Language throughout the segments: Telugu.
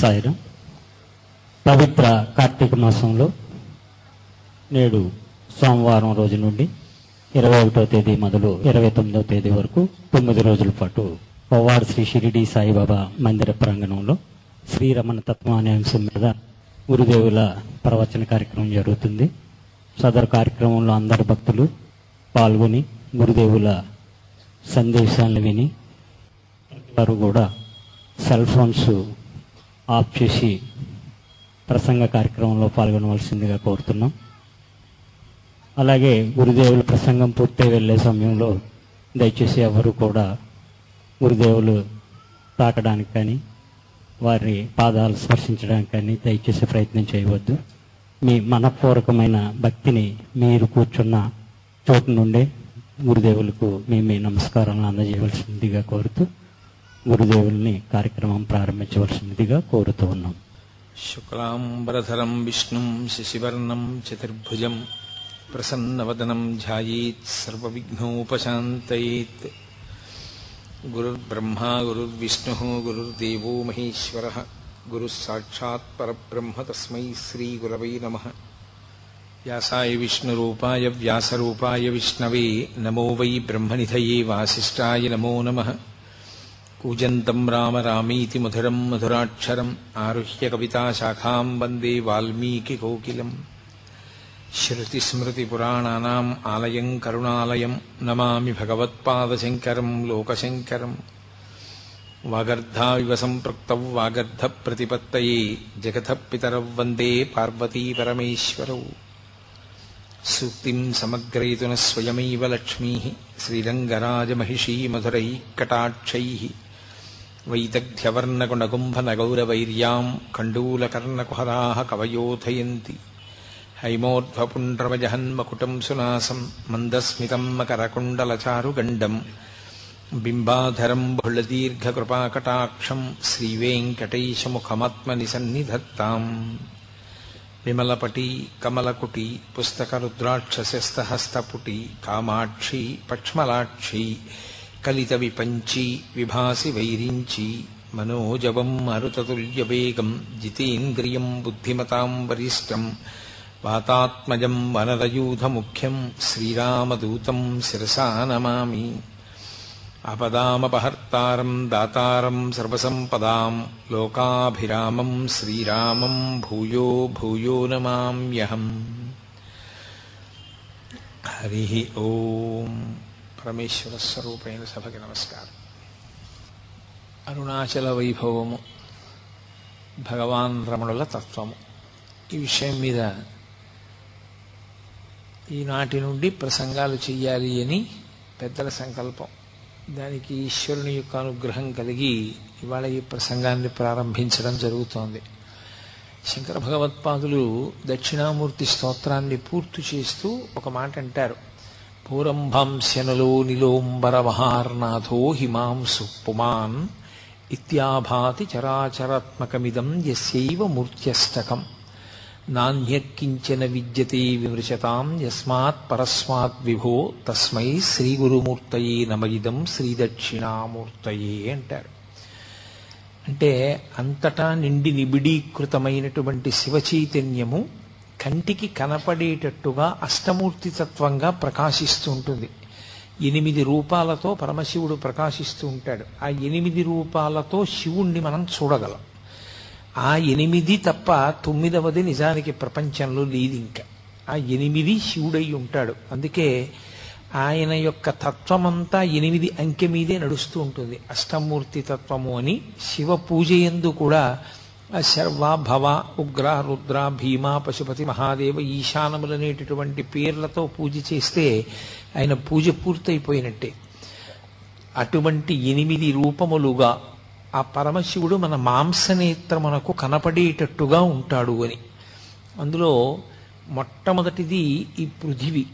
సాయిరం పవిత్ర కార్తీక మాసంలో నేడు సోమవారం రోజు నుండి ఇరవై ఒకటో తేదీ మొదలు ఇరవై తొమ్మిదవ తేదీ వరకు తొమ్మిది రోజుల పాటు పవ్వాడు శ్రీ షిరిడి సాయిబాబా మందిర ప్రాంగణంలో శ్రీరమణ తత్వం అనే అంశం మీద గురుదేవుల ప్రవచన కార్యక్రమం జరుగుతుంది. సదరు కార్యక్రమంలో అందరు భక్తులు పాల్గొని గురుదేవుల సందేశాలను విని వారు కూడా సెల్ ఫోన్స్ ఆఫ్ చేసి ప్రసంగ కార్యక్రమంలో పాల్గొనవలసిందిగా కోరుతున్నాం. అలాగే గురుదేవుల ప్రసంగం పూర్తయి వెళ్ళే సమయంలో దయచేసి ఎవరు కూడా గురుదేవులు తాకడానికి కానీ వారి పాదాలు స్పర్శించడానికి కానీ దయచేసి ప్రయత్నం చేయవద్దు. మీ మనపూర్వకమైన భక్తిని మీరు కూర్చున్న చోటు నుండే గురుదేవులకు మీ మీ నమస్కారాలను అందజేయవలసిందిగా కోరుతూ గురుదేవుల్ని కార్యక్రమం ప్రారంభించవలసిందిగా కోరుతూ ఉన్నాం శుక్లాంబరధరం విష్ణుం శశివర్ణం చతుర్భుజం ప్రసన్నవదనం ధ్యాయేత్ సర్వవిఘ్నోపశాంతయేత్ గురుర్బ్రహ్మా గురుర్విష్ణుः గురుర్దేవో మహేశ్వరः గురుः సాక్షాత్ పరబ్రహ్మ తస్మై శ్రీగురవై నమः వ్యాసాయ విష్ణురూపాయ వ్యాసరూపాయ విష్ణవే నమో వై బ్రహ్మనిధయే వాసిష్ఠాయ నమో कूजन्तम् राम रामीति मधुरम् मधुराक्षरम् आरुह्य कविताशाखाम् वंदे वाल्मीकिकोकिलम् श्रुतिस्मृतिपुराणानाम् आलयम् करुणालयम् नमामि भगवत्पादशङ्करम् लोकशङ्करम्। वागर्धाविव सम्पृक्तौ वागर्धप्रतिपत्तये जगतः पितरौ वंदे पार्वतीपरमेश्वरौ सूक्तिम् समग्रयितु न स्वयमैव लक्ष्मीः श्रीरङ्गराजमहिषी मधुरैः कटाक्षैः। వైదగ్ధ్యవర్ణగుణగుంభనగౌరవైర్యాం కండూలకర్ణకుహరా కవయోధయంతి హైమోర్ధ్వపుండ్రవజహన్మకుటం సునాసం మందస్మితం మకరకుండలచారుగండం బింబాధరం బహుళదీర్ఘకృపాకటాక్షం శ్రీవేంకటేశముఖమాత్మని సన్నిధత్తాం విమలపటి కమలకుటి పుస్తకరుద్రాక్షస్యస్తహస్తపుటి కామాక్షి పక్ష్మలాక్షి कलितविपञ्ची विभासि वैरिञ्ची मनोजवम् मरुततुल्यवेगम् जितेन्द्रियम् बुद्धिमताम् वरिष्ठम् वातात्मजम् वनरयूथमुख्यम् श्रीरामदूतम् शिरसा नमामि। अपदामपहर्तारम् दातारम् सर्वसम्पदाम् लोकाभिरामम् श्रीरामम् भूयो भूयो नमाम्यहम्। हरिः ओम्। పరమేశ్వర స్వరూపైన సభకి నమస్కారం. అరుణాచల వైభవము భగవాన్ రమణుల తత్వము. ఈ విషయం మీద ఈనాటి నుండి ప్రసంగాలు చెయ్యాలి అని పెద్దల సంకల్పం. దానికి ఈశ్వరుని యొక్క అనుగ్రహం కలిగి ఇవాళ ఈ ప్రసంగాన్ని ప్రారంభించడం జరుగుతోంది. శంకర భగవత్పాదులు దక్షిణామూర్తి స్తోత్రాన్ని పూర్తి చేస్తూ ఒక మాట అంటారు. పూరంభంశనలో నిలోంబర మహార్నాథో హిమాంసు పుమాన్ ఇత్యాభాతి చరాచరాత్మకమిదం యస్యైవ మూర్త్యష్టకం నాణ్యకించన విద్యతే విమృశతాం యస్మాత్ పరస్మాత్ విభో తస్మై శ్రీగురుమూర్తయే నమయిదం శ్రీదక్షిణామూర్తయే అంటారు. అంటే అంతటా నిండి నిబిడీకృతమైనటువంటి శివ చైతన్యము కంటికి కనపడేటట్టుగా అష్టమూర్తి తత్వంగా ప్రకాశిస్తూ ఉంటుంది. ఎనిమిది రూపాలతో పరమశివుడు ప్రకాశిస్తూ ఉంటాడు. ఆ ఎనిమిది రూపాలతో శివుణ్ణి మనం చూడగలం. ఆ ఎనిమిది తప్ప తొమ్మిదవది నిజానికి ప్రపంచంలో లేదు ఇంకా. ఆ ఎనిమిది శివుడై ఉంటాడు. అందుకే ఆయన యొక్క తత్వమంతా ఎనిమిది అంకె మీదే నడుస్తూ ఉంటుంది. అష్టమూర్తి తత్వము అని శివ పూజ ఎందు కూడా శర్వ భవ ఉగ్ర రుద్ర భీమ పశుపతి మహాదేవ ఈశానములనేటటువంటి పేర్లతో పూజ చేస్తే ఆయన పూజ పూర్తయిపోయినట్టే. అటువంటి ఎనిమిది రూపములుగా ఆ పరమశివుడు మన మాంసనేత్రమునకు కనపడేటట్టుగా ఉంటాడు అని. అందులో మొట్టమొదటిది ఈ పృథివి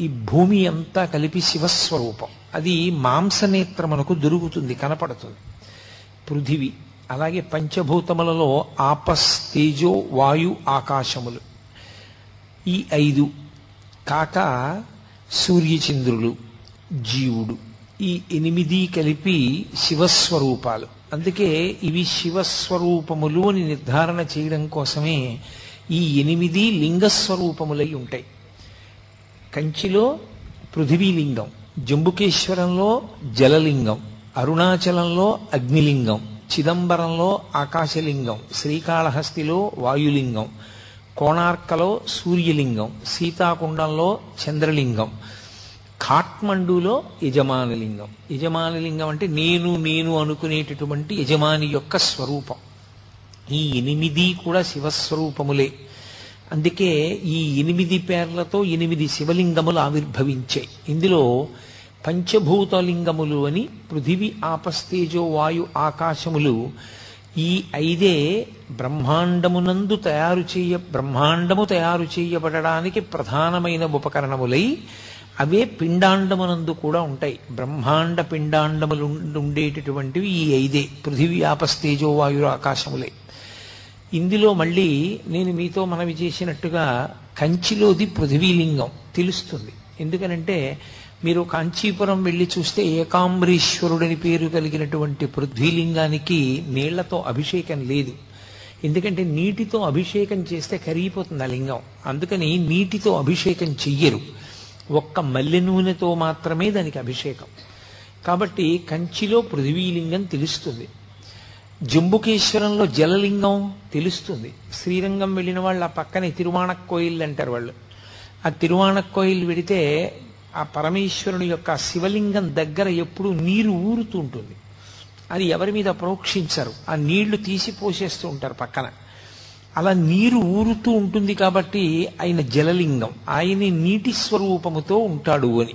ఈ భూమి అంతా కలిపి శివస్వరూపం. అది మాంసనేత్రమునకు దొరుకుతుంది కనపడుతుంది. పృథివి అలాగే పంచభూతములలో ఆపస్ తేజో వాయు ఆకాశములు. ఈ ఐదు కాక సూర్యచంద్రులు జీవుడు. ఈ ఎనిమిది కలిపి శివస్వరూపాలు. అందుకే ఇవి శివస్వరూపములు అని నిర్ధారణ చేయడం కోసమే ఈ ఎనిమిది లింగస్వరూపములై ఉంటాయి. కంచిలో పృథివీలింగం జంబుకేశ్వరంలో జలలింగం అరుణాచలంలో అగ్నిలింగం చిదంబరంలో ఆకాశలింగం శ్రీకాళహస్తిలో వాయులింగం కోణార్కలో సూర్యలింగం సీతాకుండంలో చంద్రలింగం కాఠ్మండూలో యజమానలింగం. యజమానలింగం అంటే నేను నేను అనుకునేటటువంటి యజమాని యొక్క స్వరూపం. ఈ ఎనిమిది కూడా శివస్వరూపములే. అందుకే ఈ ఎనిమిది పేర్లతో ఎనిమిది శివలింగములు ఆవిర్భవించాయి. ఇందులో పంచభూతలింగములు అని పృథివి ఆపస్తేజో వాయు ఆకాశములు ఈ ఐదే బ్రహ్మాండమునందు తయారు చేయ బ్రహ్మాండము తయారు చేయబడడానికి ప్రధానమైన ఉపకరణములై అవే పిండాండమునందు కూడా ఉంటాయి. బ్రహ్మాండ పిండాండములు ఉండేటటువంటివి ఈ ఐదే పృథివీ ఆపస్తేజో వాయు ఆకాశములే. ఇందులో మళ్ళీ నేను మీతో మనవి చేసినట్టుగా కంచిలోది పృథివీలింగం తెలుస్తుంది. ఎందుకనంటే మీరు కాంచీపురం వెళ్ళి చూస్తే ఏకాంబరీశ్వరుడని పేరు కలిగినటువంటి పృథ్వీలింగానికి నీళ్ళతో అభిషేకం లేదు. ఎందుకంటే నీటితో అభిషేకం చేస్తే కరిగిపోతుంది ఆ లింగం. అందుకని నీటితో అభిషేకం చెయ్యరు. ఒక్క మల్లె నూనెతో మాత్రమే దానికి అభిషేకం. కాబట్టి కంచిలో పృథ్వీలింగం తెలుస్తుంది. జంబుకేశ్వరంలో జలలింగం తెలుస్తుంది. శ్రీరంగం వెళ్ళిన వాళ్ళు ఆ పక్కనే తిరువాణక్కోయిల్ అంటారు వాళ్ళు. ఆ తిరువాణక్కోయిల్ వెడితే ఆ పరమేశ్వరుని యొక్క శివలింగం దగ్గర ఎప్పుడూ నీరు ఊరుతూ ఉంటుంది. అది ఎవరి మీద ప్రోక్షించరు. ఆ నీళ్ళు తీసి పోసేస్తూ ఉంటారు పక్కన. అలా నీరు ఊరుతూ ఉంటుంది కాబట్టి ఆయన జలలింగం. ఆయన నీటి స్వరూపముతో ఉంటాడు అని.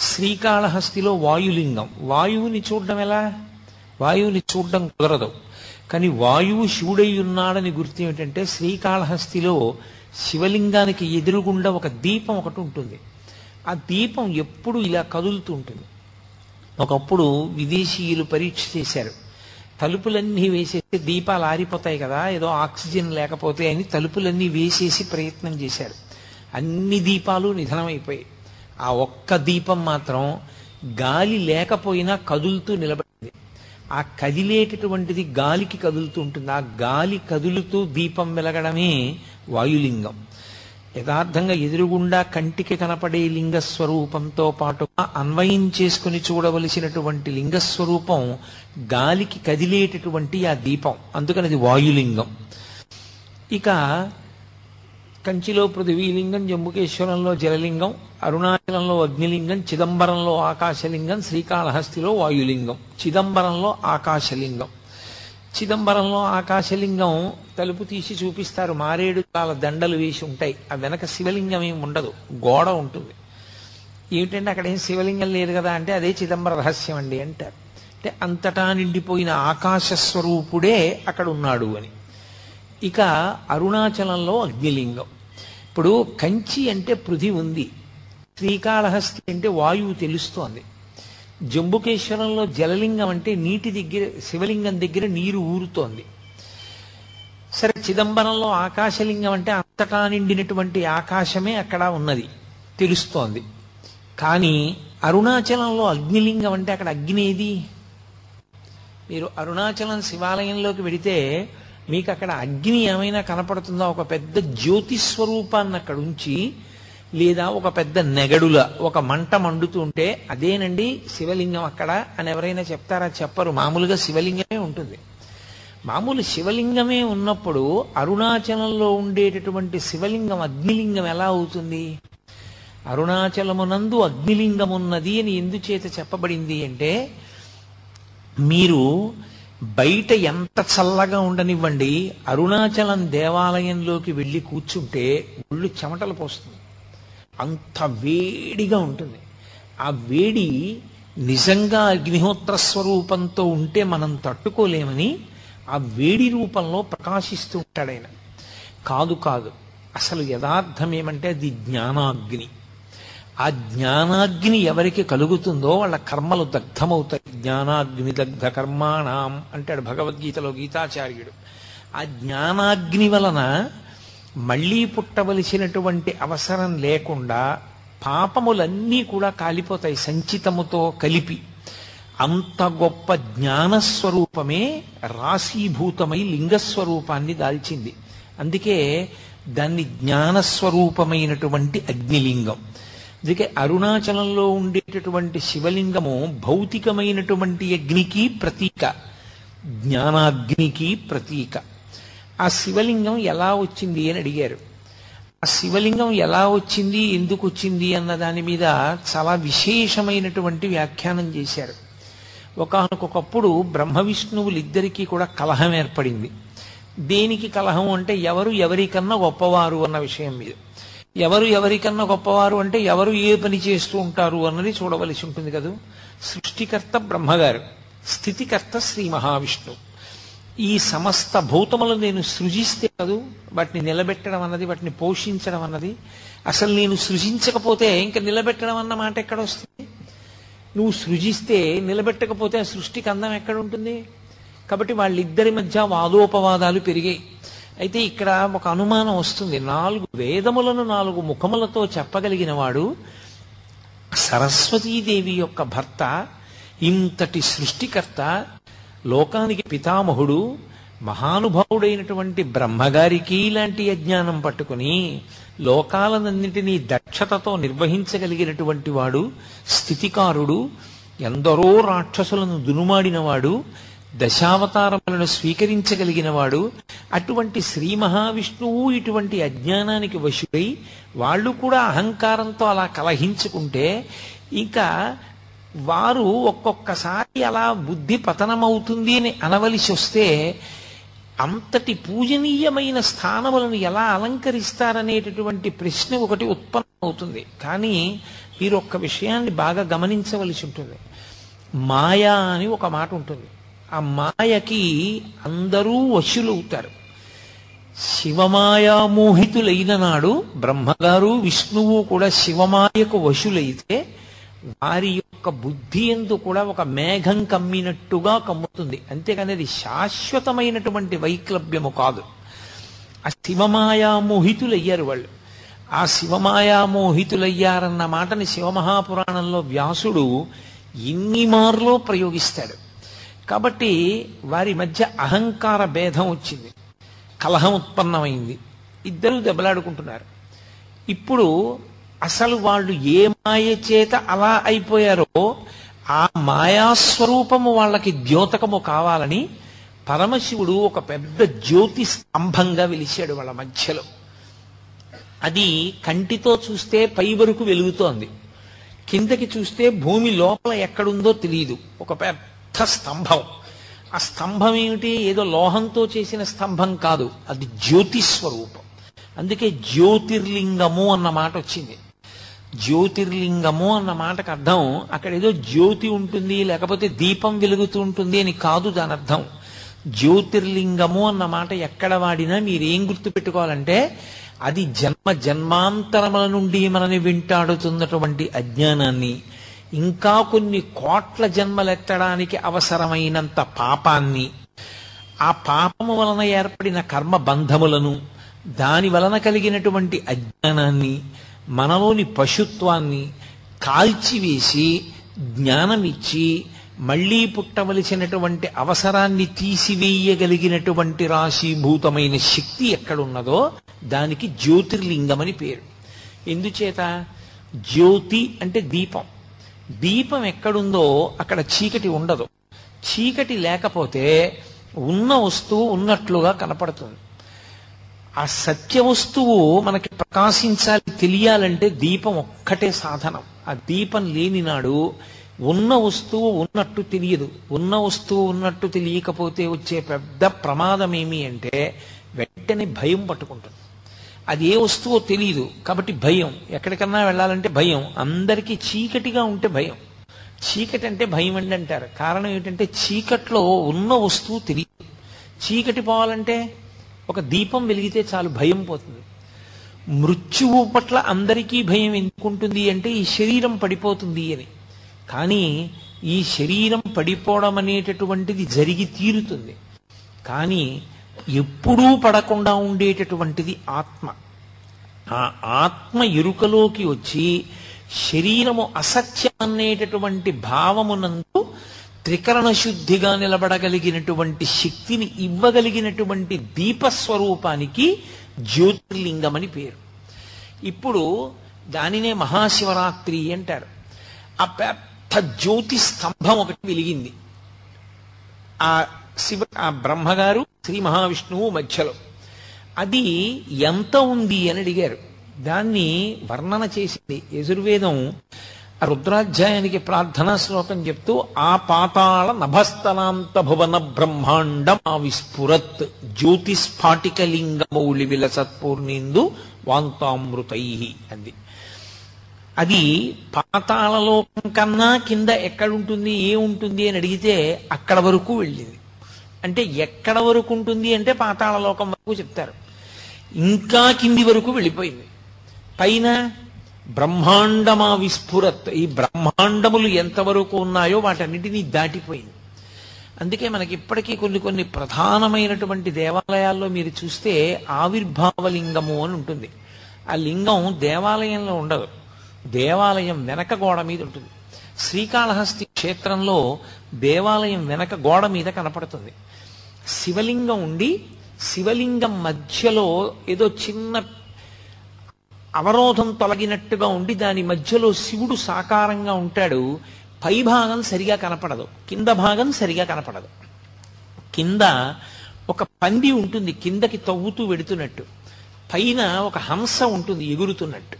శ్రీకాళహస్తిలో వాయులింగం. వాయువుని చూడడం ఎలా? వాయువుని చూడడం కుదరదు. కానీ వాయువు శివుడై ఉన్నాడని గుర్తు ఏమిటంటే శ్రీకాళహస్తిలో శివలింగానికి ఎదురుగుండా ఒక దీపం ఒకటి ఉంటుంది. ఆ దీపం ఎప్పుడు ఇలా కదులుతూ ఉంటుంది ఒకప్పుడు విదేశీయులు పరీక్ష చేశారు. తలుపులన్నీ వేసేసి దీపాలు ఆరిపోతాయి కదా ఏదో ఆక్సిజన్ లేకపోతే అని తలుపులన్నీ వేసేసి ప్రయత్నం చేశారు. అన్ని దీపాలు నిధనమైపోయాయి. ఆ ఒక్క దీపం మాత్రం గాలి లేకపోయినా కదులుతూ నిలబడింది. ఆ కదిలేటటువంటిది గాలికి కదులుతూ ఉంటుంది. ఆ గాలి కదులుతూ దీపం వెలగడమే వాయులింగం. యథార్థంగా ఎదురుగుండా కంటికి కనపడే లింగ స్వరూపంతో పాటుగా అన్వయం చేసుకుని చూడవలసినటువంటి లింగస్వరూపం గాలికి కదిలేటటువంటి ఆ దీపం అందుకని అది వాయులింగం. ఇక కంచిలో పృథ్వీలింగం జంబుకేశ్వరంలో జలలింగం అరుణాచలంలో అగ్నిలింగం చిదంబరంలో ఆకాశలింగం శ్రీకాళహస్తిలో వాయులింగం చిదంబరంలో ఆకాశలింగం. చిదంబరంలో ఆకాశలింగం తలుపు తీసి చూపిస్తారు. మారేడు కాల దండలు వేసి ఉంటాయి. ఆ వెనక శివలింగం ఏమి ఉండదు. గోడ ఉంటుంది. ఏమిటంటే అక్కడ ఏం శివలింగం లేదు కదా అంటే అదే చిదంబర రహస్యం అండి అంటారు. అంటే అంతటా నిండిపోయిన ఆకాశ స్వరూపుడే అక్కడ ఉన్నాడు అని. ఇక అరుణాచలంలో అగ్నిలింగం. ఇప్పుడు కంచి అంటే పృథి ఉంది శ్రీకాళహస్తి అంటే వాయువు తెలుస్తోంది. జంబుకేశ్వరంలో జలలింగం అంటే నీటి దగ్గర శివలింగం దగ్గర నీరు ఊరుతోంది. సరే చిదంబరంలో ఆకాశలింగం అంటే అంతటా నిండినటువంటి ఆకాశమే అక్కడ ఉన్నది తెలుస్తోంది. కానీ అరుణాచలంలో అగ్నిలింగం అంటే అక్కడ అగ్ని ఏది? మీరు అరుణాచలం శివాలయంలోకి వెడితే మీకు అక్కడ అగ్ని ఏమైనా కనపడుతుందా? ఒక పెద్ద జ్యోతి స్వరూపాన్ని అక్కడ ఉంచి లేదా ఒక పెద్ద నెగడుల ఒక మంట మండుతుంటే అదేనండి శివలింగం అక్కడ అని ఎవరైనా చెప్తారా? చెప్పరు. మామూలుగా శివలింగమే ఉంటుంది. మామూలు శివలింగమే ఉన్నప్పుడు అరుణాచలంలో ఉండేటటువంటి శివలింగం అగ్నిలింగం ఎలా అవుతుంది? అరుణాచలమునందు అగ్నిలింగం ఉన్నది అని ఎందుచేత చెప్పబడింది అంటే మీరు బయట ఎంత చల్లగా ఉండనివ్వండి అరుణాచలం దేవాలయంలోకి వెళ్ళి కూర్చుంటే ఒళ్ళు చెమటలు పోస్తుంది. అంత వేడిగా ఉంటుంది. ఆ వేడి నిజంగా అగ్నిహోత్ర స్వరూపంతో ఉంటే మనం తట్టుకోలేమని ఆ వేడి రూపంలో ప్రకాశిస్తూ ఉంటాడు ఆయన. కాదు కాదు అసలు యథార్థం ఏమంటే అది జ్ఞానాగ్ని. ఆ జ్ఞానాగ్ని ఎవరికి కలుగుతుందో వాళ్ళ కర్మలు దగ్ధమవుతాయి. జ్ఞానాగ్ని దగ్ధ కర్మాణం అంటాడు భగవద్గీతలో గీతాచార్యుడు. ఆ జ్ఞానాగ్ని వలన మళ్ళీ పుట్టవలసినటువంటి అవసరం లేకుండా పాపములన్నీ కూడా కాలిపోతాయి సంచితముతో కలిపి. అంత గొప్ప జ్ఞానస్వరూపమే రాశీభూతమై లింగస్వరూపాన్ని దాల్చింది. అందుకే దాన్ని జ్ఞానస్వరూపమైనటువంటి అగ్నిలింగం. అందుకే అరుణాచలంలో ఉండేటటువంటి శివలింగము భౌతికమైనటువంటి అగ్నికి ప్రతీక. జ్ఞానాగ్నికి ప్రతీక. ఆ శివలింగం ఎలా వచ్చింది అని అడిగారు. ఆ శివలింగం ఎలా వచ్చింది ఎందుకు వచ్చింది అన్న దాని మీద చాలా విశేషమైనటువంటి వ్యాఖ్యానం చేశారు. ఒకనకొకప్పుడు బ్రహ్మ విష్ణువులు ఇద్దరికీ కూడా కలహం ఏర్పడింది. దేనికి కలహం అంటే ఎవరు ఎవరికన్నా గొప్పవారు అన్న విషయం మీద. ఎవరు ఎవరికన్నా గొప్పవారు అంటే ఎవరు ఏ పని చేస్తూ ఉంటారు అన్నది చూడవలసి ఉంటుంది కదా. సృష్టికర్త బ్రహ్మగారు స్థితికర్త శ్రీ మహావిష్ణువు. ఈ సమస్త భూతములు నేను సృజిస్తే కదూ వాటిని నిలబెట్టడం అన్నది వాటిని పోషించడం అన్నది. అసలు నేను సృజించకపోతే ఇంకా నిలబెట్టడం అన్న మాట ఎక్కడ వస్తుంది నువ్వు సృజిస్తే నిలబెట్టకపోతే ఆ సృష్టికి అందం ఎక్కడ ఉంటుంది కాబట్టి వాళ్ళిద్దరి మధ్య వాదోపవాదాలు పెరిగాయి. అయితే ఇక్కడ ఒక అనుమానం వస్తుంది. నాలుగు వేదములను నాలుగు ముఖములతో చెప్పగలిగిన వాడు సరస్వతీదేవి యొక్క భర్త ఇంతటి సృష్టికర్త లోకానికి పితామహుడు మహానుభావుడైనటువంటి బ్రహ్మగారికి ఇలాంటి అజ్ఞానం పట్టుకుని లోకాలన్నింటినీ దక్షతతో నిర్వహించగలిగినటువంటి వాడు స్థితికారుడు ఎందరో రాక్షసులను దునుమాడినవాడు దశావతారములను స్వీకరించగలిగినవాడు అటువంటి శ్రీ మహావిష్ణువు ఇటువంటి అజ్ఞానానికి వశుడై వాళ్ళు కూడా అహంకారంతో అలా కలహించుకుంటే ఇంకా వారు ఒక్కొక్కసారి అలా బుద్ధి పతనమవుతుంది అని అనవలసి వస్తే అంతటి పూజనీయమైన స్థానములను ఎలా అలంకరిస్తారనేటటువంటి ప్రశ్న ఒకటి ఉత్పన్నమవుతుంది. కానీ మీరు ఒక్క విషయాన్ని బాగా గమనించవలసి ఉంటుంది. మాయా అని ఒక మాట ఉంటుంది. ఆ మాయకి అందరూ వశులవుతారు. శివమాయా మోహితులైన నాడు బ్రహ్మగారు విష్ణువు కూడా శివమాయకు వశులైతే వారి యొక్క బుద్ధి ఎందు కూడా ఒక మేఘం కమ్మినట్టుగా కమ్ముతుంది. అంతేకాని అది శాశ్వతమైనటువంటి వైక్లభ్యము కాదు. ఆ శివమాయా మోహితులయ్యారు వాళ్ళు. ఆ శివమాయా మోహితులయ్యారన్న మాటని శివమహాపురాణంలో వ్యాసుడు ఇన్ని మార్లో ప్రయోగిస్తాడు. కాబట్టి వారి మధ్య అహంకార భేదం వచ్చింది. కలహం ఉత్పన్నమైంది. ఇద్దరూ దెబ్బలాడుకుంటున్నారు. ఇప్పుడు అసలు వాళ్ళు ఏ మాయ చేత అలా అయిపోయారో ఆ మాయాస్వరూపము వాళ్ళకి ద్యోతకము కావాలని పరమశివుడు ఒక పెద్ద జ్యోతి స్తంభంగా వెలిశాడు వాళ్ళ మధ్యలో. అది కంటితో చూస్తే పై వరకు వెలుగుతోంది. కిందకి చూస్తే భూమి లోపల ఎక్కడుందో తెలియదు ఒక పెద్ద స్తంభం. ఆ స్తంభం ఏమిటి? ఏదో లోహంతో చేసిన స్తంభం కాదు. అది జ్యోతిస్వరూపం. అందుకే జ్యోతిర్లింగము అన్న మాట వచ్చింది. జ్యోతిర్లింగము అన్న మాటకు అర్థం అక్కడ ఏదో జ్యోతి ఉంటుంది లేకపోతే దీపం వెలుగుతూ ఉంటుంది అని కాదు దాని అర్థం. జ్యోతిర్లింగము అన్న మాట ఎక్కడ వాడినా మీరేం గుర్తు పెట్టుకోవాలంటే అది జన్మ జన్మాంతరముల నుండి మనని వెంటాడుతున్నటువంటి అజ్ఞానాన్ని ఇంకా కొన్ని కోట్ల జన్మలెత్తడానికి అవసరమైనంత పాపాన్ని. ఆ పాపము వలన ఏర్పడిన కర్మ బంధములను దాని వలన కలిగినటువంటి అజ్ఞానాన్ని మనలోని పశుత్వాన్ని కాల్చివేసి జ్ఞానమిచ్చి మళ్ళీ పుట్టవలసినటువంటి అవసరాన్ని తీసివేయగలిగినటువంటి రాశీభూతమైన శక్తి ఎక్కడున్నదో దానికి జ్యోతిర్లింగమని పేరు. ఎందుచేత? జ్యోతి అంటే దీపం. దీపం ఎక్కడుందో అక్కడ చీకటి ఉండదు. చీకటి లేకపోతే ఉన్న వస్తువు ఉన్నట్లుగా కనపడుతుంది. ఆ సత్య వస్తువు మనకి ప్రకాశించాలి తెలియాలంటే దీపం ఒక్కటే సాధనం. ఆ దీపం లేని నాడు ఉన్న వస్తువు ఉన్నట్టు తెలియదు. ఉన్న వస్తువు ఉన్నట్టు తెలియకపోతే వచ్చే పెద్ద ప్రమాదం ఏమి అంటే వెంటనే భయం పట్టుకుంటుంది. అది ఏ వస్తువో తెలియదు కాబట్టి భయం. ఎక్కడికన్నా వెళ్ళాలంటే భయం. అందరికీ చీకటిగా ఉంటే భయం. చీకటి అంటే భయం అండి అంటారు. కారణం ఏంటంటే చీకట్లో ఉన్న వస్తువు తెలియదు. చీకటి పోవాలంటే ఒక దీపం వెలిగితే చాలు భయం పోతుంది. మృత్యువు పట్ల అందరికీ భయం ఎందుకుంటుంది అంటే ఈ శరీరం పడిపోతుంది అని. కానీ ఈ శరీరం పడిపోవడం అనేటటువంటిది జరిగి తీరుతుంది. కానీ ఎప్పుడూ పడకుండా ఉండేటటువంటిది ఆత్మ. ఆ ఆత్మ ఎరుకలోకి వచ్చి శరీరము అసత్యం అనేటటువంటి భావమునందు త్రికరణ శుద్ధిగా నిలబడగలిగినటువంటి శక్తిని ఇవ్వగలిగినటువంటి దీపస్వరూపానికి జ్యోతిర్లింగం అని పేరు. ఇప్పుడు దానినే మహాశివరాత్రి అంటారు. ఆ పెద్ద జ్యోతి స్తంభం ఒకటి వెలిగింది. ఆ శివ ఆ బ్రహ్మగారు శ్రీ మహావిష్ణువు మధ్యలో. అది ఎంత ఉంది అని అడిగారు. దాన్ని వర్ణన చేసింది యజుర్వేదం రుద్రాధ్యాయానికి ప్రార్థనా శ్లోకం చెప్తూ ఆ పాతాళ నభస్తనాంత భువన బ్రహ్మాండం ఆ విస్ఫురత్ జ్యోతిస్ఫాటిక లింగమౌళి విలసత్పూర్ణిందు వాంతామృతై అంది. అది పాతాళలోకం కన్నా కింద ఎక్కడుంటుంది ఏముంటుంది అని అడిగితే అక్కడ వరకు వెళ్ళింది. అంటే ఎక్కడ వరకు ఉంటుంది అంటే పాతాళలోకం వరకు చెప్తారు. ఇంకా కింది వరకు వెళ్ళిపోయింది. పైన బ్రహ్మాండమా విస్ఫురత్ ఈ బ్రహ్మాండములు ఎంతవరకు ఉన్నాయో వాటన్నిటినీ దాటిపోయింది. అందుకే మనకి ఇప్పటికీ కొన్ని కొన్ని ప్రధానమైనటువంటి దేవాలయాల్లో మీరు చూస్తే ఆవిర్భావలింగము అని ఉంటుంది. ఆ లింగం దేవాలయంలో ఉండదు. దేవాలయం వెనక గోడ మీద ఉంటుంది. శ్రీకాళహస్తి క్షేత్రంలో దేవాలయం వెనక గోడ మీద కనపడుతుంది. శివలింగం ఉండి శివలింగం మధ్యలో ఏదో చిన్న అవరోధం తొలగినట్టుగా ఉండి దాని మధ్యలో శివుడు సాకారంగా ఉంటాడు పై భాగం సరిగా కనపడదు కింద భాగం సరిగా కనపడదు. కింద ఒక పంది ఉంటుంది కిందకి తవ్వుతూ వెడుతున్నట్టు. పైన ఒక హంస ఉంటుంది ఎగురుతున్నట్టు.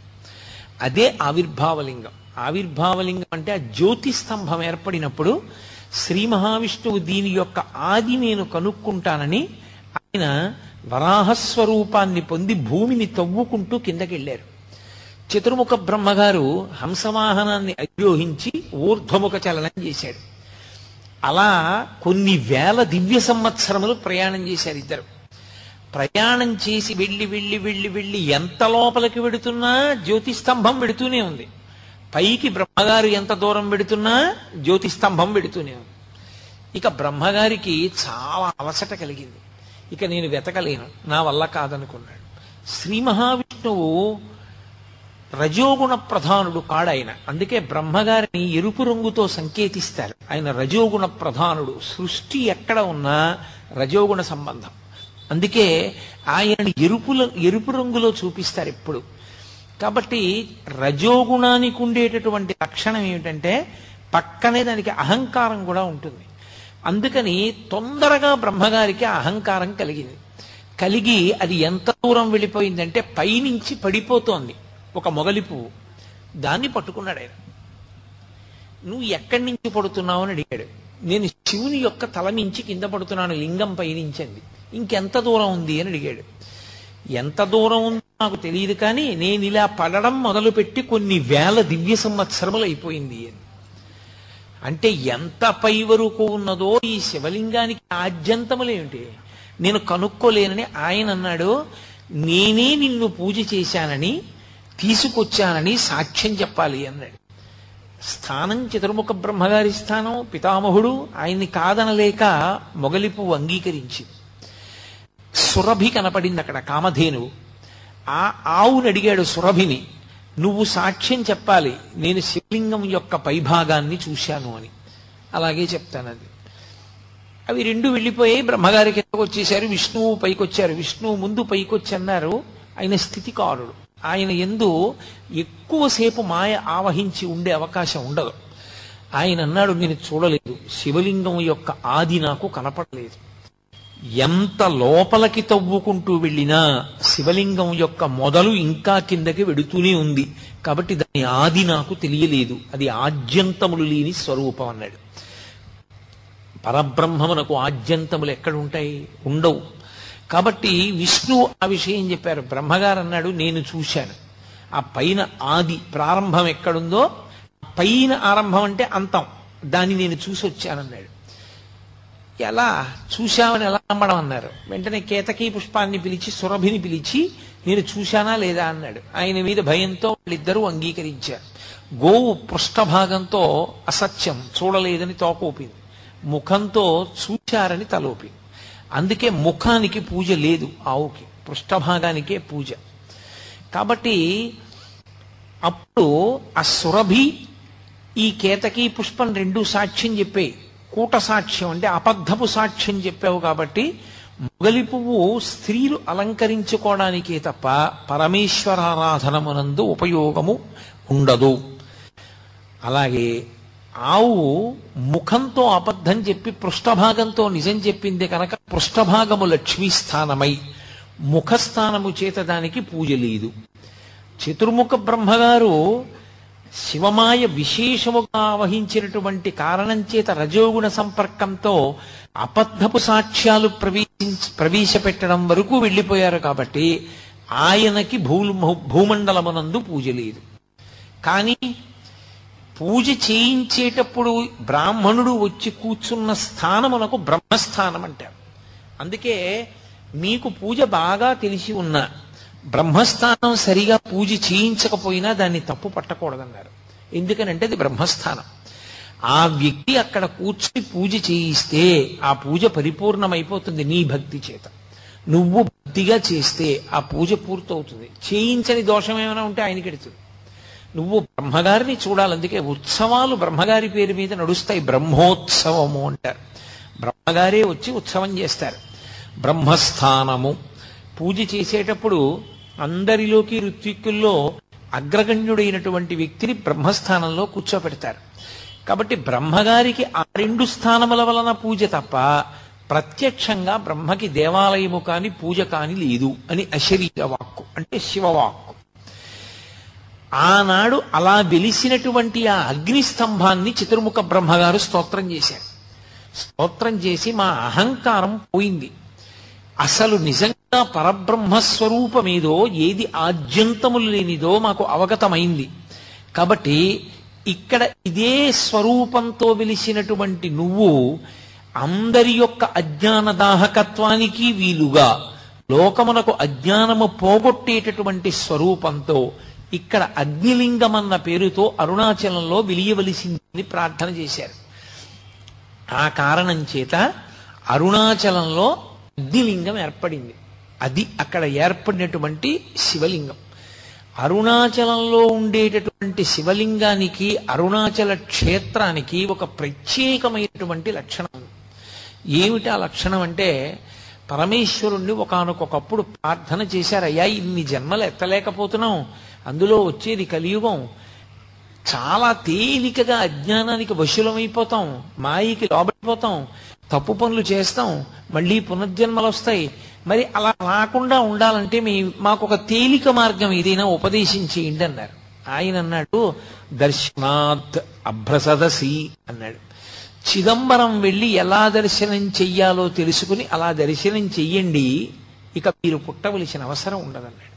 అదే ఆవిర్భావలింగం. ఆవిర్భావలింగం అంటే ఆ జ్యోతి స్తంభం ఏర్పడినప్పుడు శ్రీ మహావిష్ణువు దీని యొక్క ఆది నేను కనుక్కుంటానని ఆయన వరాహస్వరూపాన్ని పొంది భూమిని తవ్వుకుంటూ కిందకి వెళ్ళారు చతుర్ముఖ బ్రహ్మగారు హంసవాహనాన్ని అధిరోహించి ఊర్ధ్వముఖ చలనం చేశాడు. అలా కొన్ని వేల దివ్య సంవత్సరములు ప్రయాణం చేశారు ఇద్దరు. ప్రయాణం చేసి వెళ్ళి వెళ్ళి వెళ్ళి వెళ్ళి ఎంత లోపలికి వెడుతున్నా జ్యోతిస్తంభం వెడుతూనే ఉంది. పైకి బ్రహ్మగారు ఎంత దూరం వెడుతున్నా జ్యోతిస్తంభం వెడుతూనే ఉంది. ఇక బ్రహ్మగారికి చాలా అలసట కలిగింది. ఇక నేను వెతకలేను. నా వల్ల కాదనుకున్నాడు. శ్రీ మహావిష్ణువు రజోగుణ ప్రధానుడు కాడాయన. అందుకే బ్రహ్మగారిని ఎరుపు రంగుతో సంకేతిస్తారు. ఆయన రజోగుణ ప్రధానుడు. సృష్టి ఎక్కడ ఉన్నా రజోగుణ సంబంధం. అందుకే ఆయన ఎరుపుల ఎరుపు రంగులో చూపిస్తారు ఎప్పుడు. కాబట్టి రజోగుణానికి ఉండేటటువంటి లక్షణం ఏమిటంటే పక్కనే దానికి అహంకారం కూడా ఉంటుంది. అందుకని తొందరగా బ్రహ్మగారికి అహంకారం కలిగింది. కలిగి అది ఎంత దూరం వెళ్ళిపోయిందంటే పైనుంచి పడిపోతోంది ఒక మొగలి పువ్వు. దాన్ని పట్టుకున్నాడు ఆయన. నువ్వు ఎక్కడి నుంచి పడుతున్నావు అని అడిగాడు. నేను శివుని యొక్క తల నుంచి కింద పడుతున్నాను లింగం పైనుంచింది ఇంకెంత దూరం ఉంది అని అడిగాడు. ఎంత దూరం ఉందో నాకు తెలియదు కానీ నేను ఇలా పడడం మొదలుపెట్టి కొన్ని వేల దివ్య సంవత్సరములు అయిపోయింది అని. అంటే ఎంత పై వరకు ఉన్నదో ఈ శివలింగానికి ఆద్యంతములేమిటి? నేను కనుక్కోలేనని ఆయన అన్నాడు నేనే నిన్ను పూజ చేశానని తీసుకొచ్చానని సాక్ష్యం చెప్పాలి అన్నాడు. స్థానం చతుర్ముఖ బ్రహ్మగారి స్థానం పితామహుడు ఆయన్ని కాదనలేక మొగలిపు అంగీకరించి. సురభి కనపడింది అక్కడ కామధేనువు. ఆ ఆవుని అడిగాడు సురభిని. నువ్వు సాక్ష్యం చెప్పాలి. నేను శివలింగం యొక్క పైభాగాన్ని చూశాను అని. అలాగే చెప్తాను అది. అవి రెండు వెళ్ళిపోయి బ్రహ్మగారి కిందకు వచ్చేసారు విష్ణువు పైకొచ్చారు. విష్ణువు ముందు పైకొచ్చి అన్నారు ఆయన స్థితికారుడు. ఆయన ఎందు ఎక్కువసేపు మాయ ఆవహించి ఉండే అవకాశం ఉండదు. ఆయన అన్నాడు నేను చూడలేదు. శివలింగం యొక్క ఆది నాకు కనపడలేదు. ఎంత లోపలికి తవ్వుకుంటూ వెళ్ళినా శివలింగం యొక్క మొదలు ఇంకా కిందకి వెడుతూనే ఉంది. కాబట్టి దాని ఆది నాకు తెలియలేదు. అది ఆద్యంతములు లేని స్వరూపం అన్నాడు. పరబ్రహ్మమునకు ఆద్యంతములు ఎక్కడుంటాయి? ఉండవు. కాబట్టి విష్ణు ఆ విషయం చెప్పారు. బ్రహ్మగారు అన్నాడు నేను చూశాను. ఆ పైన ఆది ప్రారంభం ఎక్కడుందో పైన ఆరంభం అంటే అంతం. దాన్ని నేను చూసి వచ్చానన్నాడు ఎలా చూశామని ఎలా నమ్మడం అన్నారు. వెంటనే కేతకీ పుష్పాన్ని పిలిచి సురభిని పిలిచి నేను చూశానా లేదా? అన్నాడు. ఆయన మీద భయంతో వాళ్ళిద్దరూ అంగీకరించారు. గోవు పృష్ఠభాగంతో అసత్యం చూడలేదని తోకోపింది ముఖంతో చూశారని తలోపింది అందుకే ముఖానికి పూజ లేదు ఆవుకి పృష్ఠభాగానికే పూజ. కాబట్టి అప్పుడు ఆ సురభి ఈ కేతకీ పుష్పం రెండు సాక్ష్యం చెప్పాయి. కూట సాక్ష్యం అంటే అబద్ధపు సాక్ష్యం చెప్పావు కాబట్టి మొగలి పువ్వు స్త్రీలు అలంకరించుకోవడానికే తప్ప పరమేశ్వరారాధనమునందు ఉపయోగము ఉండదు. అలాగే ఆవు ముఖంతో అబద్ధం చెప్పి పృష్ఠభాగంతో నిజం చెప్పింది కనుక పృష్ఠభాగము లక్ష్మీస్థానమై ముఖస్థానము చేత దానికి పూజ లేదు. చతుర్ముఖ బ్రహ్మగారు శివమాయ విశేషముగా వహించినటువంటి కారణం చేత రజోగుణ సంపర్కంతో అబద్ధపు సాక్ష్యాలు ప్రవేశించ ప్రవేశపెట్టడం వరకు వెళ్ళిపోయారు కాబట్టి ఆయనకి భూ భూమండలమునందు పూజ లేదు. కానీ పూజ చేయించేటప్పుడు బ్రాహ్మణుడు వచ్చి కూర్చున్న స్థానమునకు బ్రహ్మస్థానం అంటారు అందుకే మీకు పూజ బాగా తెలిసి ఉన్న బ్రహ్మస్థానం సరిగా పూజ చేయించకపోయినా దాన్ని తప్పు పట్టకూడదన్నారు. ఎందుకనంటే అది బ్రహ్మస్థానం. ఆ వ్యక్తి అక్కడ కూర్చుని పూజ చేయిస్తే ఆ పూజ పరిపూర్ణమైపోతుంది నీ భక్తి చేత. నువ్వు భక్తిగా చేస్తే ఆ పూజ పూర్తవుతుంది. చేయించని దోషం ఏమైనా ఉంటే ఆయనకి కెడుతుంది నువ్వు బ్రహ్మగారిని చూడాలి. అందుకే ఉత్సవాలు బ్రహ్మగారి పేరు మీద నడుస్తాయి. బ్రహ్మోత్సవము అంటారు. బ్రహ్మగారే వచ్చి ఉత్సవం చేస్తారు. బ్రహ్మస్థానము. పూజ చేసేటప్పుడు అందరిలోకి ఋత్విక్కుల్లో అగ్రగణ్యుడైనటువంటి వ్యక్తిని బ్రహ్మస్థానంలో కూర్చోపెడతారు కాబట్టి బ్రహ్మగారికి ఆ రెండు స్థానముల వలన పూజ తప్ప ప్రత్యక్షంగా బ్రహ్మకి దేవాలయము కాని పూజ కాని లేదు అని అశరీర వాక్కు అంటే శివవాక్కు. ఆనాడు అలా వెలిసినటువంటి ఆ అగ్ని స్తంభాన్ని చతుర్ముఖ బ్రహ్మగారు స్తోత్రం చేశారు. స్తోత్రం చేసి మా అహంకారం పోయింది. అసలు నిజంగా పరబ్రహ్మస్వరూపమేదో ఏది ఆద్యంతములు లేనిదో మాకు అవగతమైంది. కాబట్టి ఇక్కడ ఇదే స్వరూపంతో వెలిసినటువంటి నువ్వు అందరి యొక్క అజ్ఞాన దాహకత్వానికి వీలుగా లోకమునకు అజ్ఞానము పోగొట్టేటటువంటి స్వరూపంతో ఇక్కడ అగ్నిలింగం అన్న పేరుతో అరుణాచలంలో వెలియవలసిందని ప్రార్థన చేశారు. ఆ కారణం చేత అరుణాచలంలో అగ్నిలింగం ఏర్పడింది. అది అక్కడ ఏర్పడినటువంటి శివలింగం. అరుణాచలంలో ఉండేటటువంటి శివలింగానికి అరుణాచల క్షేత్రానికి ఒక ప్రత్యేకమైనటువంటి లక్షణం. ఏమిటి ఆ లక్షణం అంటే పరమేశ్వరుణ్ణి ఒకానొకప్పుడు ప్రార్థన చేశారయ్యా ఇన్ని జన్మలు ఎత్తలేకపోతున్నాం అందులో వచ్చేది కలియుగం. చాలా తేలికగా అజ్ఞానానికి వశులమైపోతాం. మాయకి లోబడిపోతాం. తప్పు పనులు చేస్తాం మళ్ళీ పునర్జన్మలు వస్తాయి. మరి అలా రాకుండా ఉండాలంటే మీ మాకు ఒక తేలిక మార్గం ఏదైనా ఉపదేశం చేయండి అన్నారు. ఆయన అన్నాడు దర్శనాత్ అభ్రసదసి అన్నాడు. చిదంబరం వెళ్ళి ఎలా దర్శనం చెయ్యాలో తెలుసుకుని అలా దర్శనం చెయ్యండి ఇక మీరు పుట్టవలసిన అవసరం ఉండదన్నాడు.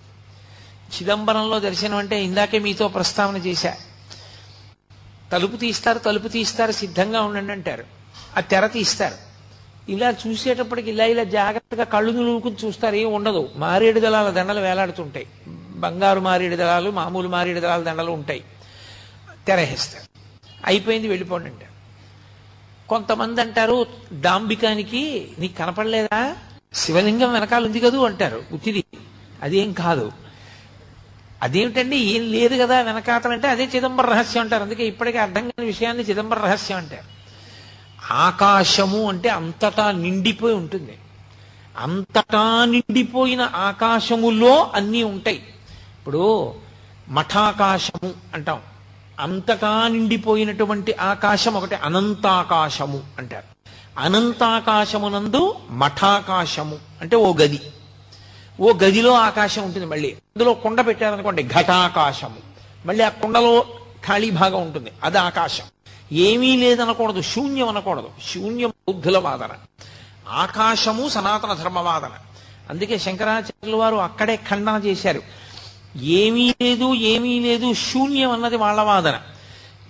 చిదంబరంలో దర్శనం అంటే ఇందాకే మీతో ప్రస్తావన చేశా. తలుపు తీస్తారు తలుపు తీస్తారు సిద్ధంగా ఉండండి అంటారు. ఆ తెర తీస్తారు. ఇలా చూసేటప్పటికి ఇలా ఇలా జాగ్రత్తగా కళ్ళు నులుకుని చూస్తారు ఏం ఉండదు. మారేడు దళాల దండలు వేలాడుతుంటాయి. బంగారు మారేడు దళాలు మామూలు మారేడు దళాల దండలు ఉంటాయి. తెరహేస్తారు అయిపోయింది వెళ్ళిపోండి అంటారు. కొంతమంది అంటారు డాంబికానికి నీకు కనపడలేదా? శివలింగం వెనకాల ఉంది కదూ అంటారు. ఉత్తిది అదేం కాదు. అదేమిటండి? ఏం లేదు కదా వెనకాతలంటే అదే చిదంబర రహస్యం అంటారు. అందుకే ఇప్పటికే అర్థం కాని విషయాన్ని చిదంబర రహస్యం అంటారు. ఆకాశము అంటే అంతటా నిండిపోయి ఉంటుంది. అంతటా నిండిపోయిన ఆకాశములో అన్నీ ఉంటాయి. ఇప్పుడు మఠాకాశము అంటాం. అంతటా నిండిపోయినటువంటి ఆకాశం ఒకటి అనంతాకాశము అంటారు. అనంతాకాశమునందు మఠాకాశము అంటే ఓ గది. ఓ గదిలో ఆకాశం ఉంటుంది మళ్ళీ. అందులో కొండ పెట్టారనుకోండి ఘటాకాశము. మళ్ళీ ఆ కొండలో ఖాళీ భాగం ఉంటుంది. అది ఆకాశం. ఏమీ లేదనకూడదు శూన్యం అనకూడదు. శూన్యం బౌద్ధుల వాదన. ఆకాశము సనాతన ధర్మ వాదన. అందుకే శంకరాచార్యుల వారు అక్కడే ఖండన చేశారు. ఏమీ లేదు ఏమీ లేదు శూన్యం అన్నది వాళ్ళ వాదన.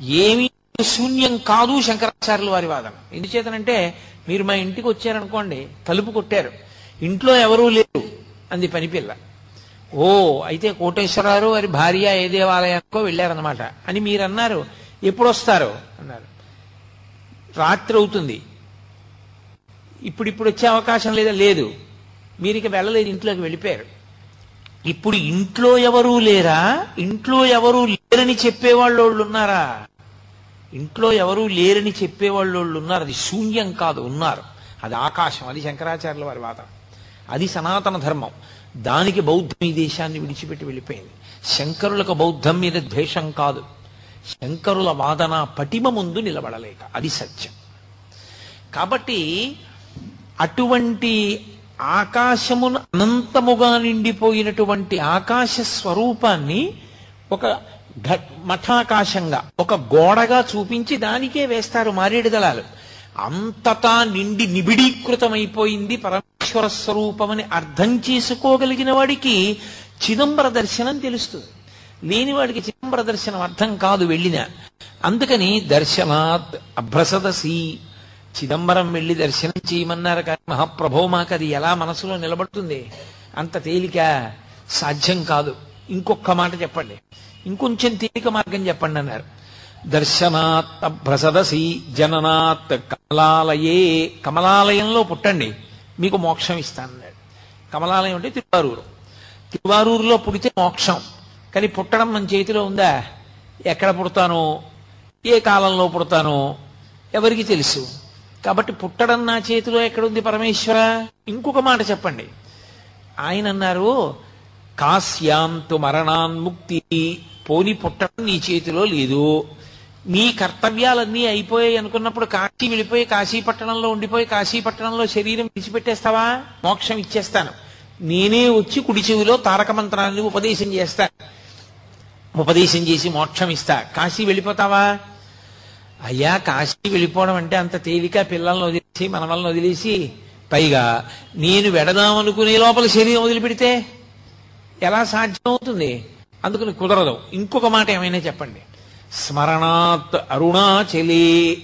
ఏమీ శూన్యం కాదు శంకరాచార్యుల వారి వాదన. ఎందుచేతనంటే మీరు మా ఇంటికి వచ్చారనుకోండి తలుపు కొట్టారు. ఇంట్లో ఎవరూ లేరు అంది పనిపిల్ల. ఓ అయితే కోటేశ్వరరావు వారి భార్య ఏ దేవాలయానికో వెళ్ళారనమాట అని మీరు అన్నారు ఎప్పుడు వస్తారు అన్నారు. రాత్రి అవుతుంది. ఇప్పుడు ఇప్పుడు వచ్చే అవకాశం లేదా? లేదు. మీరు ఇక వెళ్ళలేదు ఇంట్లోకి వెళ్ళిపోయారు. ఇప్పుడు ఇంట్లో ఎవరూ లేరా? ఇంట్లో ఎవరూ లేరని చెప్పేవాళ్ళు ఉన్నారా ఇంట్లో ఎవరూ లేరని చెప్పేవాళ్ళు ఉన్నారు అది శూన్యం కాదు ఉన్నారు. అది ఆకాశం అది శంకరాచార్యుల వారి వాదన అది సనాతన ధర్మం. దానికి బౌద్ధం ఈ దేశాన్ని విడిచిపెట్టి వెళ్ళిపోయింది. శంకరులకు బౌద్ధం మీద ద్వేషం కాదు. శంకరుల వాదన పటిమ ముందు నిలబడలేక. అది సత్యం. కాబట్టి అటువంటి ఆకాశమును అనంతముగా నిండిపోయినటువంటి ఆకాశ స్వరూపాన్ని ఒక మఠాకాశంగా ఒక గోడగా చూపించి దానికే వేస్తారు మారేడు దళాలు. అంతటా నిండి నిబిడీకృతమైపోయింది పరమేశ్వర స్వరూపమని అర్థం చేసుకోగలిగిన వాడికి చిదంబర దర్శనం తెలుస్తుంది. లేని వాడికి చిదంబర దర్శనం అర్థం కాదు వెళ్ళిన. అందుకని దర్శనాత్ అభ్రసదసి చిదంబరం వెళ్ళి దర్శనం చేయమన్నారు కానీ మహాప్రభో మాకు అది ఎలా మనసులో నిలబడుతుంది? అంత తేలిక సాధ్యం కాదు. ఇంకొక మాట చెప్పండి. ఇంకొంచెం తేలిక మార్గం చెప్పండి అన్నారు. దర్శనాత్ అభ్రసదసి జననాత్ కమలాలయే కమలాలయంలో పుట్టండి. మీకు మోక్షం ఇస్తానన్నాడు. కమలాలయం అంటే తిరువారూరు. తిరువారూరులో పుడితే మోక్షం. కానీ పుట్టడం మన చేతిలో ఉందా? ఎక్కడ పుడతానో? ఏ కాలంలో పుడతానో? ఎవరికి తెలుసు? కాబట్టి పుట్టడం నా చేతిలో ఎక్కడుంది పరమేశ్వర? ఇంకొక మాట చెప్పండి. ఆయన అన్నారు కాశ్యాంతు మరణాన్ముక్తి పోని పుట్టడం నీ చేతిలో లేదు. నీ కర్తవ్యాలన్నీ అయిపోయాయి అనుకున్నప్పుడు కాశీ వెళ్ళిపోయి కాశీ పట్టణంలో ఉండిపోయి కాశీ పట్టణంలో శరీరం విడిచిపెట్టేస్తావా? మోక్షం ఇచ్చేస్తాను. నేనే వచ్చి కుడి చెవిలో తారక మంత్రాన్ని ఉపదేశం చేస్తాను. ఉపదేశం చేసి మోక్షం ఇస్తా. కాశీ వెళ్ళిపోతావా? అయ్యా కాశీ వెళ్ళిపోవడం అంటే అంత తేలిక పిల్లల్ని వదిలేసి మనమల్ని వదిలేసి. పైగా నేను వెడదామనుకునే లోపల శరీరం వదిలిపెడితే ఎలా సాధ్యం అవుతుంది అందుకని కుదరదు. ఇంకొక మాట ఏమైనా చెప్పండి. స్మరణాత్ అరుణాచలే.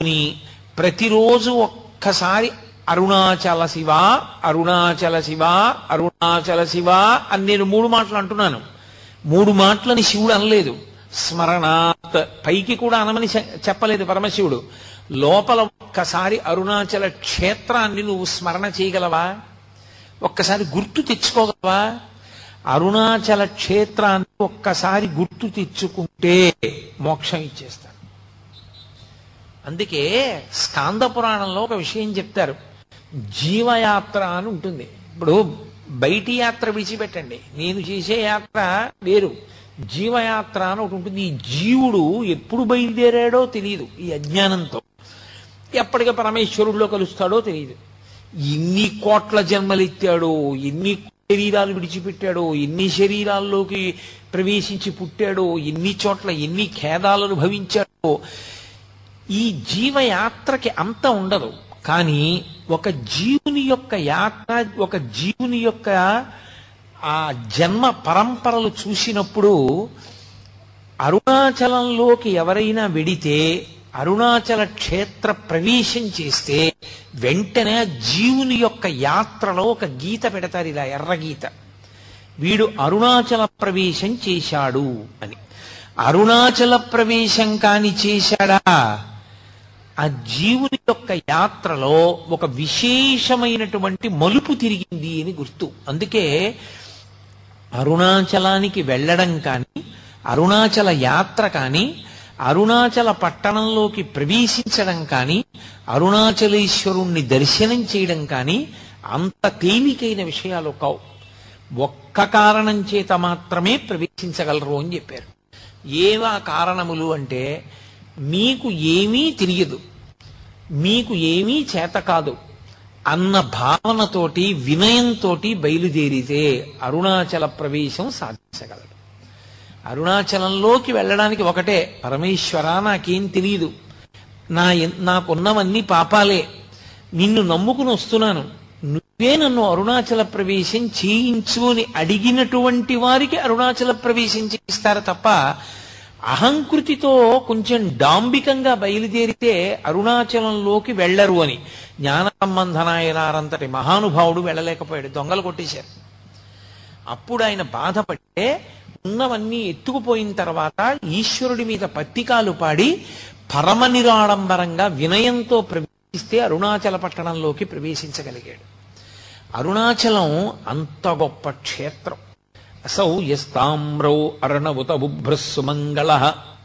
అని ప్రతిరోజు ఒక్కసారి అరుణాచల శివ అరుణాచల శివ అరుణాచల శివ అని నేను మూడు మాటలు అంటున్నాను. మూడు మాటలని శివుడు అనలేదు. స్మరణాత్ పైకి కూడా అనమని చెప్పలేదు పరమశివుడు. లోపల ఒక్కసారి అరుణాచల క్షేత్రాన్ని నువ్వు స్మరణ చేయగలవా? ఒక్కసారి గుర్తు తెచ్చుకోగలవా? అరుణాచల క్షేత్రాన్ని ఒక్కసారి గుర్తు తెచ్చుకుంటే మోక్షం ఇచ్చేస్తాడు అందుకే స్కాంద పురాణంలో ఒక విషయం చెప్తారు. జీవయాత్ర అని ఉంటుంది. ఇప్పుడు బయటి యాత్ర విడిచిపెట్టండి. నేను చేసే యాత్ర వేరు. జీవయాత్ర అని ఒకటి ఉంటుంది. ఈ జీవుడు ఎప్పుడు బయలుదేరాడో తెలియదు ఈ అజ్ఞానంతో. ఎప్పటికీ పరమేశ్వరుడిలో కలుస్తాడో తెలియదు ఎన్ని కోట్ల జన్మలెత్తాడో ఎన్ని శరీరాలు విడిచిపెట్టాడో ఎన్ని శరీరాల్లోకి ప్రవేశించి పుట్టాడో ఎన్ని చోట్ల ఎన్ని ఖేదాలను భవించాడో ఈ జీవయాత్రకి అంత ఉండదు. కానీ ఒక జీవుని యొక్క యాత్ర ఒక జీవుని యొక్క ఆ జన్మ పరంపరలు చూసినప్పుడు అరుణాచలంలోకి ఎవరైనా వెడితే అరుణాచల క్షేత్ర ప్రవేశం చేస్తే వెంటనే జీవుని యొక్క యాత్రలో ఒక గీత పెడతారు ఇలా ఎర్రగీత వీడు అరుణాచల ప్రవేశం చేశాడు అని. అరుణాచల ప్రవేశం కాని చేశాడా? ఆ జీవుని యొక్క యాత్రలో ఒక విశేషమైనటువంటి మలుపు తిరిగింది అని గుర్తు. అందుకే అరుణాచలానికి వెళ్ళడం కానీ అరుణాచల యాత్ర కానీ అరుణాచల పట్టణంలోకి ప్రవేశించడం కానీ అరుణాచలేశ్వరుణ్ణి దర్శనం చేయడం కానీ అంత తేలికైన విషయాలు కావు. ఒక్క కారణం చేత మాత్రమే ప్రవేశించగలరు అని చెప్పారు. ఏవా కారణములు అంటే మీకు ఏమీ తెలియదు మీకు ఏమీ చేత కాదు. అన్న భావనతోటి వినయంతోటి బయలుదేరితే అరుణాచల ప్రవేశం సాధించగలడు. అరుణాచలంలోకి వెళ్ళడానికి ఒకటే పరమేశ్వర నాకేం తెలియదు నా ఎన్- నాకున్నవన్నీ పాపాలే. నిన్ను నమ్ముకుని వస్తున్నాను. నువ్వే నన్ను అరుణాచల ప్రవేశం చేయించు అని అడిగినటువంటి వారికి అరుణాచల ప్రవేశం చేయిస్తారు తప్ప అహంకృతితో కొంచెం డాంబికంగా బయలుదేరితే అరుణాచలంలోకి వెళ్ళరు అని. జ్ఞాన సంబంధనాయనారంతటి మహానుభావుడు వెళ్ళలేకపోయాడు. దొంగలు కొట్టేశారు. అప్పుడు ఆయన బాధపడితే ఉన్నవన్నీ ఎత్తుకుపోయిన తర్వాత ఈశ్వరుడి మీద పత్తికాలు పాడి పరమ నిరాడంబరంగా వినయంతో ప్రవేశిస్తే అరుణాచల పట్టణంలోకి ప్రవేశించగలిగాడు. అరుణాచలం అంత గొప్ప క్షేత్రం. అసౌ యస్తామ్రౌ అర్ణవుత బుభ్రస్సు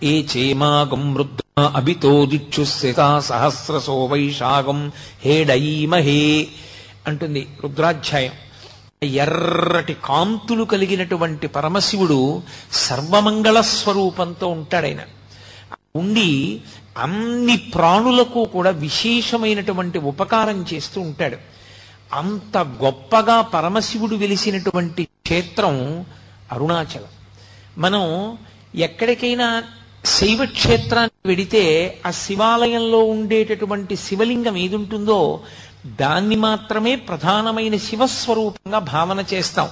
ఏ చేమాగం రుద్ర అభితో దిక్షుస్సితా సహస్రసో వైశాగం హేడైమహే అంటుంది రుద్రాధ్యాయం. ఎర్రటి కాంతులు కలిగినటువంటి పరమశివుడు సర్వమంగళ స్వరూపంతో ఉంటాడైన ఉండి అన్ని ప్రాణులకు కూడా విశేషమైనటువంటి ఉపకారం చేస్తూ ఉంటాడు. అంత గొప్పగా పరమశివుడు వెలిసినటువంటి క్షేత్రం అరుణాచలం. మనం ఎక్కడికైనా శైవ క్షేత్రానికి వెడితే ఆ శివాలయంలో ఉండేటటువంటి శివలింగం ఏది ఉంటుందో దాన్ని మాత్రమే ప్రధానమైన శివస్వరూపంగా భావన చేస్తాం.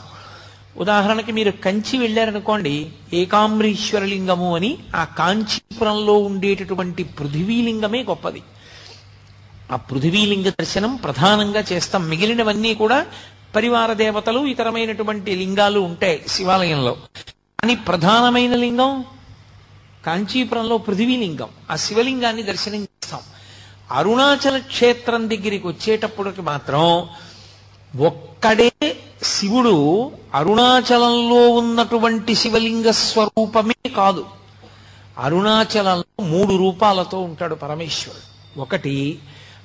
ఉదాహరణకి మీరు కంచి వెళ్ళారనుకోండి ఏకాంబరీశ్వరలింగము అని ఆ కాంచీపురంలో ఉండేటటువంటి పృథివీలింగమే గొప్పది. ఆ పృథివీలింగ దర్శనం ప్రధానంగా చేస్తాం. మిగిలినవన్నీ కూడా పరివార దేవతలు ఇతరమైనటువంటి లింగాలు ఉంటాయి శివాలయంలో. కానీ ప్రధానమైన లింగం కాంచీపురంలో పృథివీలింగం. ఆ శివలింగాన్ని దర్శనం చేస్తాం. అరుణాచల క్షేత్రం దగ్గరికి వచ్చేటప్పటికి మాత్రం ఒక్కడే శివుడు అరుణాచలంలో ఉన్నటువంటి శివలింగ స్వరూపమే కాదు. అరుణాచలంలో మూడు రూపాలతో ఉంటాడు పరమేశ్వరుడు. ఒకటి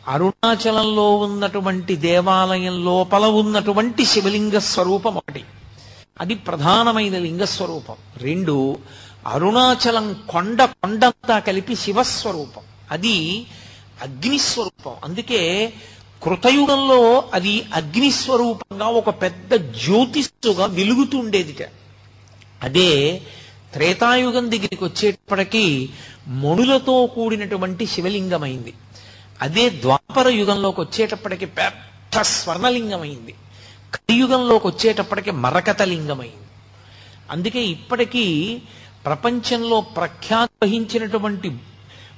అరుణాచలంలో ఉన్నటువంటి దేవాలయం లోపల ఉన్నటువంటి శివలింగ స్వరూపం ఒకటి. అది ప్రధానమైన లింగ స్వరూపం. రెండు అరుణాచలం కొండ కొండంతా కలిపి శివస్వరూపం. అది అగ్నిస్వరూపం అందుకే కృతయుగంలో అది అగ్నిస్వరూపంగా ఒక పెద్ద జ్యోతిస్సుగా వెలుగుతుండేదిట. అదే త్రేతాయుగం దగ్గరికి వచ్చేటప్పటికీ మణులతో కూడినటువంటి శివలింగమైంది. అదే ద్వాపర యుగంలోకి వచ్చేటప్పటికి పెద్ద స్వర్ణలింగమైంది. కలియుగంలోకి వచ్చేటప్పటికి మరకత లింగమైంది. అందుకే ఇప్పటికీ ప్రపంచంలో ప్రఖ్యాతి వహించినటువంటి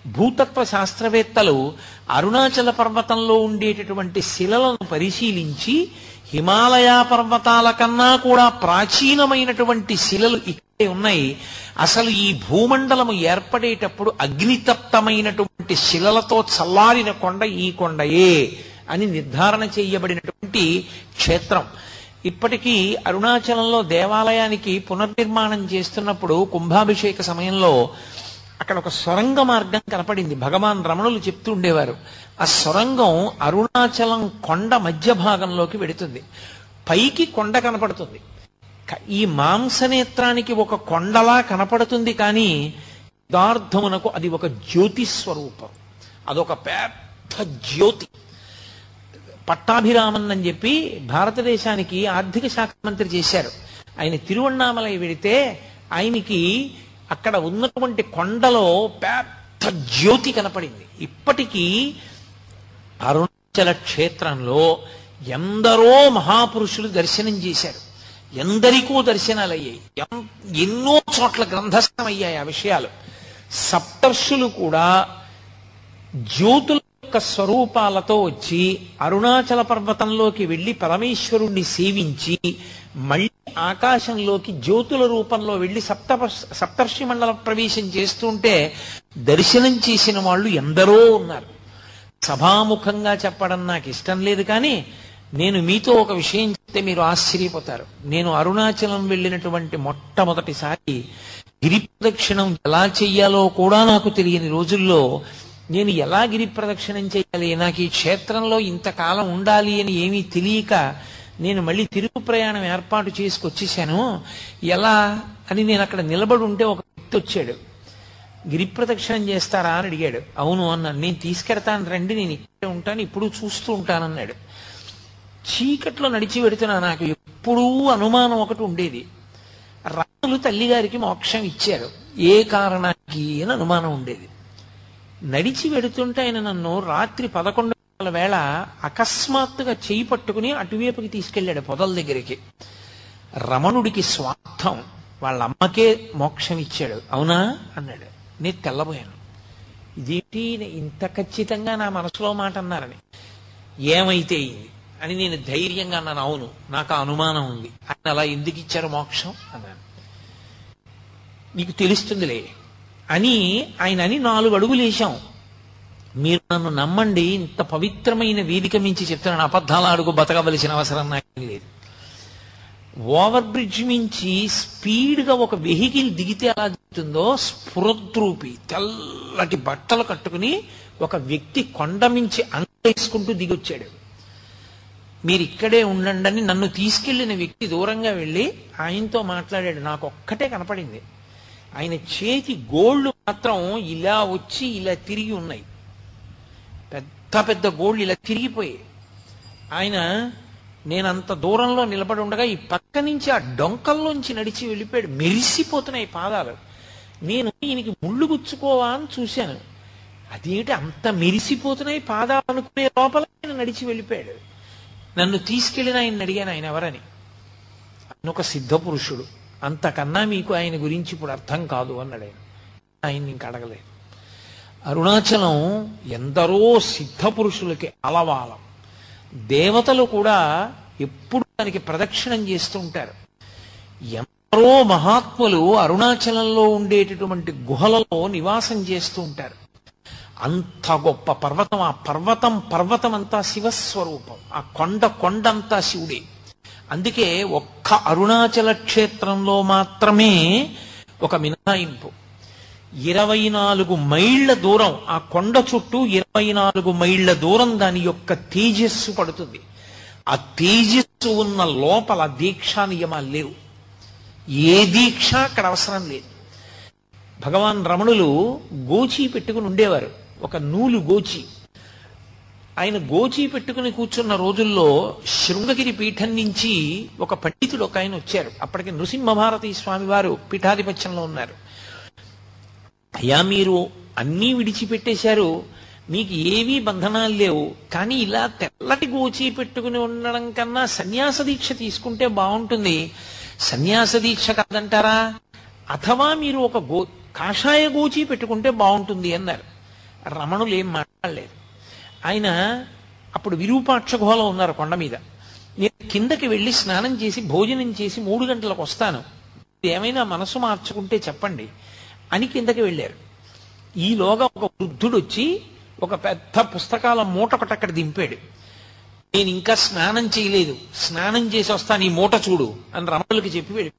భూతత్వ శాస్త్రవేత్తలు అరుణాచల పర్వతంలో ఉండేటటువంటి శిలలను పరిశీలించి హిమాలయ పర్వతాల కన్నా కూడా ప్రాచీనమైనటువంటి శిలలు ఉన్నాయి. అసలు ఈ భూమండలము ఏర్పడేటప్పుడు అగ్నితప్తమైనటువంటి శిలలతో చల్లారిన కొండ ఈ కొండయే అని నిర్ధారణ చేయబడినటువంటి క్షేత్రం. ఇప్పటికీ అరుణాచలంలో దేవాలయానికి పునర్నిర్మాణం చేస్తున్నప్పుడు కుంభాభిషేక సమయంలో అక్కడ ఒక సొరంగ మార్గం కనపడింది. భగవాన్ రమణులు చెప్తూ ఉండేవారు. ఆ సొరంగం అరుణాచలం కొండ మధ్య భాగంలోకి వెడుతుంది. పైకి కొండ కనపడుతుంది. ఈ మాంసనేత్రానికి ఒక కొండలా కనపడుతుంది కానీ యథార్థమునకు అది ఒక జ్యోతి స్వరూపం. అదొక పెద్ద జ్యోతి. పట్టాభిరామన్ అని చెప్పి భారతదేశానికి ఆర్థిక శాఖ మంత్రి చేశారు. ఆయన తిరువన్నామలై వెడితే ఆయనకి అక్కడ ఉన్నటువంటి కొండలో పెద్ద జ్యోతి కనపడింది. ఇప్పటికీ అరుణాచల క్షేత్రంలో ఎందరో మహాపురుషులు దర్శనం చేశారు. ఎందరికో దర్శనాలు అయ్యాయి ఎం- ఎన్నో చోట్ల గ్రంథస్థమయ్యాయి ఆ విషయాలు. సప్తర్షులు కూడా జ్యోతుల యొక్క స్వరూపాలతో వచ్చి అరుణాచల పర్వతంలోకి వెళ్ళి పరమేశ్వరుణ్ణి సేవించి మళ్ళీ ఆకాశంలోకి జ్యోతుల రూపంలో వెళ్ళి సప్త సప్తర్షి మండల ప్రవేశం చేస్తుంటే దర్శనం చేసిన వాళ్ళు ఎందరో ఉన్నారు. సభాముఖంగా చెప్పడం నాకు ఇష్టం లేదు కానీ నేను మీతో ఒక విషయం చెప్తే మీరు ఆశ్చర్యపోతారు. నేను అరుణాచలం వెళ్ళినటువంటి మొట్టమొదటిసారి గిరి ప్రదక్షిణం ఎలా చెయ్యాలో కూడా నాకు తెలియని రోజుల్లో నేను ఎలా గిరి ప్రదక్షిణం చేయాలి నాకు ఈ క్షేత్రంలో ఇంతకాలం ఉండాలి అని ఏమీ తెలియక నేను మళ్ళీ తిరుగు ప్రయాణం ఏర్పాటు చేసుకొచ్చేసాను. ఎలా అని నేను అక్కడ నిలబడి ఉంటే ఒక వ్యక్తి వచ్చాడు. గిరి ప్రదక్షిణం చేస్తారా అని అడిగాడు. అవును అన్నాను. నేను తీసుకెడతాను రండి నేను ఇక్కడే ఉంటాను ఇప్పుడు చూస్తూ ఉంటానన్నాడు. చీకట్లో నడిచి పెడుతున్నా నాకు. ఎప్పుడూ అనుమానం ఒకటి ఉండేది. రాములు తల్లిగారికి మోక్షం ఇచ్చారు. ఏ కారణానికి అని అనుమానం ఉండేది. నడిచి వెడుతుంటే ఆయన నన్ను రాత్రి పదకొండు వేళ అకస్మాత్తుగా చేయి పట్టుకుని అటువైపుకి తీసుకెళ్ళాడు పొదల దగ్గరికి. రమణుడికి స్వార్థం. వాళ్ళ అమ్మకే మోక్షం ఇచ్చాడు. అవునా? అన్నాడు. నేను తెల్లబోయాను. ఇదేంటి? ఇంత ఖచ్చితంగా నా మనసులో మాట అన్నారని. ఏమైతే అయింది? అని నేను ధైర్యంగా అన్నాను అవును నాకు ఆ అనుమానం ఉంది. ఆయన అలా ఎందుకు ఇచ్చారు మోక్షం? అన్నాను. నీకు తెలుస్తుందిలే. అని ఆయన అని నాలుగు అడుగులు వేశాం. మీరు నన్ను నమ్మండి ఇంత పవిత్రమైన వేదిక మించి చెప్తున్నాను అబద్ధాల అడుగు బతకవలసిన అవసరం నాకు లేదు. ఓవర్ బ్రిడ్జ్ మించి స్పీడ్గా ఒక వెహికల్ దిగితే ఎలా దిగుతుందో స్ఫురద్రూపి తెల్లటి బట్టలు కట్టుకుని ఒక వ్యక్తి కొండ మించి అంగేసుకుంటూ దిగొచ్చాడు. మీరు ఇక్కడే ఉండండి అని నన్ను తీసుకెళ్ళిన వ్యక్తి దూరంగా వెళ్ళి ఆయనతో మాట్లాడాడు. నాకు ఒక్కటే కనపడింది. ఆయన చేతి గోళ్ళు మాత్రం ఇలా వచ్చి ఇలా తిరిగి ఉన్నాయి. పెద్ద పెద్ద గోళ్ళు ఇలా తిరిగిపోయాయి ఆయన నేను అంత దూరంలో నిలబడి ఉండగా ఈ పక్క నుంచి ఆ డొంకల్లోంచి నడిచి వెళ్ళిపోయాడు. మెరిసిపోతున్నాయి పాదాలు. నేను ఈయనకి ముళ్ళు గుచ్చుకోవా అని చూశాను. అదేంటి అంత మెరిసిపోతున్నాయి? పాదాలు అనుకునే లోపల ఆయన నడిచి వెళ్ళిపోయాడు. నన్ను తీసుకెళ్ళిన ఆయన అడిగాను ఆయన ఎవరని? ఆయన ఒక సిద్ధ పురుషుడు అంతకన్నా మీకు ఆయన గురించి ఇప్పుడు అర్థం కాదు అన్నాడు ఆయన. ఆయన ఇంక అడగలేదు. అరుణాచలం ఎందరో సిద్ధ పురుషులకి అలవాలం. దేవతలు కూడా ఎప్పుడు దానికి ప్రదక్షిణం చేస్తూ ఉంటారు. ఎందరో మహాత్ములు అరుణాచలంలో ఉండేటటువంటి గుహలలో నివాసం చేస్తూ ఉంటారు. అంత గొప్ప పర్వతం ఆ పర్వతం పర్వతం అంతా శివస్వరూపం. ఆ కొండ కొండంతా శివుడే. అందుకే ఒక్క అరుణాచల క్షేత్రంలో మాత్రమే ఒక మినహాయింపు. ఇరవై నాలుగు మైళ్ళ దూరం ఆ కొండ చుట్టూ ఇరవై నాలుగు మైళ్ళ దూరం దాని యొక్క తేజస్సు పడుతుంది. ఆ తేజస్సు ఉన్న లోపల దీక్షా నియమాలు లేవు. ఏ దీక్ష అక్కడ అవసరం లేదు. భగవాన్ రమణులు గోచి పెట్టుకుని ఉండేవారు. ఒక నూలు గోచి. ఆయన గోచి పెట్టుకుని కూర్చున్న రోజుల్లో శృంగగిరి పీఠం నుంచి ఒక పండితుడు ఒక ఆయన వచ్చారు. అప్పటికి నృసింహభారతి స్వామి వారు పీఠాధిపత్యంలో ఉన్నారు. అయ్యా మీరు అన్నీ విడిచిపెట్టేశారు. మీకు ఏవీ బంధనాలు లేవు. కానీ ఇలా తెల్లటి గోచి పెట్టుకుని ఉండడం కన్నా సన్యాస దీక్ష తీసుకుంటే బాగుంటుంది. సన్యాస దీక్ష కాదంటారా? అథవా మీరు ఒక గో కాషాయ గోచి పెట్టుకుంటే బాగుంటుంది అన్నారు. రమణులు ఏం మాట్లాడలేదు. ఆయన అప్పుడు విరూపాక్ష గుహలో ఉన్నారు కొండ మీద. నేను కిందకి వెళ్ళి స్నానం చేసి భోజనం చేసి మూడు గంటలకు వస్తాను. ఏమైనా మనసు మార్చుకుంటే చెప్పండి అని కిందకి వెళ్ళారు. ఈలోగా ఒక వృద్ధుడు వచ్చి ఒక పెద్ద పుస్తకాల మూట ఒకటి అక్కడ దింపాడు. నేను ఇంకా స్నానం చేయలేదు. స్నానం చేసి వస్తాను ఈ మూట చూడు అని రమణులకి చెప్పి వెళ్ళి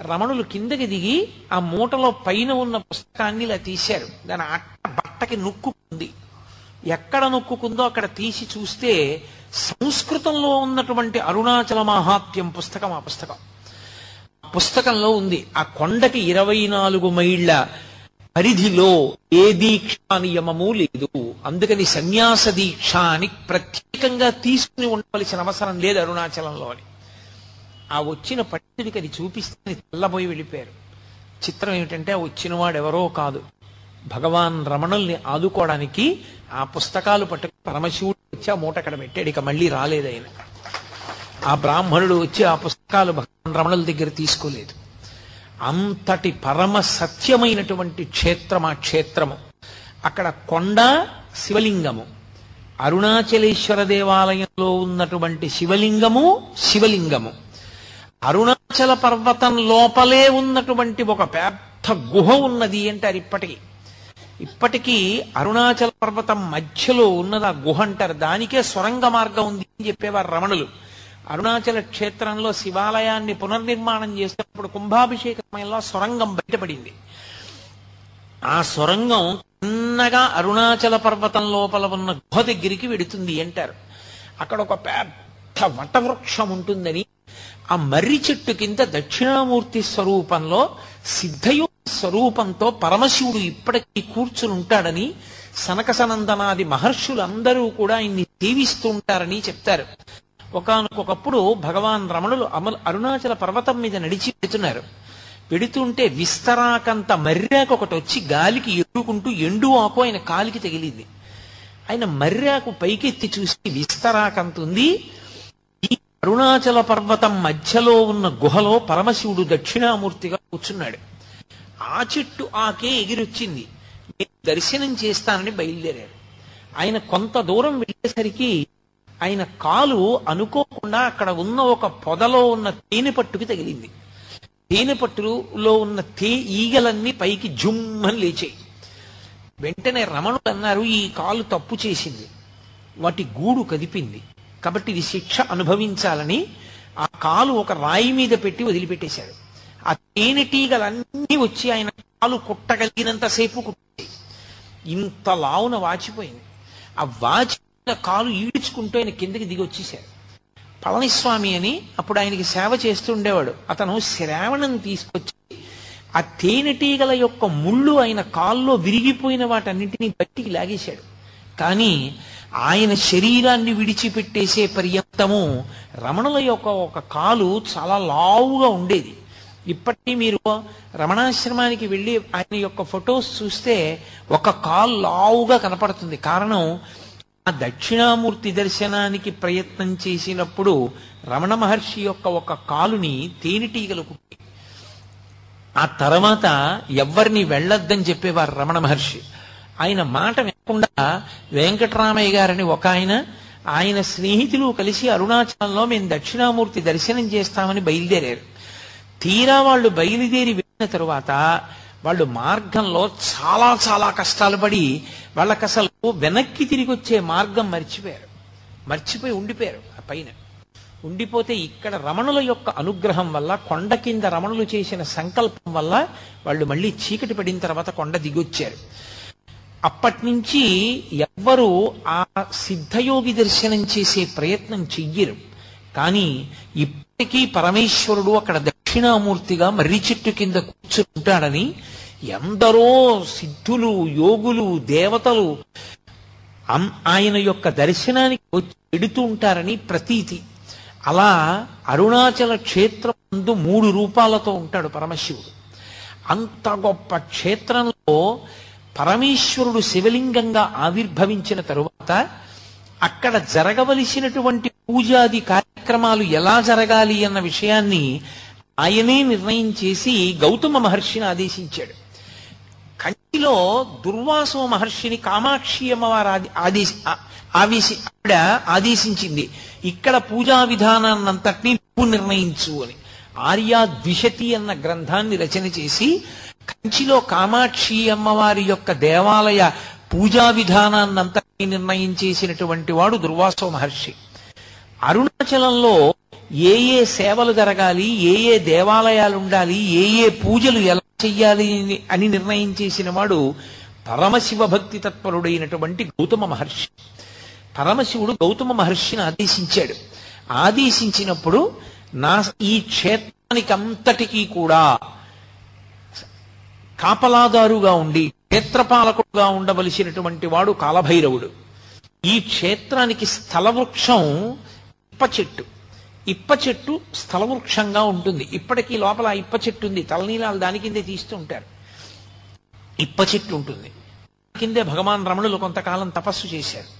రమణులు కిందకి దిగి ఆ మూటలో పైన ఉన్న పుస్తకాన్ని ఇలా తీశారు. దాని ఆట బట్టకి నొక్కుంది ఎక్కడ నొక్కుకుందో అక్కడ తీసి చూస్తే సంస్కృతంలో ఉన్నటువంటి అరుణాచల మహాత్యం పుస్తకం ఆ పుస్తకం. ఆ పుస్తకంలో ఉంది ఆ కొండకి ఇరవై నాలుగు మైళ్ళ పరిధిలో ఏ దీక్షా నియమము లేదు. అందుకని సన్యాస దీక్ష అని ప్రత్యేకంగా తీసుకుని ఉండవలసిన అవసరం లేదు అరుణాచలంలో అని. ఆ వచ్చిన పండితుడికి అది చూపిస్తే తెల్లబోయి వెళ్ళిపోయారు. చిత్రం ఏమిటంటే ఆ వచ్చిన వాడెవరో కాదు. భగవాన్ రమణుల్ని ఆదుకోవడానికి ఆ పుస్తకాలు పట్టుకు పరమశివుడు వచ్చి ఆ మూట అక్కడ పెట్టాడు. ఇక మళ్ళీ రాలేదు ఆయన. ఆ బ్రాహ్మణుడు వచ్చి ఆ పుస్తకాలు భగవాన్ రమణుల దగ్గర తీసుకోలేదు. అంతటి పరమ సత్యమైనటువంటి క్షేత్రం ఆ క్షేత్రము. అక్కడ కొండ శివలింగము. అరుణాచలేశ్వర దేవాలయంలో ఉన్నటువంటి శివలింగము శివలింగము. అరుణాచల పర్వతం లోపలే ఉన్నటువంటి ఒక పెద్ద గుహ ఉన్నది అంటారు ఇప్పటికీ. ఇప్పటికీ అరుణాచల పర్వతం మధ్యలో ఉన్నది ఆ గుహ అంటారు. దానికే సొరంగ మార్గం ఉంది అని చెప్పేవారు రమణులు. అరుణాచల క్షేత్రంలో శివాలయాన్ని పునర్నిర్మాణం చేసినప్పుడు కుంభాభిషేక సమయంలో సొరంగం బయటపడింది. ఆ సొరంగం చిన్నగా అరుణాచల పర్వతం లోపల ఉన్న గుహ దగ్గరికి వెడుతుంది అంటారు. అక్కడ ఒక పెద్ద వటవృక్షం ఉంటుందని ఆ మర్రి చెట్టు కింద దక్షిణామూర్తి స్వరూపంలో సిద్ధయో స్వరూపంతో పరమశివుడు ఇప్పటికీ కూర్చుని ఉంటాడని సనక సనందనాది మహర్షులందరూ కూడా ఆయన్ని సేవిస్తూ ఉంటారని చెప్తారు. ఒకనకొకప్పుడు భగవాన్ రమణులు అమలు అరుణాచల పర్వతం మీద నడిచి పెడుతున్నారు పెడుతుంటే విస్తరాకంత మర్రాకు ఒకటి వచ్చి గాలికి ఎగురుకుంటూ ఎండు ఆకు ఆయన కాలికి తగిలింది. ఆయన మర్రాకు పైకెత్తి చూసి విస్తరాకంత ఉంది అరుణాచల పర్వతం మధ్యలో ఉన్న గుహలో పరమశివుడు దక్షిణామూర్తిగా కూర్చున్నాడు. ఆ చెట్టు ఆకే ఎగిరొచ్చింది. నేను దర్శనం చేస్తానని బయలుదేరాడు. ఆయన కొంత దూరం వెళ్ళేసరికి ఆయన కాలు అనుకోకుండా అక్కడ ఉన్న ఒక పొదలో ఉన్న తేనె పట్టుకి తగిలింది. తేనె పట్టులో ఉన్న తే ఈగలన్నీ పైకి జుమ్మని లేచాయి. వెంటనే రమణులు అన్నారు ఈ కాలు తప్పు చేసింది. వాటి గూడు కదిపింది. కాబట్టి ఇది శిక్ష అనుభవించాలని ఆ కాలు ఒక రాయి మీద పెట్టి వదిలిపెట్టేశాడు. ఆ తేనెటీగలన్నీ వచ్చి ఆయన కాలు కుట్టగలిగినంతసేపు కుట్టాయి. ఇంత లావున వాచిపోయింది. ఆ వాచిన కాలు ఈడ్చుకుంటూ ఆయన కిందకి దిగి వచ్చేసారు పళనిస్వామి అని అప్పుడు ఆయనకి సేవ చేస్తూ ఉండేవాడు. అతను శ్రావణం తీసుకొచ్చి ఆ తేనెటీగల యొక్క ముళ్ళు ఆయన కాల్లో విరిగిపోయిన వాటన్నింటినీ బట్టికి లాగేశాడు. కానీ ఆయన శరీరాన్ని విడిచిపెట్టేసే పర్యంతము రమణుల యొక్క ఒక కాలు చాలా లావుగా ఉండేది. ఇప్పటికీ మీరు రమణాశ్రమానికి వెళ్ళి ఆయన యొక్క ఫొటోస్ చూస్తే ఒక కాలు లావుగా కనపడుతుంది. కారణం ఆ దక్షిణామూర్తి దర్శనానికి ప్రయత్నం చేసినప్పుడు రమణ మహర్షి యొక్క ఒక కాలుని తేనెటీగలు కుట్టి ఆ తర్వాత ఎవ్వరిని వెళ్ళొద్దని చెప్పేవారు రమణ మహర్షి. ఆయన మాట వినకుండా వెంకటరామయ్య గారని ఒక ఆయన ఆయన స్నేహితులు కలిసి అరుణాచలంలో మేము దక్షిణామూర్తి దర్శనం చేస్తామని బయలుదేరారు. తీరా వాళ్ళు బయలుదేరి వెళ్ళిన తరువాత వాళ్ళు మార్గంలో చాలా చాలా కష్టాలు పడి వాళ్ళకి అసలు వెనక్కి తిరిగి వచ్చే మార్గం మర్చిపోయారు. మర్చిపోయి ఉండిపోయారు ఆ పైన. ఉండిపోతే ఇక్కడ రమణుల యొక్క అనుగ్రహం వల్ల కొండ కింద రమణులు చేసిన సంకల్పం వల్ల వాళ్ళు మళ్ళీ చీకటి పడిన తర్వాత కొండ దిగొచ్చారు. అప్పటి నుంచి ఎవ్వరూ ఆ సిద్ధయోగి దర్శనం చేసే ప్రయత్నం చెయ్యరు. కానీ ఇప్పటికీ పరమేశ్వరుడు అక్కడ దక్షిణామూర్తిగా మర్రి చెట్టు కింద కూర్చుంటాడని ఎందరో సిద్ధులు యోగులు దేవతలు ఆయన యొక్క దర్శనానికి వచ్చి పెడుతూ ఉంటారని ప్రతీతి. అలా అరుణాచల క్షేత్రం ముందు మూడు రూపాలతో ఉంటాడు పరమశివుడు. అంత గొప్ప క్షేత్రంలో పరమేశ్వరుడు శివలింగంగా ఆవిర్భవించిన తరువాత అక్కడ జరగవలసినటువంటి పూజాది కార్యక్రమాలు ఎలా జరగాలి అన్న విషయాన్ని ఆయనే నిర్ణయం చేసి గౌతమ మహర్షిని ఆదేశించాడు. కంచిలో దుర్వాసో మహర్షిని కామాక్షి అమ్మవారు ఆదేశ ఆవేశి ఆవిడ ఆదేశించింది ఇక్కడ పూజా విధానాన్నంతటినీ నువ్వు నిర్ణయించు అని. ఆర్యా ద్విషతి అన్న గ్రంథాన్ని రచన చేసి కంచిలో కామాక్షి అమ్మవారి యొక్క దేవాలయ పూజా విధానాన్నంతటినీ నిర్ణయించేసినటువంటి వాడు దుర్వాసో మహర్షి. అరుణాచలంలో ఏ ఏ సేవలు జరగాలి ఏ ఏ దేవాలయాలు ఉండాలి ఏ ఏ పూజలు ఎలా చెయ్యాలి అని- అని నిర్ణయం చేసిన వాడు పరమశివ భక్తి తత్పరుడైనటువంటి గౌతమ మహర్షి. పరమశివుడు గౌతమ మహర్షిని ఆదేశించాడు. ఆదేశించినప్పుడు నా ఈ క్షేత్రానికి అంతటికీ కూడా కాపలాదారుగా ఉండి క్షేత్రపాలకుడుగా ఉండవలసినటువంటి వాడు కాలభైరవుడు. ఈ క్షేత్రానికి స్థలవృక్షం ఇప్ప చెట్టు ఇప్ప చెట్టు స్థలవృక్షంగా ఉంటుంది. ఇప్పటికీ లోపల ఇప్ప చెట్టు ఉంది తలనీలాలు దాని కిందే తీస్తూ ఉంటారు. ఇప్ప చెట్టు ఉంటుంది. కిందే భగవాన్ రమణులు కొంతకాలం తపస్సు చేశారు.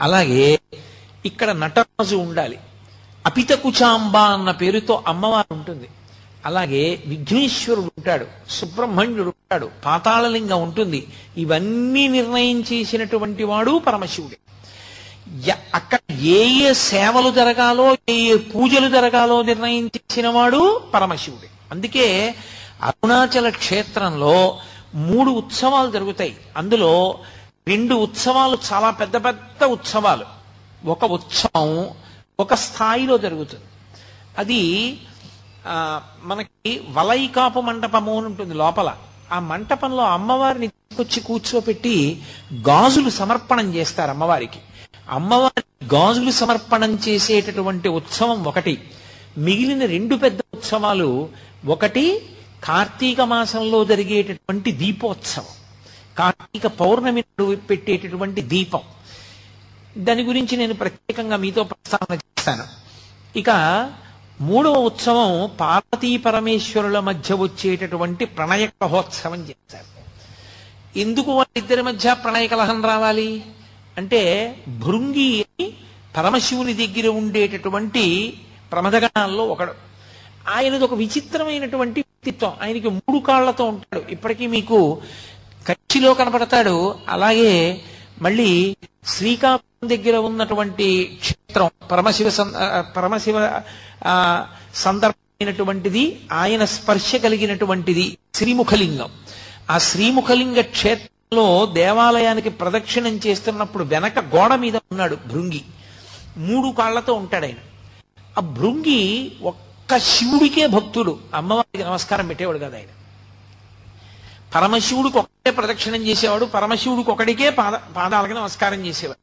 అలాగే ఇక్కడ నటరాజు ఉండాలి. అపితకుచాంబ అన్న పేరుతో అమ్మవారు ఉంటుంది. అలాగే విఘ్నేశ్వరుడు ఉంటాడు సుబ్రహ్మణ్యుడు ఉంటాడు పాతాళలింగం ఉంటుంది. ఇవన్నీ నిర్ణయం చేసినటువంటి వాడు పరమశివుడే. అక్కడ ఏ ఏ సేవలు జరగాలో ఏ ఏ పూజలు జరగాలో నిర్ణయం చేసిన వాడు పరమశివుడే. అందుకే అరుణాచల క్షేత్రంలో మూడు ఉత్సవాలు జరుగుతాయి. అందులో రెండు ఉత్సవాలు చాలా పెద్ద పెద్ద ఉత్సవాలు. ఒక ఉత్సవం ఒక స్థాయిలో జరుగుతుంది. అది మనకి వలైకాపు మంటపము అని ఉంటుంది లోపల. ఆ మంటపంలో అమ్మవారిని తీసుకొచ్చి కూర్చోపెట్టి గాజులు సమర్పణం చేస్తారు అమ్మవారికి. అమ్మవారి గాజులు సమర్పణం చేసేటటువంటి ఉత్సవం ఒకటి. మిగిలిన రెండు పెద్ద ఉత్సవాలు ఒకటి కార్తీక మాసంలో జరిగేటటువంటి దీపోత్సవం. కార్తీక పౌర్ణమి పెట్టేటటువంటి దీపం. దాని గురించి నేను ప్రత్యేకంగా మీతో ప్రస్తావన చేస్తాను. ఇక మూడవ ఉత్సవం పార్వతీ పరమేశ్వరుల మధ్య వచ్చేటటువంటి ప్రణయ కలహోత్సవం చేస్తారు ఎందుకు వాళ్ళిద్దరి మధ్య ప్రణయ కలహం రావాలి? అంటే భృంగి పరమశివుని దగ్గర ఉండేటటువంటి ప్రమదగణాల్లో ఒకడు. ఆయనది ఒక విచిత్రమైనటువంటి వ్యక్తిత్వం. ఆయనకి మూడు కాళ్ళతో ఉంటాడు. ఇప్పటికీ మీకు కచ్చిలో కనపడతాడు. అలాగే మళ్ళీ శ్రీకాకుళం దగ్గర ఉన్నటువంటి క్షేత్రం పరమశివ పరమశివ ఆ, సందర్భమైనటువంటిది ఆయన స్పర్శ కలిగినటువంటిది శ్రీముఖలింగం. ఆ శ్రీముఖలింగ క్షేత్రంలో దేవాలయానికి ప్రదక్షిణం చేస్తున్నప్పుడు వెనక గోడ మీద ఉన్నాడు భృంగి. మూడు కాళ్ళతో ఉంటాడు ఆయన. ఆ భృంగి ఒక్క శివుడికే భక్తుడు. అమ్మవారికి నమస్కారం పెట్టేవాడు కదా ఆయన. పరమశివుడికి ఒకటే ప్రదక్షిణం చేసేవాడు పరమశివుడికి ఒకడికే పాద పాదాలకి నమస్కారం చేసేవాడు.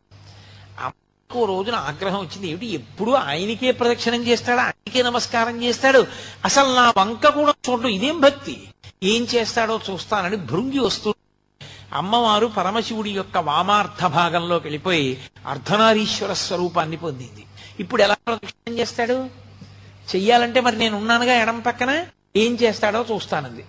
ఓ రోజున ఆగ్రహం వచ్చింది. ఏమిటి? ఎప్పుడు ఆయనకే ప్రదక్షిణం చేస్తాడు? ఆయనకే నమస్కారం చేస్తాడు? అసలు నా వంక కూడా చూడడం ఇదేం భక్తి? ఏం చేస్తాడో చూస్తానని భృంగి వస్తూ అమ్మవారు పరమశివుడి యొక్క వామార్థ భాగంలోకి వెళ్ళిపోయి అర్ధనారీశ్వర స్వరూపాన్ని పొందింది. ఇప్పుడు ఎలా ప్రదక్షిణం చేస్తాడు? చెయ్యాలంటే మరి నేను ఉన్నానుగా ఎడం పక్కన? ఏం చేస్తాడో చూస్తానంది.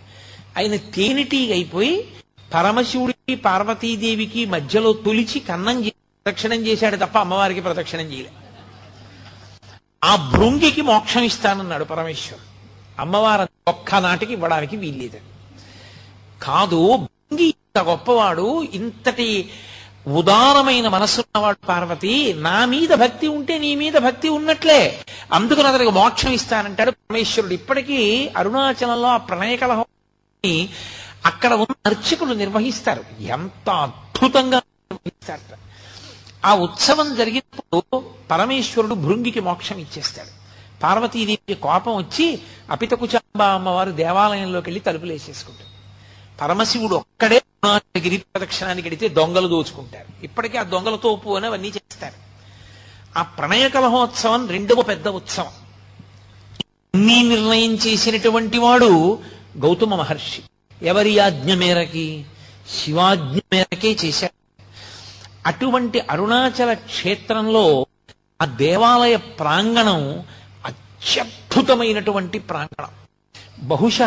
ఆయన తేనెటీగ అయిపోయి పరమశివుడికి పార్వతీదేవికి మధ్యలో తొలిచి కన్నం చేసి ప్రదక్షిణం చేశాడు తప్ప అమ్మవారికి ప్రదక్షిణం చేయలే. ఆ భృంగికి మోక్షం ఇస్తానన్నాడు పరమేశ్వరుడు. అమ్మవారు ఒక్క నాటికి ఇవ్వడానికి వీల్లేదు. కాదు భృంగి ఇంత గొప్పవాడు ఇంతటి ఉదారమైన మనసున్నవాడు పార్వతి నా మీద భక్తి ఉంటే నీ మీద భక్తి ఉన్నట్లే. అందుకని అతనికి మోక్షం ఇస్తానంటాడు పరమేశ్వరుడు. ఇప్పటికీ అరుణాచలంలో ఆ ప్రణయకలహం అక్కడ ఉన్న అర్చకులు నిర్వహిస్తారు. ఎంత అద్భుతంగా నిర్వహిస్తారట. ఆ ఉత్సవం జరిగినప్పుడు పరమేశ్వరుడు భృంగికి మోక్షం ఇచ్చేస్తాడు. పార్వతీదేవికి కోపం వచ్చి అపితకుచాంబ అమ్మవారు దేవాలయంలోకి వెళ్ళి తలుపులు వేసేసుకుంటారు. పరమశివుడు ఒక్కడే గిరి ప్రదక్షిణానికి వెడితే దొంగలు దోచుకుంటారు. ఇప్పటికీ ఆ దొంగల తోపు అని అవన్నీ చేస్తారు. ఆ ప్రణయ కలహోత్సవం రెండవ పెద్ద ఉత్సవం. అన్ని నిర్ణయం చేసినటువంటి వాడు గౌతమ మహర్షి. ఎవరి ఆజ్ఞ మేరకి? శివాజ్ఞ మేరకే చేశాడు. అటువంటి అరుణాచల క్షేత్రంలో ఆ దేవాలయ ప్రాంగణం అత్యద్భుతమైనటువంటి ప్రాంగణం. బహుశ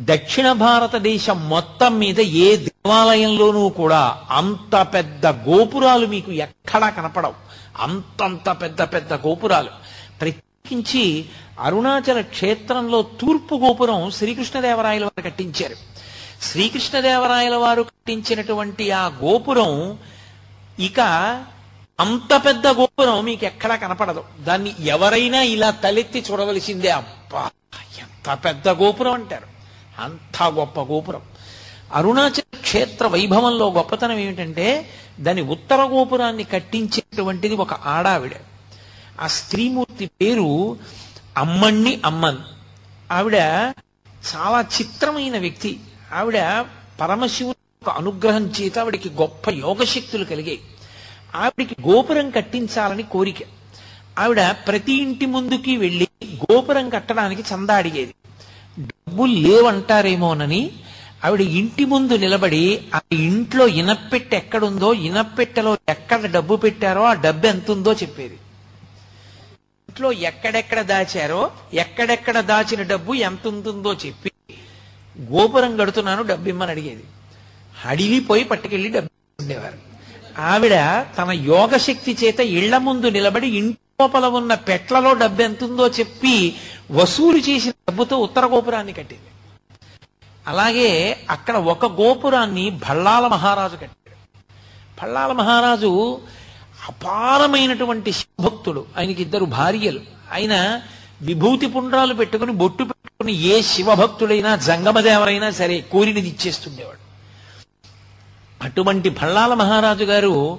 దక్షిణ భారతదేశం మొత్తం మీద ఏ దేవాలయంలోనూ కూడా అంత పెద్ద గోపురాలు మీకు ఎక్కడా కనపడవు. అంతంత పెద్ద పెద్ద గోపురాలు. ప్రత్యేకించి అరుణాచల క్షేత్రంలో తూర్పు గోపురం శ్రీకృష్ణదేవరాయల వారు కట్టించారు. శ్రీకృష్ణదేవరాయల వారు కట్టించినటువంటి ఆ గోపురం ఇక అంత పెద్ద గోపురం మీకు ఎక్కడా కనపడదు. దాన్ని ఎవరైనా ఇలా తలెత్తి చూడవలసిందే. అబ్బా ఎంత పెద్ద గోపురం అంటారు. అంత గొప్ప గోపురం. అరుణాచల క్షేత్ర వైభవంలో గొప్పతనం ఏమిటంటే దాని ఉత్తర గోపురాన్ని కట్టించేటువంటిది ఒక ఆడావిడ. ఆ స్త్రీమూర్తి పేరు అమ్మణ్ణి అమ్మన్. ఆవిడ చాలా చిత్రమైన వ్యక్తి. ఆవిడ పరమశివుని అనుగ్రహం చేత ఆవిడికి గొప్ప యోగశక్తులు కలిగాయి. ఆవిడికి గోపురం కట్టించాలని కోరిక. ఆవిడ ప్రతి ఇంటి ముందుకి వెళ్ళి గోపురం కట్టడానికి చందా అడిగేది. డబ్బులు లేవంటారేమోనని ఆవిడ ఇంటి ముందు నిలబడి ఆ ఇంట్లో ఇనప్పెట్టె ఎక్కడుందో ఇనప్పెట్టెలో ఎక్కడ డబ్బు పెట్టారో ఆ డబ్బు ఎంత ఉందో చెప్పేది. ఇంట్లో ఎక్కడెక్కడ దాచారో ఎక్కడెక్కడ దాచిన డబ్బు ఎంత ఉంటుందో చెప్పి గోపురం కడుతున్నాను డబ్బు ఇమ్మని అడిగేది. అడిగిపోయి పట్టుకెళ్ళి డబ్బు ఉండేవారు. ఆవిడ తన యోగ శక్తి చేత ఇళ్ళ ముందు నిలబడి ఇంటి లోపల ఉన్న పెట్లలో డబ్బు ఎంతుందో చెప్పి వసూలు చేసిన డబ్బుతో ఉత్తర గోపురాన్ని కట్టింది. అలాగే అక్కడ ఒక గోపురాన్ని భళ్ళాల మహారాజు కట్టాడు. భళ్ళాల మహారాజు అపారమైనటువంటి శివభక్తుడు. ఆయనకి ఇద్దరు భార్యలు. ఆయన విభూతి పుండ్రాలు పెట్టుకుని బొట్టు పెట్టుకుని ఏ శివభక్తుడైనా జంగమదేవరైనా సరే కోరినది ఇచ్చేస్తుండేవాడు. అటువంటి భళ్ళాల మహారాజు గారు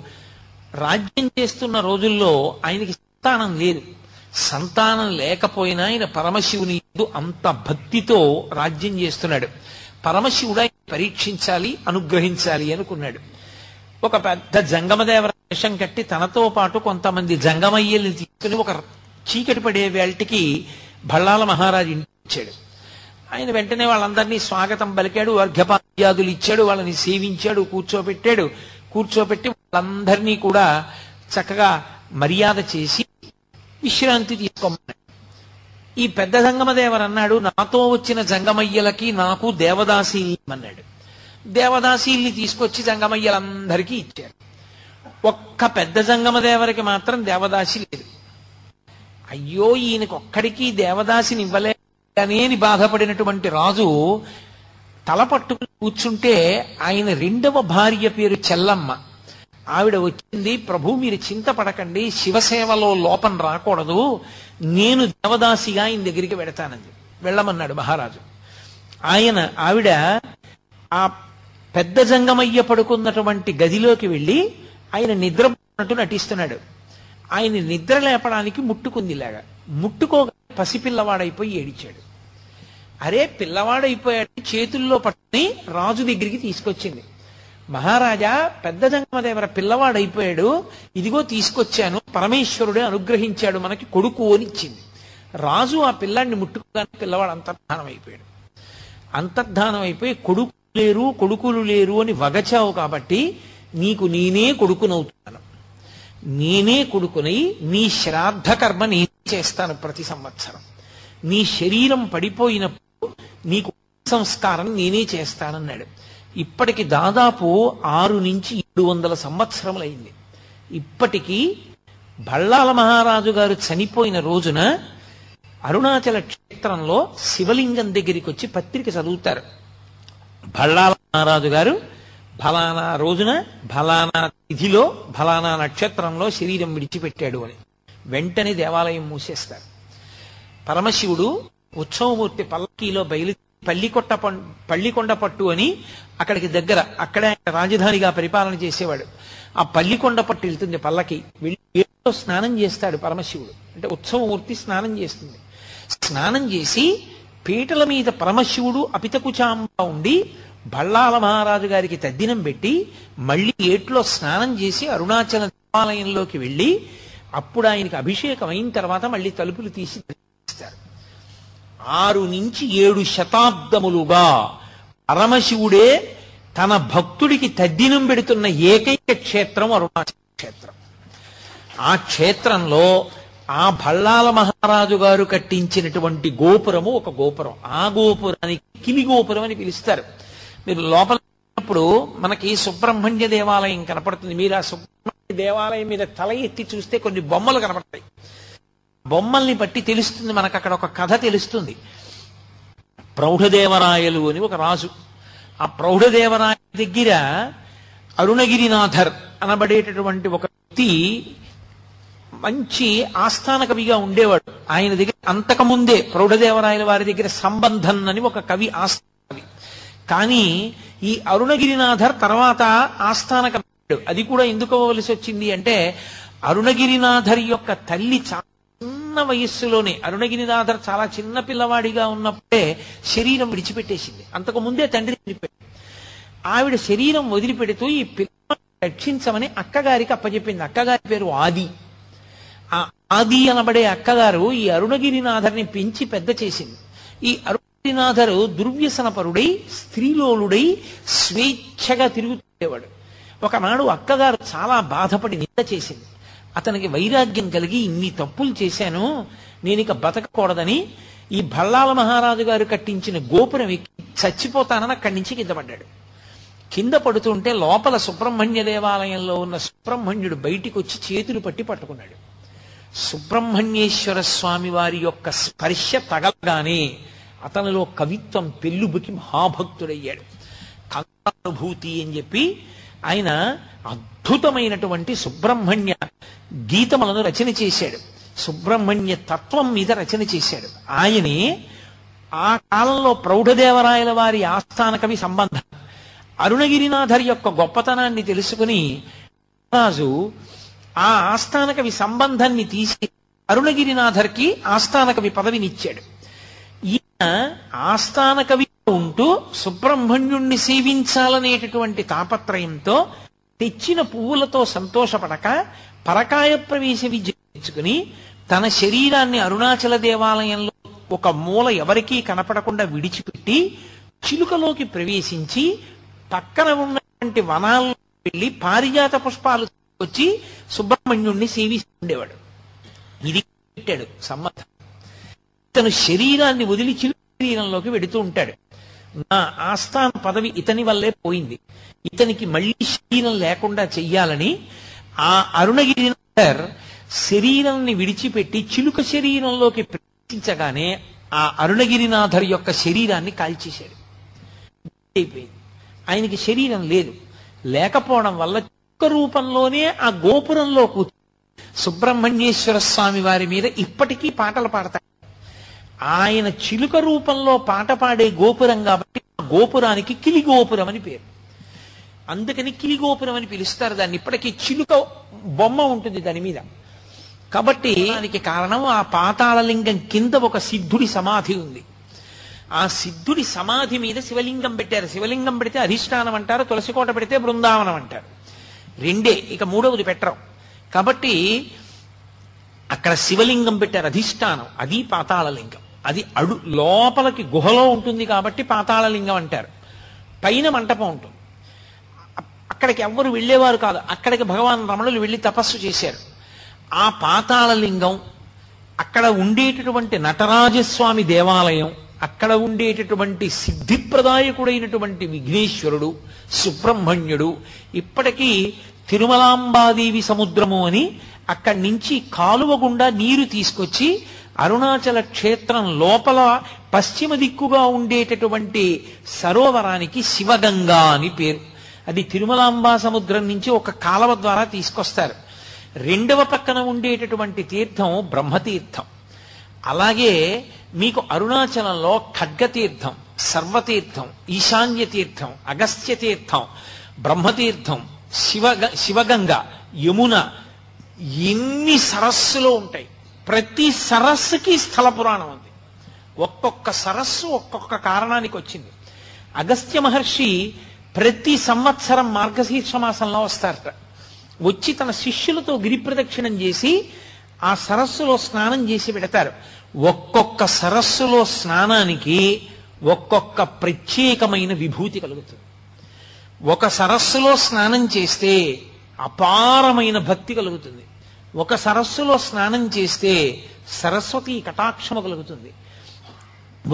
రాజ్యం చేస్తున్న రోజుల్లో ఆయనకి సంతానం లేదు. సంతానం లేకపోయినా ఆయన పరమశివుని అంత భక్తితో రాజ్యం చేస్తున్నాడు. పరమశివుడు ఆయన పరీక్షించాలి అనుగ్రహించాలి అనుకున్నాడు. ఒక పెద్ద జంగమదేవర వేషం కట్టి తనతో పాటు కొంతమంది జంగమయ్యల్ని తీసుకుని ఒక చీకటి పడే వేళటికి భళ్ళాల మహారాజు ఇంటికి వచ్చాడు. ఆయన వెంటనే వాళ్ళందరినీ స్వాగతం పలికాడు అర్ఘ్యపాద్యాదులు ఇచ్చాడు వాళ్ళని సేవించాడు కూర్చోబెట్టాడు కూర్చోబెట్టి వాళ్ళందరినీ కూడా చక్కగా మర్యాద చేసి విశ్రాంతి తీసుకోమన్నాడు. ఈ పెద్ద జంగమదేవర్ అన్నాడు నాతో వచ్చిన జంగమయ్యలకి నాకు దేవదాసీల్ని అన్నాడు దేవదాసీల్ని తీసుకొచ్చి జంగమయ్యలందరికీ ఇచ్చారు ఒక్క పెద్ద జంగమదేవరికి మాత్రం దేవదాసి లేదు. అయ్యో ఈయనకి ఒక్కడికి దేవదాసిని ఇవ్వలే అని బాధపడినటువంటి రాజు తల పట్టుకుని కూర్చుంటే ఆయన రెండవ భార్య పేరు చెల్లమ్మ. ఆవిడ వచ్చింది ప్రభు మీరు చింతపడకండి శివసేవలో లోపం రాకూడదు నేను దేవదాసిగా ఆయన దగ్గరికి వెడతానంది వెళ్ళమన్నాడు మహారాజు. ఆయన ఆవిడ ఆ పెద్ద జంగమయ్య పడుకున్నటువంటి గదిలోకి వెళ్ళి ఆయన నిద్రపోతున్నట్టు నటిస్తున్నాడు. ఆయన నిద్ర లేపడానికి ముట్టుకుంది ఇలాగా ముట్టుకోగా పసిపిల్లవాడైపోయి ఏడిచాడు. అరే పిల్లవాడైపోయాడు చేతుల్లో పట్టుకుని రాజు దగ్గరికి తీసుకొచ్చింది. మహారాజా పెద్ద జంగమదేవర పిల్లవాడైపోయాడు. ఇదిగో తీసుకొచ్చాను. పరమేశ్వరుడే అనుగ్రహించాడు మనకి కొడుకు అని ఇచ్చింది. రాజు ఆ పిల్లాడిని ముట్టుకోగానే పిల్లవాడు అంతర్ధానం అయిపోయాడు అంతర్ధానం అయిపోయి కొడుకు లేరు కొడుకులు లేరు అని వగచావు కాబట్టి నీకు నేనే కొడుకునవుతున్నాను. నేనే కొడుకునై నీ శ్రాద్ధ కర్మ నేనే చేస్తాను ప్రతి సంవత్సరం. నీ శరీరం పడిపోయినప్పుడు నీకు సంస్కారం నేనే చేస్తానన్నాడు. ఇప్పటికి దాదాపు ఆరు నుంచి ఏడు వందల సంవత్సరములైంది. ఇప్పటికీ బళ్ళాల మహారాజు గారు చనిపోయిన రోజున అరుణాచల క్షేత్రంలో శివలింగం దగ్గరికి వచ్చి పత్రిక చదువుతారు. బళ్ళాల మహారాజు గారు ఫలానా రోజున ఫలానా తిథిలో ఫలానా నక్షత్రంలో శరీరం విడిచిపెట్టాడు అని. వెంటనే దేవాలయం మూసేస్తారు. పరమశివుడు ఉత్సవమూర్తి పల్లకీలో బయలు పల్లికొట్ట పల్లికొండ పట్టు అని అక్కడికి దగ్గర అక్కడే ఆయన రాజధానిగా పరిపాలన చేసేవాడు. ఆ పల్లికొండ పట్టు వెళ్తుంది పల్లకి. వెళ్ళి ఏట్లో స్నానం చేస్తాడు పరమశివుడు. అంటే ఉత్సవమూర్తి స్నానం చేస్తుంది. స్నానం చేసి పీటల మీద పరమశివుడు అపితకుచాంబ ఉండి బళ్ళాల మహారాజు గారికి తద్దినం పెట్టి మళ్ళీ ఏట్లో స్నానం చేసి అరుణాచల దేవాలయంలోకి వెళ్ళి అప్పుడు ఆయనకి అభిషేకం అయిన తర్వాత మళ్ళీ తలుపులు తీసి ఆరు నుంచి ఏడు శతాబ్దములుగా పరమశివుడే తన భక్తుడికి తద్దినం పెడుతున్న ఏకైక క్షేత్రం అరుణాచల క్షేత్రం. ఆ క్షేత్రంలో ఆ భళ్ళాల మహారాజు గారు కట్టించినటువంటి గోపురము ఒక గోపురం. ఆ గోపురానికి కిలి గోపురం అని పిలుస్తారు. మీరు లోపల ఉన్నప్పుడు మనకి సుబ్రహ్మణ్య దేవాలయం కనపడుతుంది. మీరు ఆ సుబ్రహ్మణ్య దేవాలయం మీద తల ఎత్తి చూస్తే కొన్ని బొమ్మలు కనపడతాయి. బొమ్మల్ని బట్టి తెలుస్తుంది మనకు అక్కడ ఒక కథ తెలుస్తుంది. ప్రౌఢదేవరాయలు అని ఒక రాజు. ఆ ప్రౌఢదేవరాయ దగ్గర అరుణగిరినాథర్ అనబడేటటువంటి ఒక వ్యక్తి మంచి ఆస్థాన కవిగా ఉండేవాడు. ఆయన దగ్గర అంతకుముందే ప్రౌఢదేవరాయల వారి దగ్గర సంబంధం అని ఒక కవి ఆస్థాన కవి కానీ ఈ అరుణగిరినాథర్ తర్వాత ఆస్థాన కవి అది కూడా ఎందుకు అవ్వవలసి వచ్చింది అంటే అరుణగిరినాథర్ యొక్క తల్లి చాలా చిన్న వయస్సులోనే అరుణగిరినాథర్ చాలా చిన్న పిల్లవాడిగా ఉన్నప్పుడే శరీరం విడిచిపెట్టేసింది. అంతకు ముందే తండ్రి చనిపోయాడు. ఆవిడ శరీరం వదిలిపెడుతూ ఈ పిల్ల రక్షించమని అక్కగారికి అప్పచెప్పింది. అక్కగారి పేరు ఆది. ఆ ఆది అనబడే అక్కగారు ఈ అరుణగిరినాథర్ని పెంచి పెద్ద చేసింది. ఈ అరుణగిరినాథరు దుర్వ్యసనపరుడై స్త్రీలోలుడై స్వేచ్ఛగా తిరుగుతుండేవాడు. ఒకనాడు అక్కగారు చాలా బాధపడి నింద చేసింది. అతనికి వైరాగ్యం కలిగి ఇన్ని తప్పులు చేశాను నేను ఇక బతకకూడదని ఈ భల్లాల మహారాజు గారు కట్టించిన గోపురం ఎక్కి చచ్చిపోతానని అక్కడి నుంచి కింద పడ్డాడు. కింద పడుతుంటే లోపల సుబ్రహ్మణ్య దేవాలయంలో ఉన్న సుబ్రహ్మణ్యుడు బయటికి వచ్చి చేతులు పట్టి పట్టుకున్నాడు. సుబ్రహ్మణ్యేశ్వర స్వామి వారి యొక్క స్పర్శ తగలగానే అతనిలో కవిత్వం పెళ్ళుబుకి మహాభక్తుడయ్యాడు. కంగానుభూతి అని చెప్పి ఆయన అద్భుతమైనటువంటి సుబ్రహ్మణ్య గీతములను రచన చేశాడు. సుబ్రహ్మణ్య తత్వం మీద రచన చేశాడు. ఆయనే ఆ కాలంలో ప్రౌఢదేవరాయల వారి ఆస్థాన కవి సంబంధం. అరుణగిరినాథర్ యొక్క గొప్పతనాన్ని తెలుసుకుని రాజు ఆ ఆస్థాన కవి సంబంధాన్ని తీసి అరుణగిరినాథర్కి ఆస్థాన కవి పదవినిచ్చాడు. ఈయన ఆస్థాన కవి ఉంటూ సుబ్రహ్మణ్యుణ్ణి సేవించాలనేటటువంటి తాపత్రయంతో తెచ్చిన పువ్వులతో సంతోషపడక పరకాయ ప్రవేశ విద్య తన శరీరాన్ని అరుణాచల దేవాలయంలో ఒక మూల ఎవరికీ కనపడకుండా విడిచిపెట్టి చిలుకలోకి ప్రవేశించి పక్కన ఉన్నటువంటి వనాల్లో వెళ్ళి పారిజాత పుష్పాలు వచ్చి సుబ్రహ్మణ్యుణ్ణి సేవిస్తుండేవాడు. ఇది పెట్టాడు సమ్మతం. తను శరీరాన్ని వదిలి చిలుక శరీరంలోకి వెడుతూ ఉంటాడు. నా ఆస్థాన పదవి ఇతని వల్లే పోయింది. ఇతనికి మళ్ళీ శరీరం లేకుండా చెయ్యాలని ఆ అరుణగిరినాథర్ శరీరాన్ని విడిచిపెట్టి చిలుక శరీరంలోకి ప్రవేశించగానే ఆ అరుణగిరినాథర్ యొక్క శరీరాన్ని కాల్చేశాడు. అయిపోయింది. ఆయనకి శరీరం లేదు. లేకపోవడం వల్ల చిలుక రూపంలోనే ఆ గోపురంలో కూర్చొని సుబ్రహ్మణ్యేశ్వర స్వామి వారి మీద ఇప్పటికీ పాటలు పాడతారు ఆయన చిలుక రూపంలో పాట పాడే గోపురం కాబట్టి ఆ గోపురానికి కిలి గోపురం అని పేరు. అందుకని కిలి గోపురం అని పిలుస్తారు దాన్ని. ఇప్పటికీ చిలుక బొమ్మ ఉంటుంది దాని మీద. కాబట్టి దానికి కారణం ఆ పాతాళలింగం కింద ఒక సిద్ధుడి సమాధి ఉంది. ఆ సిద్ధుడి సమాధి మీద శివలింగం పెట్టారు. శివలింగం పెడితే అధిష్టానం అంటారు తులసికోట పెడితే బృందావనం అంటారు. రెండే. ఇక మూడవది పెట్టరు. కాబట్టి అక్కడ శివలింగం పెట్టారు అధిష్టానం. అది పాతాళలింగం. అది అడు లోపలికి గుహలో ఉంటుంది కాబట్టి పాతాళలింగం అంటారు. పైన మంటపం ఉంటుంది. అక్కడికి ఎవ్వరు వెళ్ళేవారు కాదు. అక్కడికి భగవాన్ రమణులు వెళ్ళి తపస్సు చేశారు. ఆ పాతాళలింగం అక్కడ ఉండేటటువంటి నటరాజస్వామి దేవాలయం అక్కడ ఉండేటటువంటి సిద్ధిప్రదాయకుడైనటువంటి విఘ్నేశ్వరుడు సుబ్రహ్మణ్యుడు ఇప్పటికీ తిరుమలాంబాదేవి సముద్రము అని అక్కడి నుంచి కాలువ గుండా నీరు తీసుకొచ్చి అరుణాచల క్షేత్రం లోపల పశ్చిమ దిక్కుగా ఉండేటటువంటి సరోవరానికి శివగంగా అని పేరు. అది తిరుమలాంబా సముద్రం నుంచి ఒక కాలవ ద్వారా తీసుకొస్తారు. రెండవ పక్కన ఉండేటటువంటి తీర్థం బ్రహ్మతీర్థం. అలాగే మీకు అరుణాచలంలో ఖడ్గతీర్థం సర్వతీర్థం ఈశాన్య తీర్థం అగస్త్య తీర్థం బ్రహ్మతీర్థం శివగ శివగంగ యమున ఎన్ని సరస్సులు ఉంటాయి. ప్రతి సరస్సుకి స్థల పురాణం ఉంది. ఒక్కొక్క సరస్సు ఒక్కొక్క కారణానికి వచ్చింది. అగస్త్య మహర్షి ప్రతి సంవత్సరం మార్గశీర్ష మాసంలో వస్తారట. వచ్చి తన శిష్యులతో గిరి ప్రదక్షిణం చేసి ఆ సరస్సులో స్నానం చేసి పెడతారు. ఒక్కొక్క సరస్సులో స్నానానికి ఒక్కొక్క ప్రత్యేకమైన విభూతి కలుగుతుంది. ఒక సరస్సులో స్నానం చేస్తే అపారమైన భక్తి కలుగుతుంది. ఒక సరస్సులో స్నానం చేస్తే సరస్వతి కటాక్షము కలుగుతుంది.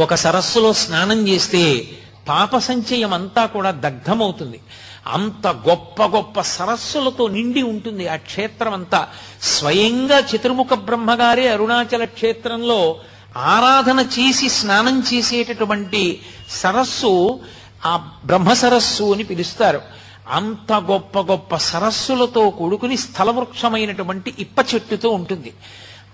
ఒక సరస్సులో స్నానం చేస్తే పాప సంచయం అంతా కూడా దగ్ధమవుతుంది. అంత గొప్ప గొప్ప సరస్సులతో నిండి ఉంటుంది ఆ క్షేత్రం అంతా స్వయంగా చతుర్ముఖ బ్రహ్మగారే అరుణాచల క్షేత్రంలో ఆరాధన చేసి స్నానం చేసేటటువంటి సరస్సు ఆ బ్రహ్మ సరస్సు అని పిలుస్తారు. అంత గొప్ప గొప్ప సరస్సులతో కూడుకుని స్థలవృక్షమైనటువంటి ఇప్ప చెట్టుతో ఉంటుంది.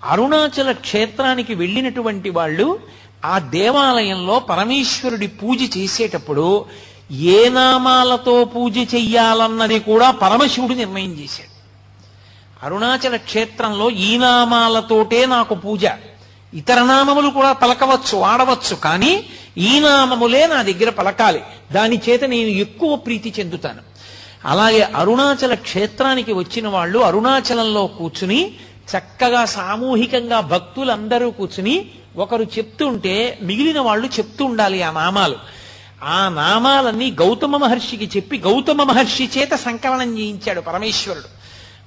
అరుణాచల క్షేత్రానికి వెళ్ళినటువంటి వాళ్ళు ఆ దేవాలయంలో పరమేశ్వరుడి పూజ చేసేటప్పుడు ఏ నామాలతో పూజ చెయ్యాలన్నది కూడా పరమశివుడు నిర్ణయం చేశాడు. అరుణాచల క్షేత్రంలో ఈ నామాలతోటే నాకు పూజ. ఇతర నామములు కూడా పలకవచ్చు ఆడవచ్చు కానీ ఈ నామములే నా దగ్గర పలకాలి. దాని చేత నేను ఎక్కువ ప్రీతి చెందుతాను. అలాగే అరుణాచల క్షేత్రానికి వచ్చిన వాళ్ళు అరుణాచలంలో కూర్చుని చక్కగా సామూహికంగా భక్తులందరూ కూర్చుని ఒకరు చెప్తుంటే మిగిలిన వాళ్ళు చెప్తూ ఉండాలి ఆ నామాలు. ఆ నామాలన్నీ గౌతమ మహర్షికి చెప్పి గౌతమ మహర్షి చేత సంకలనం చేయించాడు పరమేశ్వరుడు.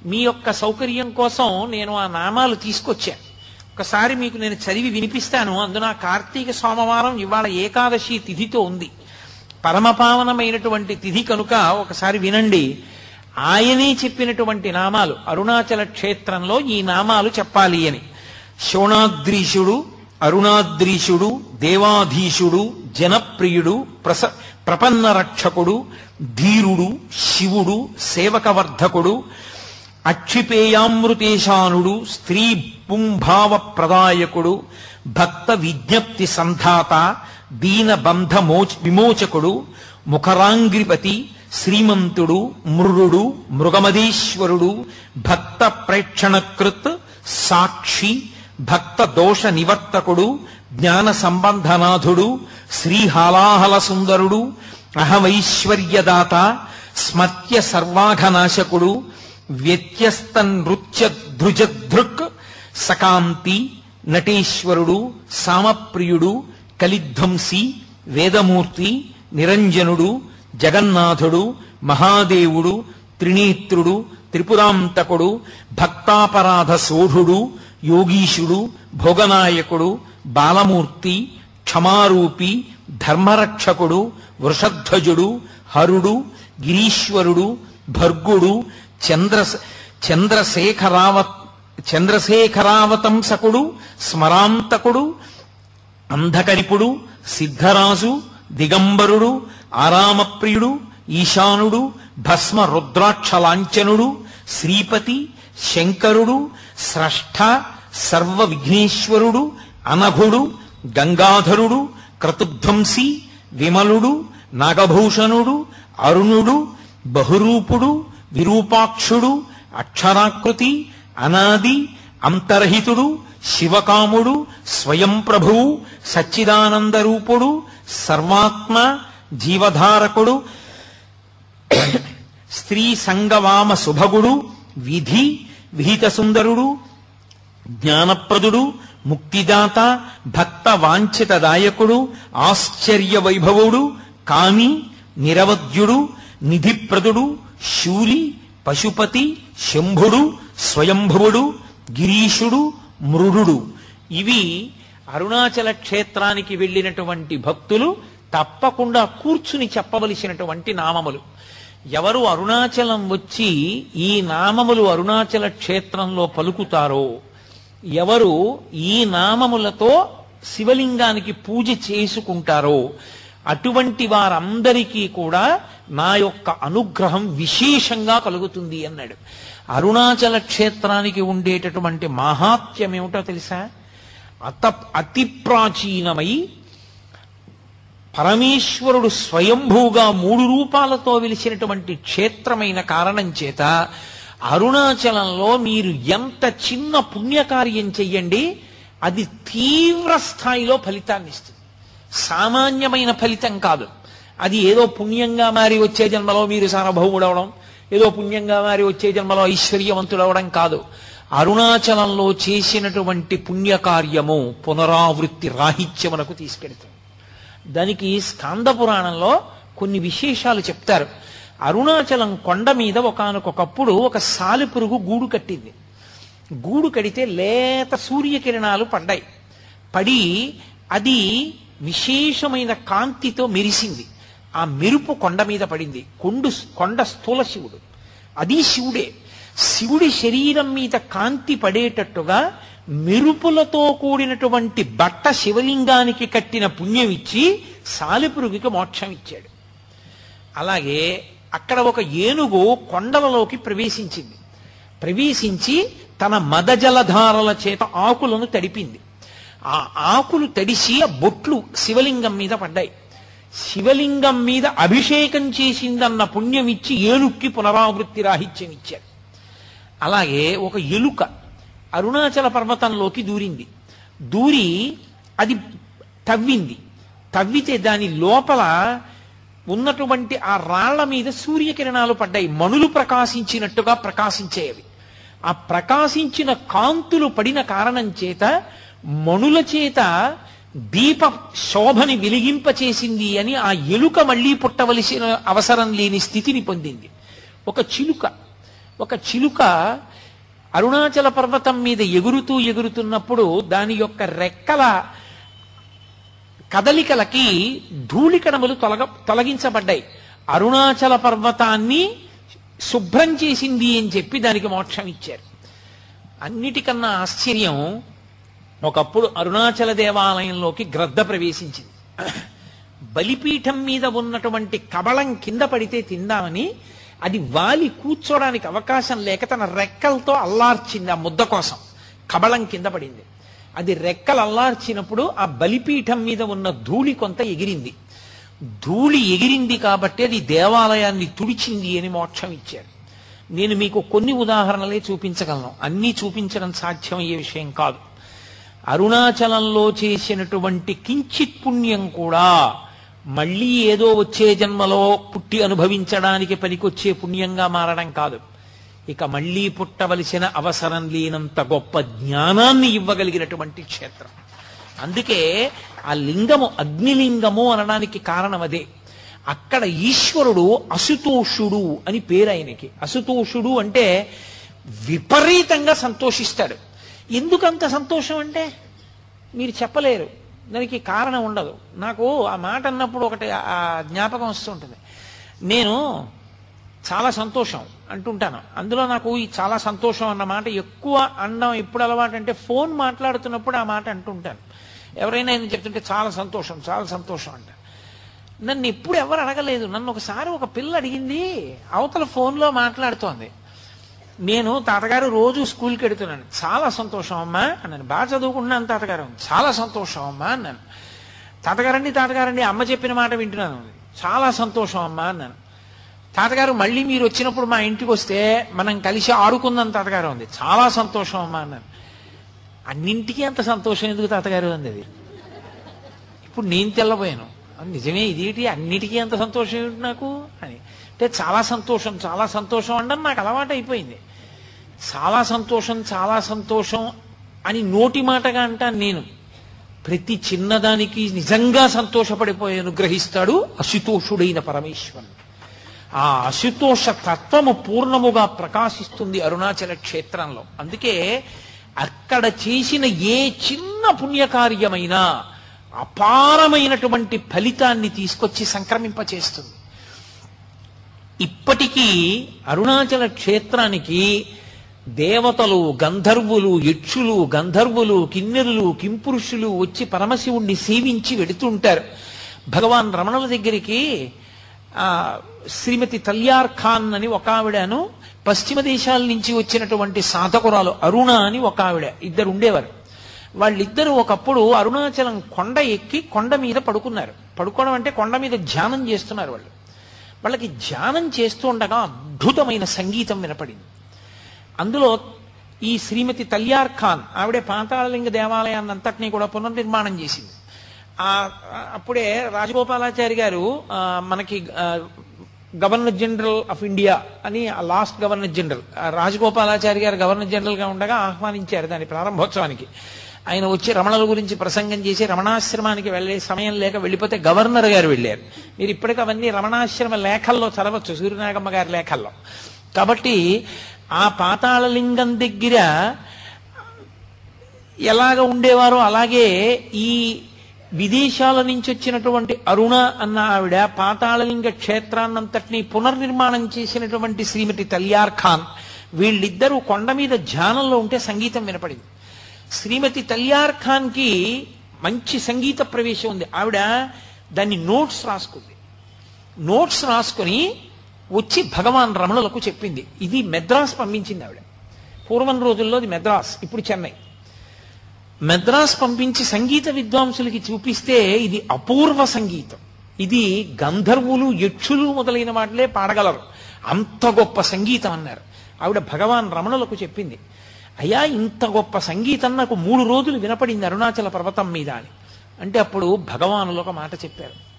మీ యొక్క సౌకర్యం కోసం నేను ఆ నామాలు తీసుకొచ్చాను ఒకసారి మీకు నేను చదివి వినిపిస్తాను. అందున కార్తీక సోమవారం ఇవాళ ఏకాదశి తిథితో ఉంది. పరమపావనమైనటువంటి తిథి కనుక ఒకసారి వినండి. ఆయనే చెప్పినటువంటి నామాలు అరుణాచల క్షేత్రంలో ఈ నామాలు చెప్పాలి అని. శోణాద్రీషుడు అరుణాద్రీషుడు దేవాధీశుడు జనప్రియుడు ప్రస ప్రపన్న రక్షకుడు ధీరుడు శివుడు సేవకవర్ధకుడు అక్షిపేయామృతేశానుడు స్త్రీ పుంభావ ప్రదాయకుడు భక్త విజ్ఞప్తి సంధాత దీనబంధ మోచ విమోచకుడు ముఖరాంగ్రిపతి శ్రీమంతుడు మృరుడు మృగమధీశ్వరుడు భక్త ప్రేక్షణకృత్ సాక్షి భక్త దోష నివర్తకుడు జ్ఞాన సంబంధనాథుడు శ్రీహాలాహల సుందరుడు అహమైశ్వర్యదాత స్మత్య సర్వాఘనాశకుడు వ్యత్యస్త నృత్య ధృజధృక్ సకాంతి నటేశ్వరుడు సామప్రియుడు కలిధ్వంసి వేదమూర్తి నిరంజనుడు జగన్నాథుడు మహాదేవుడు త్రినేత్రుడు త్రిపురాంతకుడు భక్తాపరాధ సోఢుడు యోగీశుడు భోగనాయకుడు బాలమూర్తి క్షమారూపి ధర్మరక్షకుడు వృషధ్వజుడు హరుడు గిరీశ్వరుడు భర్గుడు చంద్ర చంద్రశేఖరావ చంద్రశేఖరావతంసకుడు స్మరాంతకుడు అంధకరిపుడు సిద్ధరాజు దిగంబరుడు ఆరామప్రియుడు ఈశానుడు భస్మ రుద్రాక్ష లాంఛనుడు శ్రీపతి శంకరుడు స్రష్ట సర్వ విఘ్నేశ్వరుడు అనఘుడు గంగాధరుడు క్రతుధ్వంసి విమలుడు నాగభూషణుడు అరుణుడు బహురూపుడు విరూపాక్షుడు అక్షరాకృతి అనాది అంతర్హితుడు శివకాముడు స్వయం ప్రభువు సచ్చిదానంద రూపుడు సర్వాత్మ జీవధారకుడు స్త్రీ సంగవామ శుభగుడు విధి విహిత సుందరుడు జ్ఞానప్రదుడు ముక్తిదాత భక్త వాంఛితదాయకుడు ఆశ్చర్య వైభవుడు కామి నిరవద్యుడు నిధిప్రదుడు శూలి పశుపతి శంభుడు స్వయంభువుడు గిరీషుడు మృడు ఇవి అరుణాచల క్షేత్రానికి వెళ్ళినటువంటి భక్తులు తప్పకుండా కూర్చుని చెప్పవలసినటువంటి నామములు. ఎవరు అరుణాచలం వచ్చి ఈ నామములు అరుణాచల క్షేత్రంలో పలుకుతారో ఎవరు ఈ నామములతో శివలింగానికి పూజ చేసుకుంటారో అటువంటి వారందరికీ కూడా నా యొక్క అనుగ్రహం విశేషంగా కలుగుతుంది అన్నాడు. అరుణాచల క్షేత్రానికి ఉండేటటువంటి మహాత్యం ఏమిటో తెలుసా? అత అతి ప్రాచీనమై పరమేశ్వరుడు స్వయంభూగా మూడు రూపాలతో వెలిసినటువంటి క్షేత్రమైన కారణం చేత అరుణాచలంలో మీరు ఎంత చిన్న పుణ్యకార్యం చెయ్యండి అది తీవ్ర స్థాయిలో ఫలితాన్ని ఇస్తుంది. సామాన్యమైన ఫలితం కాదు. అది ఏదో పుణ్యంగా మారి వచ్చే జన్మలో మీరు సార్వభౌముడవడం ఏదో పుణ్యంగా మారి వచ్చే జన్మలో ఐశ్వర్యవంతుడవడం కాదు. అరుణాచలంలో చేసినటువంటి పుణ్యకార్యము పునరావృత్తి రాహిత్యమునకు తీసుకెడుతుంది దానికి స్కాంద పురాణంలో కొన్ని విశేషాలు చెప్తారు. అరుణాచలం కొండ మీద ఒకనకొకప్పుడు ఒక సాలెపురుగు గూడు కట్టింది. గూడు కడితే లేత సూర్యకిరణాలు పడ్డాయి పడి అది విశేషమైన కాంతితో మెరిసింది. ఆ మెరుపు కొండ మీద పడింది. కొండు కొండ స్థూల శివుడు. అది శివుడే. శివుడి శరీరం మీద కాంతి పడేటట్టుగా మెరుపులతో కూడినటువంటి బట్ట శివలింగానికి కట్టిన పుణ్యం ఇచ్చి సాలిపురుగుకి మోక్షం ఇచ్చాడు అలాగే అక్కడ ఒక ఏనుగు కొండలలోకి ప్రవేశించింది. ప్రవేశించి తన మదజలధారల చేత ఆకులను తడిపింది. ఆ ఆకులు తడిసి ఆ బొట్లు శివలింగం మీద పడ్డాయి. శివలింగం మీద అభిషేకం చేసిందన్న పుణ్యం ఇచ్చి ఏలుక్కి పునరావృత్తి రాహిత్యం ఇచ్చారు అలాగే ఒక ఎలుక అరుణాచల పర్వతంలోకి దూరింది. దూరి అది తవ్వింది. తవ్వితే దాని లోపల ఉన్నటువంటి ఆ రాళ్ళ మీద సూర్యకిరణాలు పడ్డాయి. మణులు ప్రకాశించినట్టుగా ప్రకాశించేవి. ఆ ప్రకాశించిన కాంతులు పడిన కారణం చేత మణుల చేత దీప శోభని వెలిగింపచేసింది అని ఆ ఎలుక మళ్ళీ పుట్టవలసిన అవసరం లేని స్థితిని పొందింది. ఒక చిలుక ఒక చిలుక అరుణాచల పర్వతం మీద ఎగురుతూ ఎగురుతున్నప్పుడు దాని యొక్క రెక్కల కదలికలకి ధూళికణములు తొలగ తొలగించబడ్డాయి. అరుణాచల పర్వతాన్ని శుభ్రం చేసింది అని చెప్పి దానికి మోక్షం ఇచ్చారు. అన్నిటికన్నా ఆశ్చర్యం ఒకప్పుడు అరుణాచల దేవాలయంలోకి గ్రద్ద ప్రవేశించింది. బలిపీఠం మీద ఉన్నటువంటి కబళం కింద పడితే తిందామని అది వాలి కూర్చోడానికి అవకాశం లేక తన రెక్కలతో అల్లార్చింది ఆ ముద్ద కోసం. కబళం కింద పడింది. అది రెక్కలు అల్లార్చినప్పుడు ఆ బలిపీఠం మీద ఉన్న ధూళి కొంత ఎగిరింది. ధూళి ఎగిరింది కాబట్టి అది దేవాలయాన్ని తుడిచింది అని మోక్షం ఇచ్చారు. నేను మీకు కొన్ని ఉదాహరణలే చూపించగలను. అన్నీ చూపించడం సాధ్యమయ్యే విషయం కాదు. అరుణాచలంలో చేసినటువంటి కించిత్ పుణ్యం కూడా మళ్ళీ ఏదో వచ్చే జన్మలో పుట్టి అనుభవించడానికి పనికొచ్చే పుణ్యంగా మారడం కాదు. ఇక మళ్ళీ పుట్టవలసిన అవసరం లేనంత గొప్ప జ్ఞానాన్ని ఇవ్వగలిగినటువంటి క్షేత్రం. అందుకే ఆ లింగము అగ్నిలింగము అనడానికి కారణం అదే అక్కడ ఈశ్వరుడు అసుతోషుడు అని పేరు ఆయనకి. అసుతోషుడు అంటే విపరీతంగా సంతోషిస్తాడు. ఎందుకంత సంతోషం అంటే? మీరు చెప్పలేరు. దానికి కారణం ఉండదు. నాకు ఆ మాట అన్నప్పుడు ఒకటి ఆ జ్ఞాపకం వస్తుంటుంది నేను చాలా సంతోషం అంటుంటాను. అందులో నాకు ఈ చాలా సంతోషం అన్న మాట ఎక్కువ అన్నం ఎప్పుడు అలవాటు అంటే ఫోన్ మాట్లాడుతున్నప్పుడు ఆ మాట అంటుంటాను. ఎవరైనా ఏం చెప్తుంటే చాలా సంతోషం చాలా సంతోషం అంట. నన్ను ఎప్పుడు ఎవరు అడగలేదు. నన్ను ఒకసారి ఒక పిల్ల అడిగింది అవతల ఫోన్లో మాట్లాడుతోంది. నేను తాతగారు రోజు స్కూల్కి వెడుతున్నాను చాలా సంతోషం అమ్మా అన్నాను. బాగా చదువుకుంటున్నాను తాతగారు. చాలా సంతోషం అమ్మా అన్నాను. తాతగారండి తాతగారండి అమ్మ చెప్పిన మాట వింటున్నాను. చాలా సంతోషం అమ్మా అన్నాను. తాతగారు మళ్ళీ మీరు వచ్చినప్పుడు మా ఇంటికి వస్తే మనం కలిసి ఆడుకుందాం తాతగారు ఉంది చాలా సంతోషం అమ్మా అన్నాను. అన్నింటికీ అంత సంతోషం ఎందుకు తాతగారు ఉంది అది? ఇప్పుడు నేను తెల్లబోయాను. నిజమే ఇదేంటి? అన్నిటికీ అంత సంతోషం ఏమిటి నాకు? అని. అంటే చాలా సంతోషం చాలా సంతోషం అనడం నాకు అలవాటు అయిపోయింది చాలా సంతోషం చాలా సంతోషం అని నోటి మాటగా అంటాను నేను. ప్రతి చిన్నదానికి నిజంగా సంతోషపడిపోయాను గ్రహిస్తాడు అశుతోషుడైన పరమేశ్వరుడు. ఆ అశుతోష తత్వము పూర్ణముగా ప్రకాశిస్తుంది అరుణాచల క్షేత్రంలో. అందుకే అక్కడ చేసిన ఏ చిన్న పుణ్యకార్యమైనా అపారమైనటువంటి ఫలితాన్ని తీసుకొచ్చి సంక్రమింపచేస్తుంది. ఇప్పటికీ అరుణాచల క్షేత్రానికి దేవతలు గంధర్వులు యక్షులు గంధర్వులు కిన్నెరులు కింపురుషులు వచ్చి పరమశివుణ్ణి సేవించి వెడుతుంటారు. భగవాన్ రమణుల దగ్గరికి ఆ శ్రీమతి తల్యార్ ఖాన్ అని ఒక ఆవిడను పశ్చిమ దేశాల నుంచి వచ్చినటువంటి సాధకురాలు అరుణ అని ఒక ఆవిడ ఇద్దరు ఉండేవారు. వాళ్ళిద్దరూ ఒకప్పుడు అరుణాచలం కొండ ఎక్కి కొండ మీద పడుకున్నారు. పడుకోవడం అంటే కొండ మీద ధ్యానం చేస్తున్నారు వాళ్ళు. వాళ్ళకి ధ్యానం చేస్తూ ఉండగా అద్భుతమైన సంగీతం వినపడింది. అందులో ఈ శ్రీమతి తల్యార్ ఖాన్ ఆవిడే పాతాళలింగ దేవాలయాన్ని అంతటినీ కూడా పునర్నిర్మాణం చేసింది. ఆ అప్పుడే రాజగోపాలాచారి గారు మనకి గవర్నర్ జనరల్ ఆఫ్ ఇండియా అని ఆ లాస్ట్ గవర్నర్ జనరల్ ఆ రాజగోపాలాచారి గారు గవర్నర్ జనరల్గా ఉండగా ఆహ్వానించారు దాని ప్రారంభోత్సవానికి. ఆయన వచ్చి రమణల గురించి ప్రసంగం చేసి రమణాశ్రమానికి వెళ్ళే సమయం లేక వెళ్ళిపోతే గవర్నర్ గారు వెళ్ళారు. మీరు ఇప్పటికీ అవన్నీ రమణాశ్రమ లేఖల్లో చదవచ్చు సూర్యనాగమ్మ గారి లేఖల్లో. కాబట్టి ఆ పాతాళలింగం దగ్గర ఎలాగ ఉండేవారో అలాగే ఈ విదేశాల నుంచి వచ్చినటువంటి అరుణ అన్న ఆవిడ పాతాళలింగ క్షేత్రాన్నంతటినీ పునర్నిర్మాణం చేసినటువంటి శ్రీమతి తల్యార్ ఖాన్ వీళ్ళిద్దరూ కొండ మీద ధ్యానంలో ఉంటే సంగీతం వినపడింది. శ్రీమతి తల్యార్ ఖాన్కి మంచి సంగీత ప్రవేశం ఉంది. ఆవిడ దాన్ని నోట్స్ రాసుకుంది. నోట్స్ రాసుకుని వచ్చి భగవాన్ రమణులకు చెప్పింది. ఇది మెద్రాస్ పంపించింది ఆవిడ. పూర్వం రోజుల్లో అది మెద్రాస్ ఇప్పుడు చెన్నై. మెద్రాస్ పంపించి సంగీత విద్వాంసులకి చూపిస్తే ఇది అపూర్వ సంగీతం. ఇది గంధర్వులు యక్షులు మొదలైన వాటిలే పాడగలరు. అంత గొప్ప సంగీతం అన్నారు. ఆవిడ భగవాన్ రమణులకు చెప్పింది. అయ్యా ఇంత గొప్ప సంగీతం నాకు మూడు రోజులు వినపడింది అరుణాచల పర్వతం మీద అని. అంటే అప్పుడు భగవానులు ఒక మాట చెప్పారు.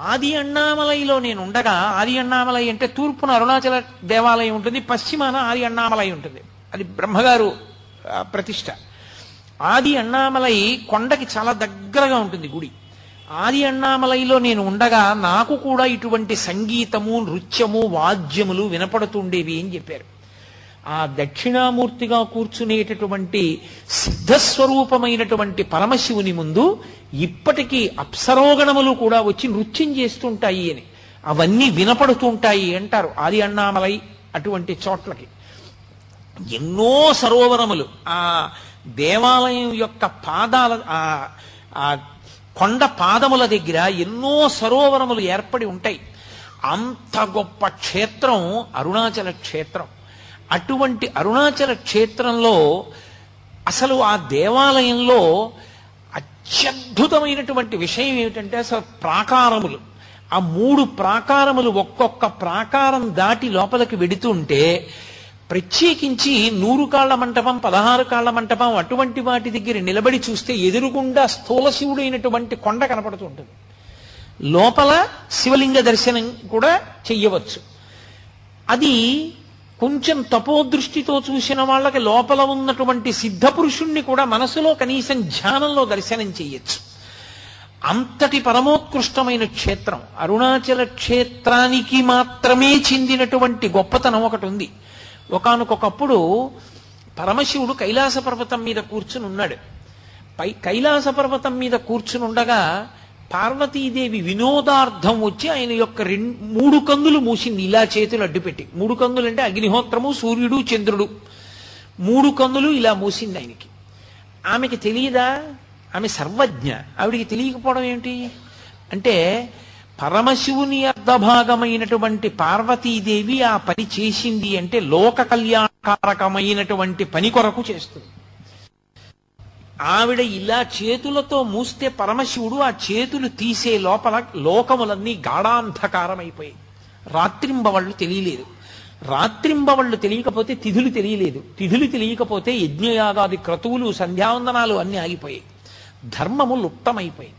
ఆది అన్నామలైలో నేను ఉండగా ఆది అన్నామలై అంటే తూర్పున అరుణాచల దేవాలయం ఉంటుంది పశ్చిమాన ఆది అన్నామలై ఉంటుంది. అది బ్రహ్మగారు ప్రతిష్ట. ఆది అన్నామలై కొండకి చాలా దగ్గరగా ఉంటుంది గుడి. ఆది అన్నామలైలో నేను ఉండగా నాకు కూడా ఇటువంటి సంగీతము నృత్యము వాద్యములు వినపడుతుండేవి అని చెప్పారు. ఆ దక్షిణామూర్తిగా కూర్చునేటటువంటి సిద్ధస్వరూపమైనటువంటి పరమశివుని ముందు ఇప్పటికీ అప్సరోగణములు కూడా వచ్చి నృత్యం చేస్తుంటాయి అని. అవన్నీ వినపడుతుంటాయి అంటారు ఆది అన్నామలై అటువంటి చోట్లకి. ఎన్నో సరోవరములు. ఆ దేవాలయం యొక్క పాదాల ఆ కొండ పాదముల దగ్గర ఎన్నో సరోవరములు ఏర్పడి ఉంటాయి. అంత గొప్ప క్షేత్రం అరుణాచల క్షేత్రం. అటువంటి అరుణాచల క్షేత్రంలో అసలు ఆ దేవాలయంలో అత్యద్భుతమైనటువంటి విషయం ఏమిటంటే అసలు ప్రాకారములు. ఆ మూడు ప్రాకారములు ఒక్కొక్క ప్రాకారం దాటి లోపలికి వెడుతుంటే ప్రత్యేకించి నూరు కాళ్ళ మంటపం పదహారు కాళ్ళ మంటపం అటువంటి వాటి దగ్గర నిలబడి చూస్తే ఎదురుగుండా స్థూల శివుడైనటువంటి కొండ కనపడుతుంటుంది. లోపల శివలింగ దర్శనం కూడా చెయ్యవచ్చు. అది కొంచెం తపోదృష్టితో చూసిన వాళ్ళకి లోపల ఉన్నటువంటి సిద్ధ పురుషుణ్ణి కూడా మనసులో కనీసం ధ్యానంలో దర్శనం చేయొచ్చు అంతటి పరమోత్కృష్టమైన క్షేత్రం అరుణాచల క్షేత్రానికి మాత్రమే చెందినటువంటి గొప్పతనం ఒకటి ఉంది. ఒకనకొకప్పుడు పరమశివుడు కైలాస పర్వతం మీద కూర్చుని ఉన్నాడు పై కైలాస పర్వతం మీద కూర్చుని ఉండగా పార్వతీదేవి వినోదార్థం వచ్చి ఆయన యొక్క రెండు మూడు కందులు మూసింది. ఇలా చేతులు అడ్డుపెట్టి మూడు కందులు అంటే అగ్నిహోత్రము సూర్యుడు చంద్రుడు. మూడు కందులు ఇలా మూసింది ఆయనకి. ఆమెకి తెలియదా? ఆమె సర్వజ్ఞ. ఆవిడికి తెలియకపోవడం ఏమిటి? అంటే పరమశివుని అర్ధభాగమైనటువంటి పార్వతీదేవి ఆ పని చేసింది అంటే లోక కళ్యాణకారకమైనటువంటి పని కొరకు చేస్తుంది. ఆవిడ ఇలా చేతులతో మూస్తే పరమశివుడు ఆ చేతులు తీసే లోపల లోకములన్నీ గాఢాంధకారమైపోయాయి. రాత్రింబవళ్ళు తెలియలేదు. రాత్రింబవళ్ళు తెలియకపోతే తిథులు తెలియలేదు. తిథులు తెలియకపోతే యజ్ఞయాగాది క్రతువులు సంధ్యావందనాలు అన్నీ ఆగిపోయాయి. ధర్మము లుప్తమైపోయింది.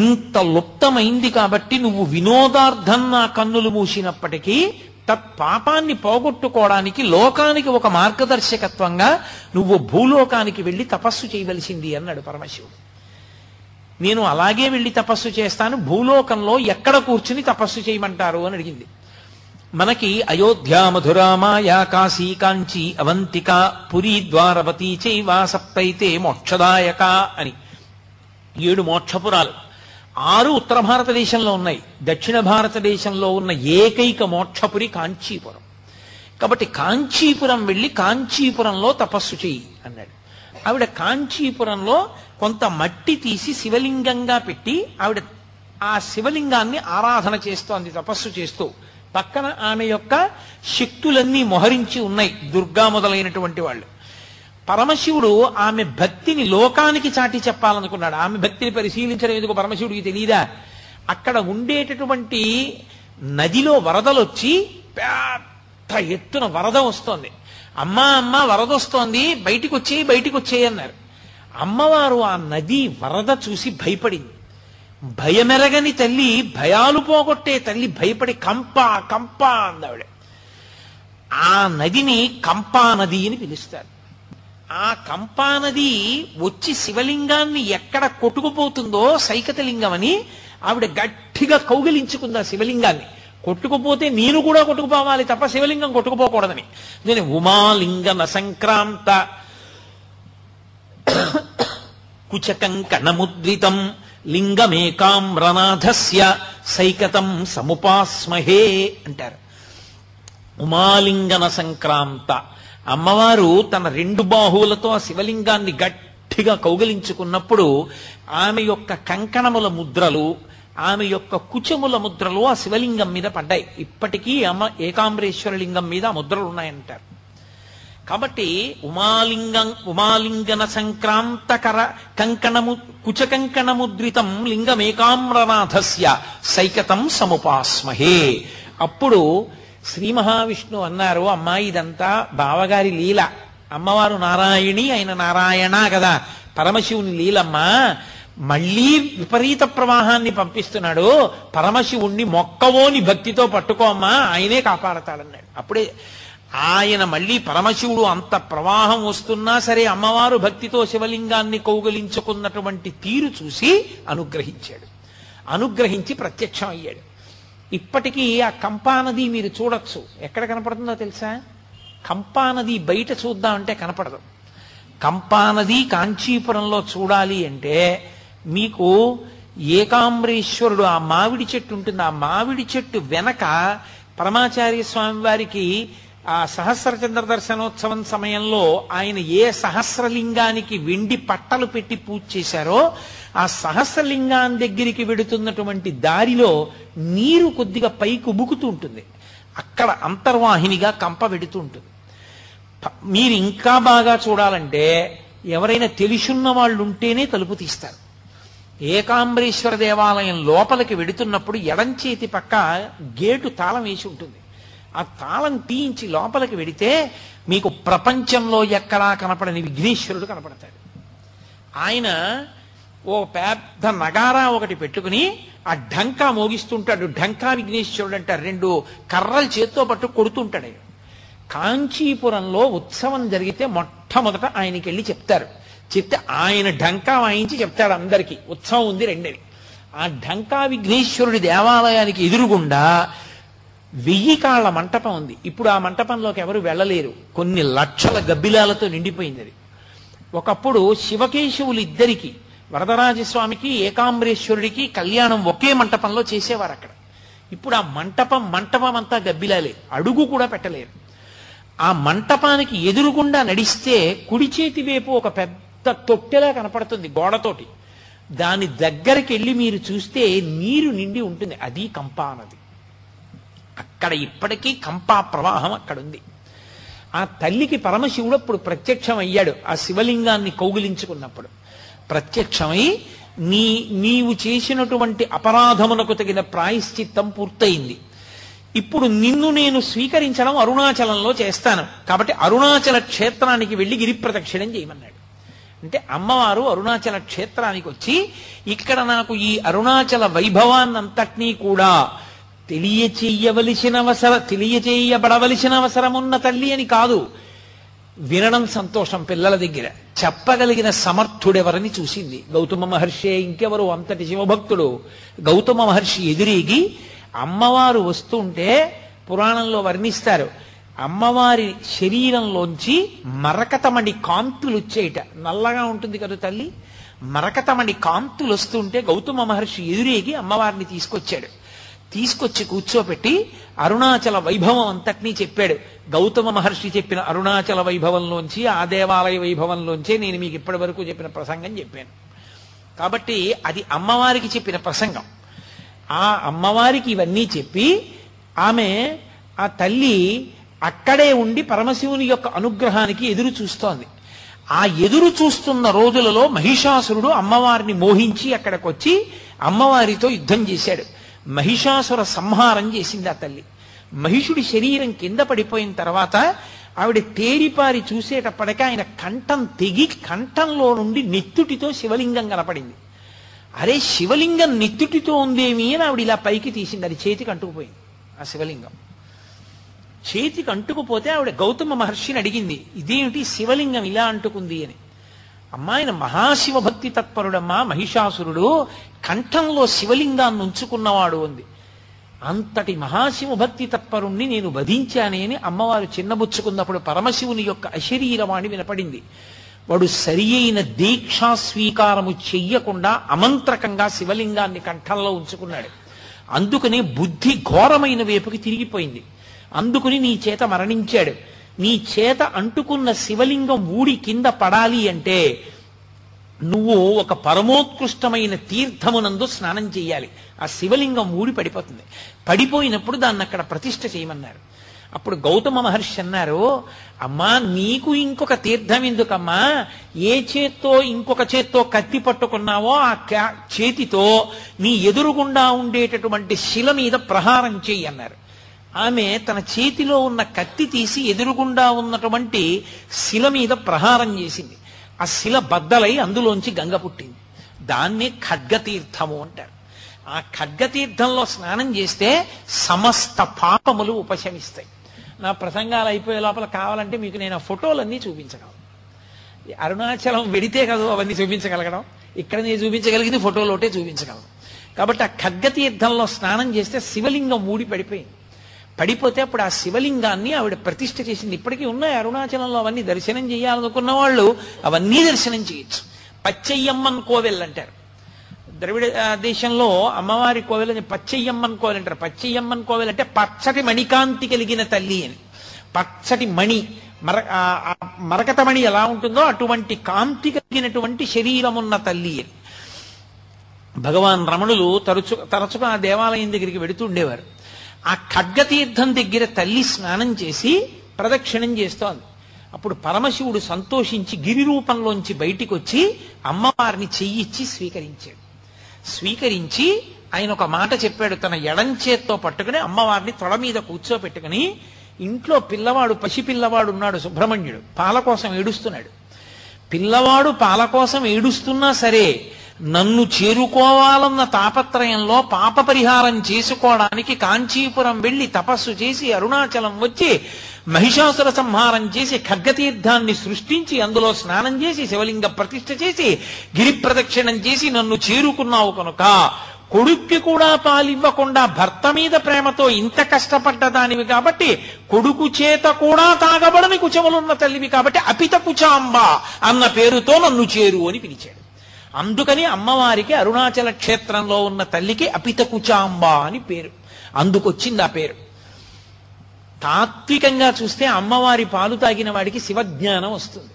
ఇంత లుప్తమైంది కాబట్టి నువ్వు వినోదార్థం నా కన్నులు మూసినప్పటికీ తత్పాపాన్ని పోగొట్టుకోవడానికి లోకానికి ఒక మార్గదర్శకత్వంగా నువ్వు భూలోకానికి వెళ్ళి తపస్సు చేయవలసింది అన్నాడు పరమశివుడు. నేను అలాగే వెళ్ళి తపస్సు చేస్తాను భూలోకంలో ఎక్కడ కూర్చుని తపస్సు చేయమంటారు అని అడిగింది. మనకి అయోధ్య మధురామాయా కాశీ కాంచి అవంతిక పురి ద్వారవతి చైవా సప్తైతే మోక్షదాయక అని. ఏడు మోక్షపురాలు. ఆరు ఉత్తర భారతదేశంలో ఉన్నాయి. దక్షిణ భారతదేశంలో ఉన్న ఏకైక మోక్షపురి కాంచీపురం. కాబట్టి కాంచీపురం వెళ్ళి కాంచీపురంలో తపస్సు చెయ్యి అన్నాడు. ఆవిడ కాంచీపురంలో కొంత మట్టి తీసి శివలింగంగా పెట్టి ఆవిడ ఆ శివలింగాన్ని ఆరాధన చేస్తోంది తపస్సు చేస్తూ పక్కన ఆమె యొక్క శక్తులన్నీ మొహరించి ఉన్నాయి దుర్గా మొదలైనటువంటి వాళ్ళు. పరమశివుడు ఆమె భక్తిని లోకానికి చాటి చెప్పాలనుకున్నాడు. ఆమె భక్తిని పరిశీలించడం ఎందుకు పరమశివుడికి తెలియదా అక్కడ ఉండేటటువంటి నదిలో వరదలొచ్చి పెద్ద ఎత్తున వరద వస్తోంది. అమ్మా అమ్మ వరద వస్తోంది. బయటికి వచ్చేయి బయటికి వచ్చేయి అన్నారు. అమ్మవారు ఆ నది వరద చూసి భయపడింది. భయమెరగని తల్లి భయాలు పోగొట్టే తల్లి భయపడి కంప కంప అందావిడ ఆ నదిని కంపా నది అని పిలుస్తారు. ఆ కంపానది వచ్చి శివలింగాన్ని ఎక్కడ కొట్టుకుపోతుందో సైకతలింగం అని ఆవిడ గట్టిగా కౌగిలించుకుంది ఆ శివలింగాన్ని. కొట్టుకుపోతే నేను కూడా కొట్టుకుపోవాలి తప్ప శివలింగం కొట్టుకుపోకూడదని. నేను ఉమాలింగన సంక్రాంత కుచకం కణముద్రితం లింగమేకామ్రనాథస్య సైకతం సముపాస్మహే అంటారు. ఉమాలింగన సంక్రాంత అమ్మవారు తన రెండు బాహువులతో ఆ శివలింగాన్ని గట్టిగా కౌగిలించుకున్నప్పుడు ఆమె యొక్క కంకణముల ముద్రలు ఆమె యొక్క కుచముల ముద్రలు ఆ శివలింగం మీద పడ్డాయి. ఇప్పటికీ అమ్మ ఏకాంబరేశ్వర లింగం మీద ఆ ముద్రలు ఉన్నాయంటారు. కాబట్టి ఉమాలింగం ఉమాలింగన సంక్రాంతకర కంకణము కుచకంకణముద్రితం లింగమేకామ్రనాథస్య సైకతం సముపాస్మహే. అప్పుడు శ్రీ మహావిష్ణు అన్నారు అమ్మ ఇదంతా బావగారి లీల. అమ్మవారు నారాయణి ఆయన నారాయణ కదా. పరమశివుని లీలమ్మా. మళ్ళీ విపరీత ప్రవాహాన్ని పంపిస్తున్నాడు. పరమశివుణ్ణి మొక్కవోని భక్తితో పట్టుకో అమ్మా ఆయనే కాపాడతాడన్నాడు. అప్పుడే ఆయన మళ్ళీ పరమశివుడు అంత ప్రవాహం వస్తున్నా సరే అమ్మవారు భక్తితో శివలింగాన్ని కౌగలించుకున్నటువంటి తీరు చూసి అనుగ్రహించాడు. అనుగ్రహించి ప్రత్యక్షం అయ్యాడు ఇప్పటికీ ఆ కంపానది మీరు చూడొచ్చు. ఎక్కడ కనపడుతుందో తెలుసా? కంపానది బయట చూద్దామంటే కనపడదు. కంపానది కాంచీపురంలో చూడాలి అంటే మీకు ఏకాంబరేశ్వరుడు ఆ మామిడి చెట్టు ఉంటుంది. ఆ మామిడి చెట్టు వెనక పరమాచార్య స్వామి వారికి ఆ సహస్రచంద్ర దర్శనోత్సవం సమయంలో ఆయన ఏ సహస్రలింగానికి వెండి పట్టలు పెట్టి పూజ చేశారో ఆ సహస్రలింగాన్ని దగ్గరికి వెడుతున్నటువంటి దారిలో నీరు కొద్దిగా పైకి ఉబుకుతూ ఉంటుంది. అక్కడ అంతర్వాహినిగా కంప వెడుతూ ఉంటుంది. ప- మీరు ఇంకా బాగా చూడాలంటే ఎవరైనా తెలిసున్న వాళ్ళు ఉంటేనే తలుపు తీస్తారు. ఏకాంబరేశ్వర దేవాలయం లోపలికి వెడుతున్నప్పుడు ఎడం చేతి పక్క గేటు తాళం వేసి ఉంటుంది. ఆ తాళం తీయించి లోపలికి వెడితే మీకు ప్రపంచంలో ఎక్కడా కనపడని విఘ్నేశ్వరుడు కనపడతాడు. ఆయన ఓ పెద్ద నగారా ఒకటి పెట్టుకుని ఆ ఢంకా మోగిస్తుంటాడు. ఢంకా విఘ్నేశ్వరుడు అంటారు. రెండు కర్రలు చేత్తో పట్టు కొడుతుంటాడు కాంచీపురంలో ఉత్సవం జరిగితే మొట్టమొదట ఆయనకి వెళ్ళి చెప్తారు. చెప్తే ఆయన ఢంకా వాయించి చెప్తాడు అందరికీ. ఉత్సవం ఉంది రెండని ఆ ఢంకా విఘ్నేశ్వరుడి దేవాలయానికి ఎదురుగుండా వెయ్యి కాళ్ళ మంటపం ఉంది. ఇప్పుడు ఆ మంటపంలోకి ఎవరు వెళ్ళలేరు. కొన్ని లక్షల గబ్బిలాలతో నిండిపోయింది అది. ఒకప్పుడు శివకేశవులు ఇద్దరికి వరదరాజస్వామికి ఏకాంబరేశ్వరుడికి కళ్యాణం ఒకే మంటపంలో చేసేవారు అక్కడ. ఇప్పుడు ఆ మంటపం మంటపం అంతా గబ్బిలాలే అడుగు కూడా పెట్టలేరు. ఆ మంటపానికి ఎదురుగుండా నడిస్తే కుడి చేతి వైపు ఒక పెద్ద తొట్టెలా కనపడుతుంది గోడతోటి. దాని దగ్గరికి వెళ్ళి మీరు చూస్తే నీరు నిండి ఉంటుంది. అది కంప అన్నది అక్కడ ఇప్పటికీ కంపా ప్రవాహం అక్కడ ఉంది ఆ తల్లికి పరమశివుడు అప్పుడు ప్రత్యక్షం అయ్యాడు ఆ శివలింగాన్ని కౌగిలించుకున్నప్పుడు. ప్రత్యక్షమై నీ నీవు చేసినటువంటి అపరాధమునకు తగిన ప్రాయశ్చిత్తం పూర్తయింది. ఇప్పుడు నిన్ను నేను స్వీకరించడం అరుణాచలంలో చేస్తాను. కాబట్టి అరుణాచల క్షేత్రానికి వెళ్ళి గిరి ప్రదక్షిణం చేయమన్నాడు. అంటే అమ్మవారు అరుణాచల క్షేత్రానికి వచ్చి ఇక్కడ నాకు ఈ అరుణాచల వైభవాన్నంతటినీ కూడా తెలియచేయవలసిన అవసర తెలియచేయబడవలసిన అవసరం ఉన్న తల్లి అని కాదు. వినడం సంతోషం పిల్లల దగ్గర. చెప్పగలిగిన సమర్థుడెవరని చూసింది. గౌతమ మహర్షి ఇంకెవరు? అంతటి శివభక్తుడు. గౌతమ మహర్షి ఎదురీగి అమ్మవారు వస్తుంటే పురాణంలో వర్ణిస్తారు. అమ్మవారి శరీరంలోంచి మరకతమణి కాంతులు వచ్చేయట. నల్లగా ఉంటుంది కదా తల్లి? మరకతమణి కాంతులు వస్తుంటే గౌతమ మహర్షి ఎదురేగి అమ్మవారిని తీసుకొచ్చాడు. తీసుకొచ్చి కూర్చోపెట్టి అరుణాచల వైభవం అంతటినీ చెప్పాడు. గౌతమ మహర్షి చెప్పిన అరుణాచల వైభవంలోంచి ఆ దేవాలయ వైభవంలోంచే నేను మీకు ఇప్పటి వరకు చెప్పిన ప్రసంగం చెప్పాను. కాబట్టి అది అమ్మవారికి చెప్పిన ప్రసంగం. ఆ అమ్మవారికి ఇవన్నీ చెప్పి ఆమె ఆ తల్లి అక్కడే ఉండి పరమశివుని యొక్క అనుగ్రహానికి ఎదురు చూస్తోంది. ఆ ఎదురు చూస్తున్న రోజులలో మహిషాసురుడు అమ్మవారిని మోహించి అక్కడికి వచ్చి అమ్మవారితో యుద్ధం చేశాడు. మహిషాసుర సంహారం చేసింది ఆ తల్లి. మహిషుడి శరీరం కింద పడిపోయిన తర్వాత ఆవిడ తేరిపారి చూసేటప్పటికీ ఆయన కంఠం తెగి కంఠంలో నుండి నెత్తుటితో శివలింగం కనపడింది. అరే శివలింగం నెత్తుటితో ఉందేమి అని ఆవిడ ఇలా పైకి తీసింది. అది చేతికి అంటుకుపోయింది ఆ శివలింగం. చేతికి అంటుకుపోతే ఆవిడ గౌతమ మహర్షిని అడిగింది ఇదేమిటి శివలింగం ఇలా అంటుకుంది అని. అమ్మాయిన మహాశివ భక్తి తత్పరుడమ్మా మహిషాసురుడు కంఠంలో శివలింగాన్ని ఉంచుకున్నవాడు ఉంది. అంతటి మహాశివ భక్తి తత్పరుణ్ణి నేను వధించానే అని అమ్మవారు చిన్నబుచ్చుకున్నప్పుడు పరమశివుని యొక్క అశరీరవాణి వినపడింది. వాడు సరి అయిన దీక్షా స్వీకారము చెయ్యకుండా అమంత్రకంగా శివలింగాన్ని కంఠంలో ఉంచుకున్నాడు. అందుకనే బుద్ధి ఘోరమైన వైపుకి తిరిగిపోయింది. అందుకుని నీ చేత మరణించాడు. నీ చేత అంటుకున్న శివలింగం ఊడి కింద పడాలి అంటే నువ్వు ఒక పరమోత్కృష్టమైన తీర్థమునందు స్నానం చేయాలి. ఆ శివలింగం ఊడి పడిపోతుంది. పడిపోయినప్పుడు దాన్ని అక్కడ ప్రతిష్ఠ చేయమన్నారు. అప్పుడు గౌతమ మహర్షి అన్నారు అమ్మా నీకు ఇంకొక తీర్థం ఎందుకమ్మా? ఏ చేత్తో ఇంకొక చేత్తో కత్తి పట్టుకున్నావో ఆ చేతితో నీ ఎదురుగుండా ఉండేటటువంటి శిల మీద ప్రహారం చెయ్యి అన్నారు. ఆమె తన చేతిలో ఉన్న కత్తి తీసి ఎదురుగుండా ఉన్నటువంటి శిల మీద ప్రహారం చేసింది. ఆ శిల బద్దలై అందులోంచి గంగ పుట్టింది. దాన్నే ఖడ్గతీర్థము అంటారు. ఆ ఖడ్గతీర్థంలో స్నానం చేస్తే సమస్త పాపములు ఉపశమిస్తాయి. నా ప్రసంగాలు అయిపోయే లోపల కావాలంటే మీకు నేను ఆ ఫోటోలన్నీ చూపించగలను. అరుణాచలం వెడితే కదా అవన్నీ చూపించగలగడం. ఇక్కడ నేను చూపించగలిగింది ఫోటోలోటే చూపించగలను. కాబట్టి ఆ ఖడ్గతీర్థంలో స్నానం చేస్తే శివలింగం మూడి పడిపోయింది. పడిపోతే అప్పుడు ఆ శివలింగాన్ని ఆవిడ ప్రతిష్ఠ చేసింది. ఇప్పటికీ ఉన్నాయి అరుణాచలంలో అవన్నీ దర్శనం చేయాలనుకున్న వాళ్ళు అవన్నీ దర్శనం చేయొచ్చు. పచ్చయ్యమ్మన్ కోవెల్ అంటారు. ద్రవిడ దేశంలో అమ్మవారి కోవెల్ అని పచ్చయ్యమ్మన్ కోవెల్ అంటారు. పచ్చయ్యమ్మన్ కోవెల్ అంటే పచ్చటి మణికాంతి కలిగిన తల్లి అని. పచ్చటి మణి మర మరకతమణి మరకత మణి ఎలా ఉంటుందో అటువంటి కాంతి కలిగినటువంటి శరీరం ఉన్న తల్లి అని. భగవాన్ రమణులు తరచు తరచుగా ఆ దేవాలయం దగ్గరికి వెడుతూ ఉండేవారు. ఆ ఖడ్గతీర్థం దగ్గర తల్లి స్నానం చేసి ప్రదక్షిణం చేస్తోంది. అప్పుడు పరమశివుడు సంతోషించి గిరి రూపంలోంచి బయటికి వచ్చి అమ్మవారిని చెయ్యిచ్చి స్వీకరించాడు. స్వీకరించి ఆయన ఒక మాట చెప్పాడు. తన ఎడం చేత్తో పట్టుకుని అమ్మవారిని తొడ మీద కూర్చోపెట్టుకుని ఇంట్లో పిల్లవాడు పసిపిల్లవాడు ఉన్నాడు సుబ్రహ్మణ్యుడు. పాల కోసం ఏడుస్తున్నాడు. పిల్లవాడు పాల కోసం ఏడుస్తున్నా సరే నన్ను చేరుకోవాలన్న తాపత్రయంలో పాప పరిహారం చేసుకోవడానికి కాంచీపురం వెళ్ళి తపస్సు చేసి అరుణాచలం వచ్చి మహిషాసుర సంహారం చేసి ఖడ్గతీర్థాన్ని సృష్టించి అందులో స్నానం చేసి శివలింగ ప్రతిష్ఠ చేసి గిరి ప్రదక్షిణం చేసి నన్ను చేరుకున్నావు కనుక కొడుక్కి కూడా పాలివ్వకుండా భర్త మీద ప్రేమతో ఇంత కష్టపడ్డదానివి కాబట్టి కొడుకు చేత కూడా తాగబడని కుచములున్న తల్లివి కాబట్టి అపిత కుచాంబ అన్న పేరుతో నన్ను చేరు అని పిలిచాడు. అందుకని అమ్మవారికి అరుణాచల క్షేత్రంలో ఉన్న తల్లికి అపితకుచాంబ అని పేరు. అందుకొచ్చింది ఆ పేరు. తాత్వికంగా చూస్తే అమ్మవారి పాలు తాగిన వాడికి శివజ్ఞానం వస్తుంది.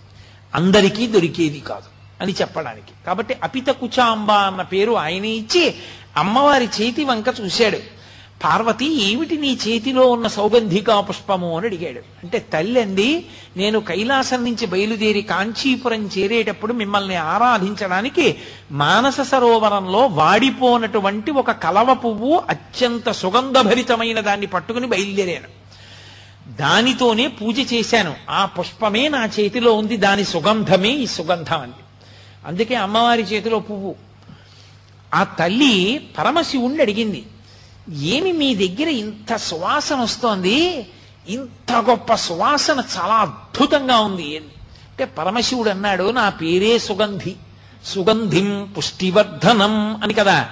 అందరికీ దొరికేది కాదు అని చెప్పడానికి. కాబట్టి అపితకుచాంబ అన్న పేరు ఆయన ఇచ్చి అమ్మవారి చేతి వంక చూశాడు. పార్వతి ఏమిటి నీ చేతిలో ఉన్న సౌగంధికా పుష్పము అని అడిగాడు. అంటే తల్లి అంది నేను కైలాసం నుంచి బయలుదేరి కాంచీపురం చేరేటప్పుడు మిమ్మల్ని ఆరాధించడానికి మానస సరోవరంలో వాడిపోనటువంటి ఒక కలవ పువ్వు అత్యంత సుగంధభరితమైన దాన్ని పట్టుకుని బయలుదేరాను. దానితోనే పూజ చేశాను. ఆ పుష్పమే నా చేతిలో ఉంది దాని సుగంధమే ఈ సుగంధం అంది అందుకే అమ్మవారి చేతిలో పువ్వు. ఆ తల్లి పరమశివుణ్ణి అడిగింది ఏమి మీ దగ్గర ఇంత సువాసన వస్తోంది? ఇంత గొప్ప సువాసన చాలా అద్భుతంగా ఉంది. అని అంటే పరమశివుడు అన్నాడు నా పేరే సుగంధి. సుగంధిం పుష్టివర్ధనం అని కదా.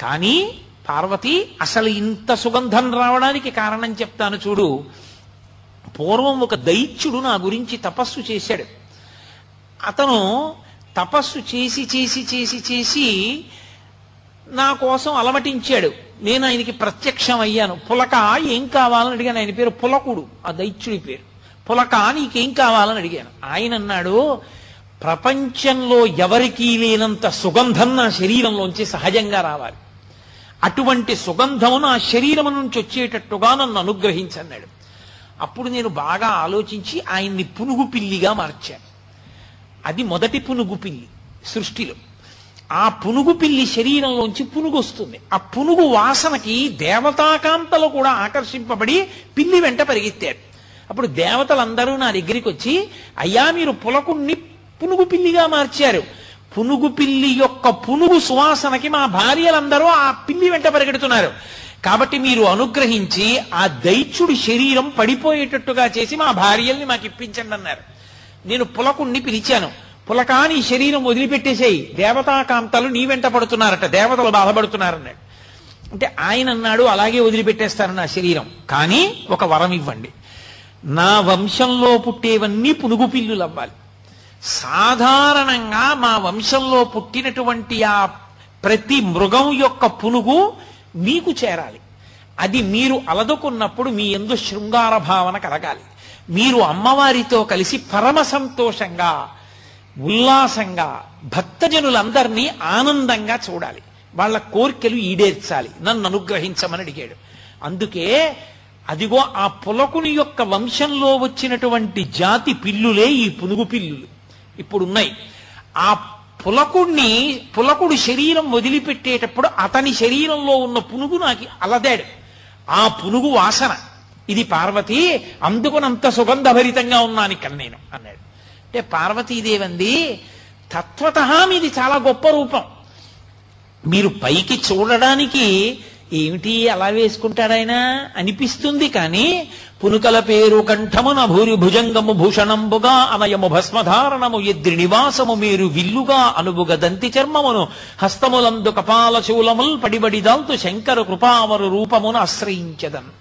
కానీ పార్వతి అసలు ఇంత సుగంధం రావడానికి కారణం చెప్తాను చూడు. పూర్వం ఒక దైత్యుడు నా గురించి తపస్సు చేశాడు. అతను తపస్సు చేసి చేసి చేసి చేసి నా కోసం అలమటించాడు. నేను ఆయనకి ప్రత్యక్షం అయ్యాను పులక ఏం కావాలని అడిగాను. ఆయన పేరు పులకుడు. ఆ దైత్యుడి పేరు. పులక నీకేం కావాలని అడిగాను. ఆయన అన్నాడు ప్రపంచంలో ఎవరికీ లేనంత సుగంధం నా శరీరంలోంచి సహజంగా రావాలి. అటువంటి సుగంధం నా శరీరం నుంచి వచ్చేటట్టుగా నన్ను అనుగ్రహించన్నాడు అప్పుడు నేను బాగా ఆలోచించి ఆయన్ని పునుగు పిల్లిగా మార్చాను. అది మొదటి పునుగు పిల్లి సృష్టిలో. ఆ పునుగు పిల్లి శరీరంలోంచి పునుగు వస్తుంది ఆ పునుగు వాసనకి దేవతాకాంతలు కూడా ఆకర్షింపబడి పిల్లి వెంట పరిగెత్తారు అప్పుడు దేవతలందరూ నా దగ్గరికి వచ్చి అయ్యా మీరు పులకుణ్ణి పునుగు పిల్లిగా మార్చారు. పునుగు పిల్లి యొక్క పునుగు సువాసనకి మా భార్యలందరూ ఆ పిల్లి వెంట పరిగెడుతున్నారు. కాబట్టి మీరు అనుగ్రహించి ఆ దైత్యుడి శరీరం పడిపోయేటట్టుగా చేసి మా భార్యల్ని మాకు ఇప్పించండి అన్నారు. నేను పులకుణ్ణి పిలిచాను. పులకాని శరీరం వదిలిపెట్టేసేయి. దేవతాకాంతలు నీ వెంట పడుతున్నారట. దేవతలు బాధపడుతున్నారన్నాడు. అంటే ఆయన అన్నాడు అలాగే వదిలిపెట్టేస్తాను నా శరీరం. కానీ ఒక వరం ఇవ్వండి. నా వంశంలో పుట్టేవన్నీ పునుగు పిల్లులు అవ్వాలి సాధారణంగా మా వంశంలో పుట్టినటువంటి ఆ ప్రతి మృగం యొక్క పునుగు మీకు చేరాలి. అది మీరు అలదుకున్నప్పుడు మీ ఎందు శృంగార భావన కలగాలి. మీరు అమ్మవారితో కలిసి పరమ సంతోషంగా ఉల్లాసంగా భక్తజనులందరినీ ఆనందంగా చూడాలి. వాళ్ళ కోరికలు ఈడేర్చాలి. నన్ను అనుగ్రహించమని అడిగాడు. అందుకే అదిగో ఆ పులకుని యొక్క వంశంలో వచ్చినటువంటి జాతి పిల్లులే ఈ పునుగు పిల్లులు. ఇప్పుడున్నాయి. ఆ పులకుడిని పులకుడు శరీరం వదిలిపెట్టేటప్పుడు అతని శరీరంలో ఉన్న పునుగు నాకు అలదాడు. ఆ పునుగు వాసన. ఇది పార్వతి అందుకునంత సుగంధభరితంగా ఉన్నాను ఇక్కడ నేను అన్నాడు. అంటే పార్వతీదేవంది తత్వత మీది చాలా గొప్ప రూపం. మీరు పైకి చూడడానికి ఏమిటి అలా వేసుకుంటాడాయన? అనిపిస్తుంది కానీ పునుకల పేరు కంఠమున భూరి భుజంగము భూషణంబుగా అనయము భస్మధారణము ఎద్రి నివాసము మీరు విల్లుగా అనుబుగ దంతి చర్మమును హస్తములందు కపాల పడిబడి పడిబడిదాల్తు శంకర కృపావరు రూపమును ఆశ్రయించదన్.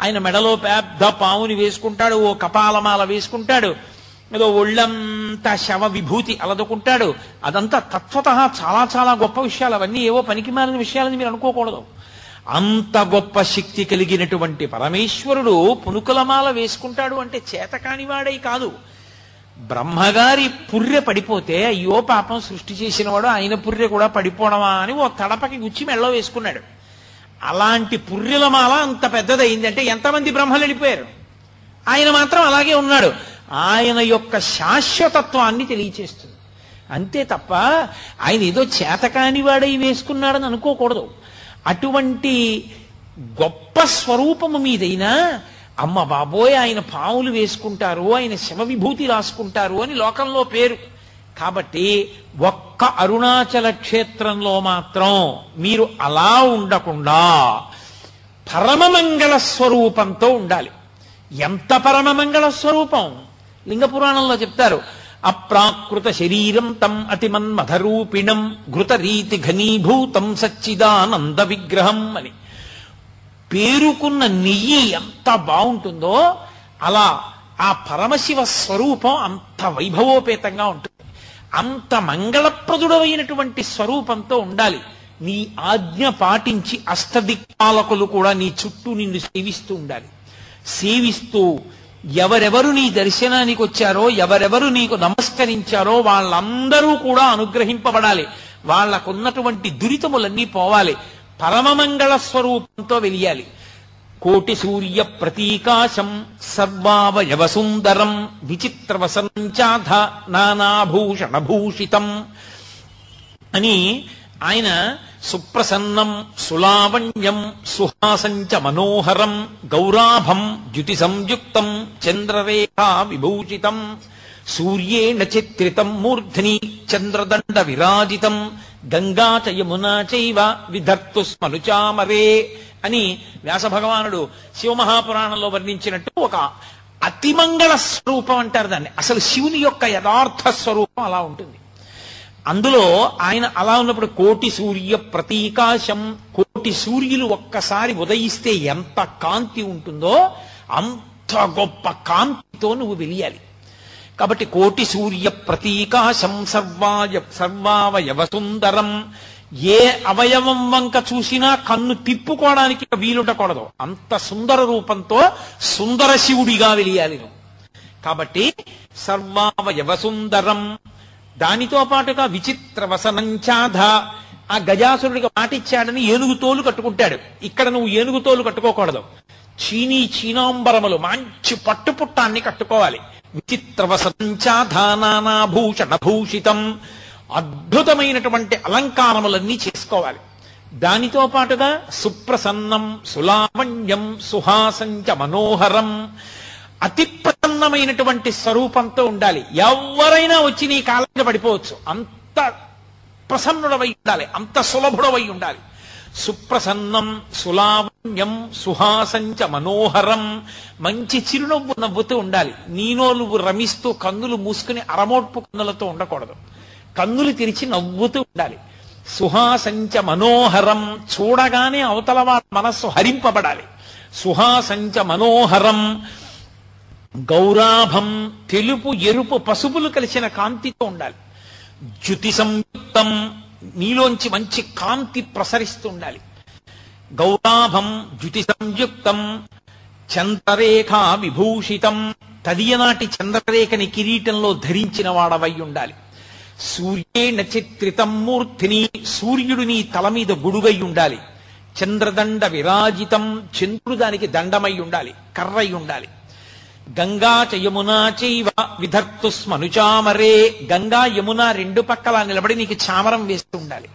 ఆయన మెడలో పెద్ద పావుని వేసుకుంటాడు ఓ కపాలమాల వేసుకుంటాడు. ఏదో ఒళ్ళంతా శవ విభూతి అలదుకుంటాడు. అదంతా తత్వత చాలా చాలా గొప్ప విషయాలు. అవన్నీ ఏవో పనికి మాలిన విషయాలని మీరు అనుకోకూడదు. అంత గొప్ప శక్తి కలిగినటువంటి పరమేశ్వరుడు పునుకులమాల వేసుకుంటాడు అంటే చేతకానివాడై కాదు. బ్రహ్మగారి పుర్రె పడిపోతే అయ్యో పాపం సృష్టి చేసినవాడు ఆయన పుర్రె కూడా పడిపోవడమా అని ఓ తడపకి గుచ్చి మెళ్ళో వేసుకున్నాడు. అలాంటి పుర్రెల మాల అంత పెద్దదైందంటే ఎంతమంది బ్రహ్మలు వెళ్ళిపోయారు? ఆయన మాత్రం అలాగే ఉన్నాడు. ఆయన యొక్క శాశ్వతత్వాన్ని తెలియచేస్తుంది. అంతే తప్ప ఆయన ఏదో చేతకాని వాడై వేసుకున్నాడని అనుకోకూడదు. అటువంటి గొప్ప స్వరూపము మీదైనా అమ్మ బాబోయ్ ఆయన పాములు వేసుకుంటారు ఆయన శివ విభూతి రాసుకుంటారు అని లోకంలో పేరు. కాబట్టి ఒక్క అరుణాచల క్షేత్రంలో మాత్రం మీరు అలా ఉండకుండా పరమమంగళ స్వరూపంతో ఉండాలి. ఎంత పరమమంగళ స్వరూపం? లింగ పురాణంలో చెప్తారు. అప్రాకృత శరీరం తం ఘృత ఘృతరీతి ఘనీభూతం సచ్చిదానంద విగ్రహం అని. పేరుకున్న నెయ్యి ఎంత బాగుంటుందో అలా ఆ పరమశివ స్వరూపం అంత వైభవోపేతంగా ఉంటుంది. అంత మంగళప్రదుడమైనటువంటి స్వరూపంతో ఉండాలి. నీ ఆజ్ఞ పాటించి అష్టదిక్పాలకులు కూడా నీ చుట్టూ నిన్ను సేవిస్తూ ఉండాలి. సేవిస్తూ ఎవరెవరు నీ దర్శనానికి వచ్చారో ఎవరెవరు నీకు నమస్కరించారో వాళ్ళందరూ కూడా అనుగ్రహింపబడాలి. వాళ్ళకున్నటువంటి దురితములన్నీ పోవాలి. పరమమంగళ స్వరూపంతో వెలియాలి. కోటి సూర్య ప్రతీకాశం సర్వావయవ సుందరం విచిత్ర వసంచాధ నానాభూషణ భూషితం అని ఆయన సుప్రసన్నం సులావణ్యం సుహాసంచ మనోహరం గౌరాభం ద్యుతి సంయుక్తం చంద్రరేఖా విభూషితం సూర్యేణ చిత్రితం మూర్ధని చంద్రదండ విరాజితం గంగా చ యమునా చైవ విధర్తు స్మలుచామరే అని వ్యాస భగవానుడు శివమహాపురాణంలో వర్ణించినట్టు ఒక అతిమంగళ స్వరూపం అంటారు దాన్ని. అసలు శివుని యొక్క యథార్థ స్వరూపం అలా ఉంటుంది. అందులో ఆయన అలా ఉన్నప్పుడు కోటి సూర్య ప్రతీకాశం కోటి సూర్యులు ఒక్కసారి ఉదయిస్తే ఎంత కాంతి ఉంటుందో అంత గొప్ప కాంతితో నువ్వు వెలియాలి. కాబట్టి కోటి సూర్య ప్రతీకాశం సర్వాయ సర్వావయవ సుందరం ఏ అవయవం వంక చూసినా కన్ను తిప్పుకోవడానికి వీలుండకూడదు. అంత సుందర రూపంతో సుందర శివుడిగా వెలియాలి నువ్వు. కాబట్టి సర్వావయవ సుందరం దానితో పాటుగా విచిత్ర వసనంచాధ. ఆ గజాసురుడికి మాటిచ్చాడని ఏనుగు తోలు కట్టుకుంటాడు. ఇక్కడ నువ్వు ఏనుగు తోలు కట్టుకోకూడదు. చీనీ చీనాంబరములు మంచి పట్టుపుట్టాన్ని కట్టుకోవాలి. విచిత్ర వసంచాధానాభూషణ భూషితం అద్భుతమైనటువంటి అలంకారములన్నీ చేసుకోవాలి. దానితో పాటుగా సుప్రసన్నం సులావణ్యం సుహాసంచ మనోహరం అతి ప్రసన్నమైనటువంటి స్వరూపంతో ఉండాలి. ఎవరైనా వచ్చి నీ కాలంగా పడిపోవచ్చు. అంత ప్రసన్నుడవై ఉండాలి. అంత సులభుడవై ఉండాలి. సుప్రసన్నం సులావణ్యం సుహాసంచ మనోహరం మంచి చిరునవ్వు నవ్వుతూ ఉండాలి. నీనో నువ్వు రమిస్తూ కన్నులు మూసుకుని అరమోట్పు కన్నులతో ఉండకూడదు. కన్నులు తెరిచి నవ్వుతూ ఉండాలి. సుహాసంచ మనోహరం చూడగానే అవతల వారి మనస్సు హరింపబడాలి. సుహాసంచ మనోహరం గౌరాభం తెలుపు ఎరుపు పసుపులు కలిసిన కాంతితో ఉండాలి. జ్యుతి సంయుక్తం నీలోంచి మంచి కాంతి ప్రసరిస్తూ ఉండాలి. గౌరాభం జ్యుతి సంయుక్తం చంద్రరేఖ విభూషితం తదియనాటి చంద్రరేఖని కిరీటంలో ధరించిన వాడవై ఉండాలి. సూర్యేణ చిత్రితం మూర్తిని సూర్యుడు నీ తల మీద గుడుగై ఉండాలి. చంద్రదండ విరాజితం చంద్రుడు దానికి దండమై ఉండాలి. కర్రై ఉండాలి. గంగా చ యమునా చైవ విధర్తు స్మనుచామరే. గంగా యమున రెండు పక్కల నిలబడి నీకు చామరం వేస్తూ ఉండాలి.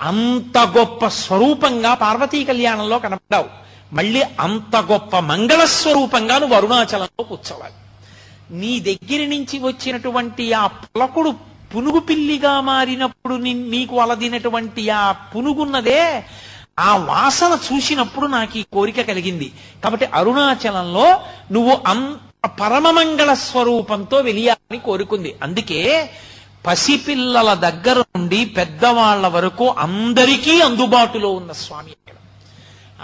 అంత గొప్ప స్వరూపంగా పార్వతీ కళ్యాణంలో కనపడావు మళ్ళీ అంత గొప్ప మంగళ స్వరూపంగా నువ్వు అరుణాచలంలో కూర్చోవాలి. నీ దగ్గర నుంచి వచ్చినటువంటి ఆ పులకుడు పునుగు పిల్లిగా మారినప్పుడు నీకు అలదినటువంటి ఆ పునుగున్నదే ఆ వాసన చూసినప్పుడు నాకు ఈ కోరిక కలిగింది. కాబట్టి అరుణాచలంలో నువ్వు అంత పరమమంగళ స్వరూపంతో వెలియాలని కోరుకుంది. అందుకే పసిపిల్లల దగ్గర నుండి పెద్దవాళ్ళ వరకు అందరికీ అందుబాటులో ఉన్న స్వామి అక్కడ.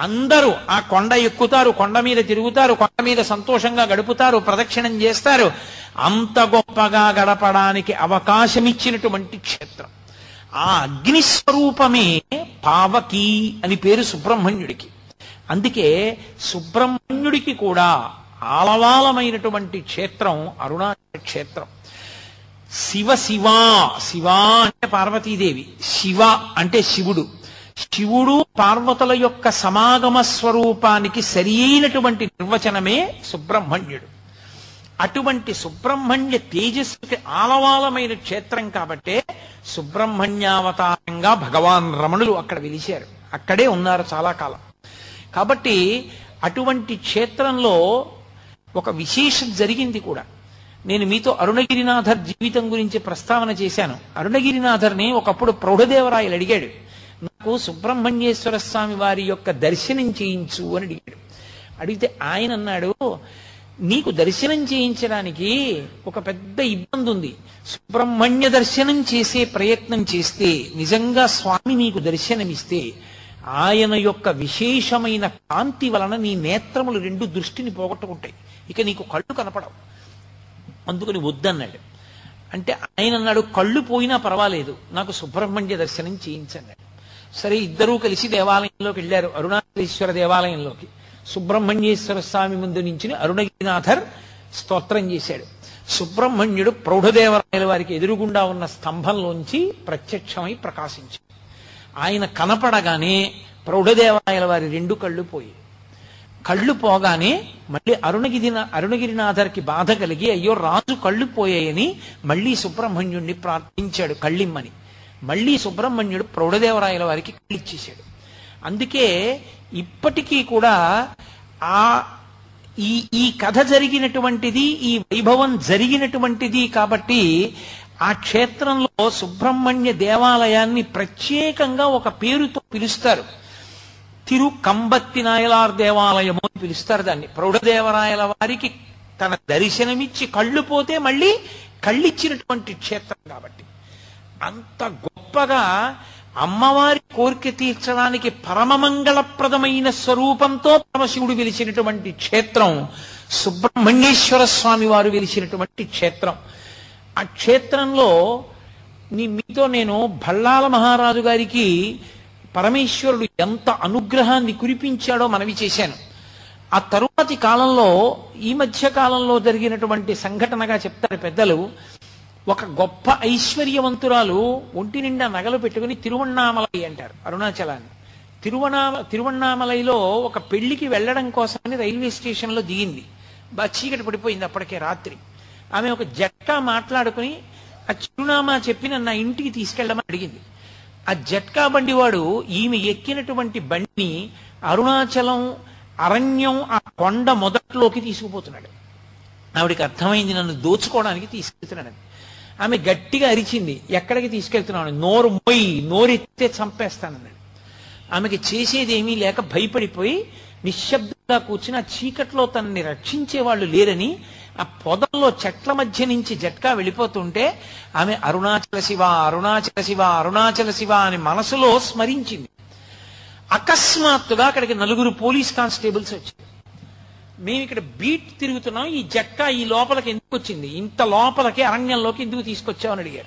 అందరూ ఆ కొండ ఎక్కుతారు కొండ మీద తిరుగుతారు కొండ మీద సంతోషంగా గడుపుతారు ప్రదక్షిణం చేస్తారు. అంత గొప్పగా గడపడానికి అవకాశం ఇచ్చినటువంటి క్షేత్రం. ఆ అగ్ని స్వరూపమే పావకి అని పేరు సుబ్రహ్మణ్యుడికి. అందుకే సుబ్రహ్మణ్యుడికి కూడా ఆలవాలమైనటువంటి క్షేత్రం అరుణాచల క్షేత్రం. శివ శివ శివ అంటే పార్వతీదేవి శివ అంటే శివుడు. శివుడు పార్వతుల యొక్క సమాగమ స్వరూపానికి సరి అయినటువంటి నిర్వచనమే సుబ్రహ్మణ్యుడు. అటువంటి సుబ్రహ్మణ్య తేజస్సుకి ఆలవాలమైన క్షేత్రం కాబట్టే సుబ్రహ్మణ్యావతారంగా భగవాన్ రమణులు అక్కడ వెలిశారు. అక్కడే ఉన్నారు చాలా కాలం. కాబట్టి అటువంటి క్షేత్రంలో ఒక విశేషం జరిగింది కూడా. నేను మీతో అరుణగిరినాథర్ జీవితం గురించి ప్రస్తావన చేశాను. అరుణగిరినాథర్ని ఒకప్పుడు ప్రౌఢదేవరాయలు అడిగాడు. నాకు సుబ్రహ్మణ్యేశ్వర స్వామి వారి యొక్క దర్శనం చేయించు అని అడిగాడు. అడిగితే ఆయన అన్నాడు నీకు దర్శనం చేయించడానికి ఒక పెద్ద ఇబ్బంది ఉంది సుబ్రహ్మణ్య దర్శనం చేసే ప్రయత్నం చేస్తే నిజంగా స్వామి నీకు దర్శనమిస్తే ఆయన యొక్క విశేషమైన కాంతి వలన నీ నేత్రములు రెండు దృష్టిని పోగొట్టుకుంటాయి. ఇక నీకు కళ్ళు కనపడవు. అందుకని వద్దన్నాడు. అంటే ఆయన అన్నాడు కళ్ళు పోయినా పర్వాలేదు. నాకు సుబ్రహ్మణ్య దర్శనం చేయించన్నాడు సరే ఇద్దరూ కలిసి దేవాలయంలోకి వెళ్ళారు అరుణాచలేశ్వర దేవాలయంలోకి. సుబ్రహ్మణ్యేశ్వర స్వామి ముందు నుంచి అరుణగిరినాథర్ స్తోత్రం చేశాడు. సుబ్రహ్మణ్యుడు ప్రౌఢదేవరాయల వారికి ఎదురుగుండా ఉన్న స్తంభంలోంచి ప్రత్యక్షమై ప్రకాశించాడు. ఆయన కనపడగానే ప్రౌఢదేవరాయల వారి రెండు కళ్ళు పోయి కళ్ళు పోగానే మళ్ళీ అరుణగిరిన అరుణగిరినాథర్కి బాధ కలిగి అయ్యో రాజు కళ్ళు పోయాయని మళ్ళీ సుబ్రహ్మణ్యుణ్ణి ప్రార్థించాడు కళ్ళిమ్మని. మళ్ళీ సుబ్రహ్మణ్యుడు ప్రౌఢదేవరాయల వారికి కళ్ళిచ్చేశాడు. అందుకే ఇప్పటికీ కూడా ఆ ఈ ఈ కథ జరిగినటువంటిది ఈ వైభవం జరిగినటువంటిది కాబట్టి ఆ క్షేత్రంలో సుబ్రహ్మణ్య దేవాలయాన్ని ప్రత్యేకంగా ఒక పేరుతో పిలుస్తారు. తిరు కంబత్తి నాయలార్ దేవాలయము అని పిలుస్తారు దాన్ని. ప్రౌఢదేవరాయల వారికి తన దర్శనమిచ్చి కళ్ళు పోతే మళ్ళీ కళ్ళిచ్చినటువంటి క్షేత్రం కాబట్టి. అంత గొప్పగా అమ్మవారి కోరిక తీర్చడానికి పరమమంగళప్రదమైన స్వరూపంతో పరమశివుడు వెలిసినటువంటి క్షేత్రం సుబ్రహ్మణ్యేశ్వర స్వామి వారు వెలిసినటువంటి క్షేత్రం. ఆ క్షేత్రంలో నీ మీతో నేను భళ్ళాల మహారాజు గారికి పరమేశ్వరుడు ఎంత అనుగ్రహాన్ని కురిపించాడో మనవి చేశాను. ఆ తరువాతి కాలంలో ఈ మధ్య కాలంలో జరిగినటువంటి సంఘటనగా చెప్తారు పెద్దలు. ఒక గొప్ప ఐశ్వర్యవంతురాలు ఒంటి నిండా నగలు పెట్టుకుని తిరువన్నామలై అంటారు అరుణాచలాన్ని. తిరువనామ తిరువణామలైలో ఒక పెళ్ళికి వెళ్ళడం కోసమని రైల్వే స్టేషన్లో దిగింది. బా చీకటి పడిపోయింది అప్పటికే రాత్రి. ఆమె ఒక జట్కా మాట్లాడుకుని ఆ చిరునామా చెప్పి నన్ను ఇంటికి తీసుకెళ్ళమని అడిగింది. ఆ జట్కా బండివాడు ఈమె ఎక్కినటువంటి బండిని అరుణాచలం అరణ్యం ఆ కొండ మొదట్లోకి తీసుకుపోతున్నాడు. ఆవిడికి అర్థమైంది నన్ను దోచుకోవడానికి తీసుకెళ్తున్నాడు ఆమె గట్టిగా అరిచింది ఎక్కడికి తీసుకెళ్తున్నాను నోరు మొయ్యి నోరెత్తే చంపేస్తానన్నాడు ఆమెకి చేసేది ఏమీ లేక భయపడిపోయి నిశ్శబ్దంగా కూర్చుని ఆ చీకట్లో తనని రక్షించే వాళ్ళు లేరని ఆ పొదల్లో చెట్ల మధ్య నుంచి జట్కా వెళ్ళిపోతుంటే ఆమె అరుణాచల శివ అరుణాచల శివ అరుణాచల శివ అని మనసులో స్మరించింది. అకస్మాత్తుగా అక్కడికి నలుగురు పోలీస్ కానిస్టేబుల్స్ వచ్చారు. మేము ఇక్కడ బీట్ తిరుగుతున్నాం ఈ జట్కా ఈ లోపలికి ఎందుకు వచ్చింది? ఇంత లోపలికి అరణ్యంలోకి ఎందుకు తీసుకొచ్చామని అడిగారు.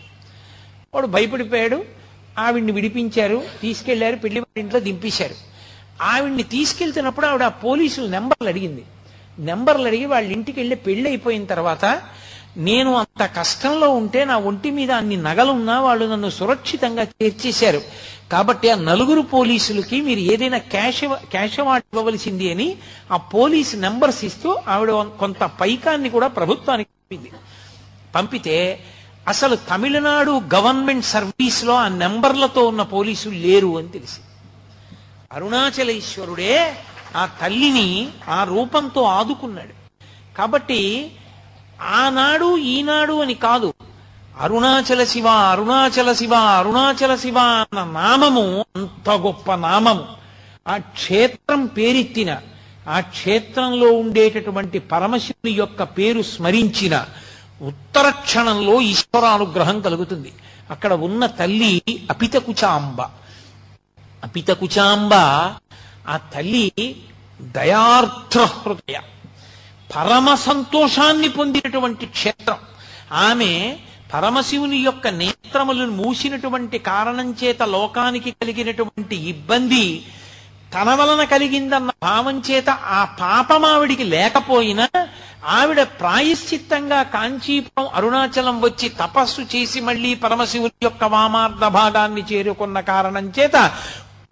వాడు భయపడిపోయాడు ఆవిడ్ని విడిపించారు తీసుకెళ్ళారు పెళ్ళి ఇంట్లో దింపేశారు. ఆవిడ్ని తీసుకెళ్తున్నప్పుడు ఆవిడ ఆ పోలీసులు నెంబర్లు అడిగింది. నెంబర్లు అడిగి వాళ్ళ ఇంటికి వెళ్ళి పెళ్ళి అయిపోయిన తర్వాత నేను అంత కష్టంలో ఉంటే నా ఒంటి మీద అన్ని నగలున్నా వాళ్ళు నన్ను సురక్షితంగా చేర్చేశారు కాబట్టి ఆ నలుగురు పోలీసులకి మీరు ఏదైనా క్యాష్ క్యాష్ అవార్డు ఇవ్వవలసింది అని ఆ పోలీస్ నెంబర్స్ ఇస్తూ ఆవిడ కొంత పైకాన్ని కూడా ప్రభుత్వానికి పంపింది. పంపితే అసలు తమిళనాడు గవర్నమెంట్ సర్వీస్లో ఆ నెంబర్లతో ఉన్న పోలీసులు లేరు అని తెలిసి అరుణాచలేశ్వరుడే ఆ తల్లిని ఆ రూపంతో ఆదుకున్నాడు. కాబట్టి ఆనాడు ఈనాడు అని కాదు. అరుణాచల శివ అరుణాచల శివ అరుణాచల శివ అన్న నామము అంత గొప్ప నామము. ఆ క్షేత్రం పేరెత్తిన ఆ క్షేత్రంలో ఉండేటటువంటి పరమశివుని యొక్క పేరు స్మరించిన ఉత్తర క్షణంలో ఈశ్వరానుగ్రహం కలుగుతుంది. అక్కడ ఉన్న తల్లి అపితకుచాంబ. అపితకుచాంబ ఆ తల్లి దయార్థ హృదయ పరమ సంతోషాన్ని పొందినటువంటి క్షేత్రం. ఆమె పరమశివుని యొక్క నేత్రములను మూసినటువంటి కారణం చేత లోకానికి కలిగినటువంటి ఇబ్బంది తన వలన కలిగిందన్న భావం చేత ఆ పాపం ఆవిడికి లేకపోయినా ఆవిడ ప్రాయశ్చిత్తంగా కాంచీపురం అరుణాచలం వచ్చి తపస్సు చేసి మళ్ళీ పరమశివుని యొక్క వామార్ధ భాగాన్ని చేరుకున్న కారణం చేత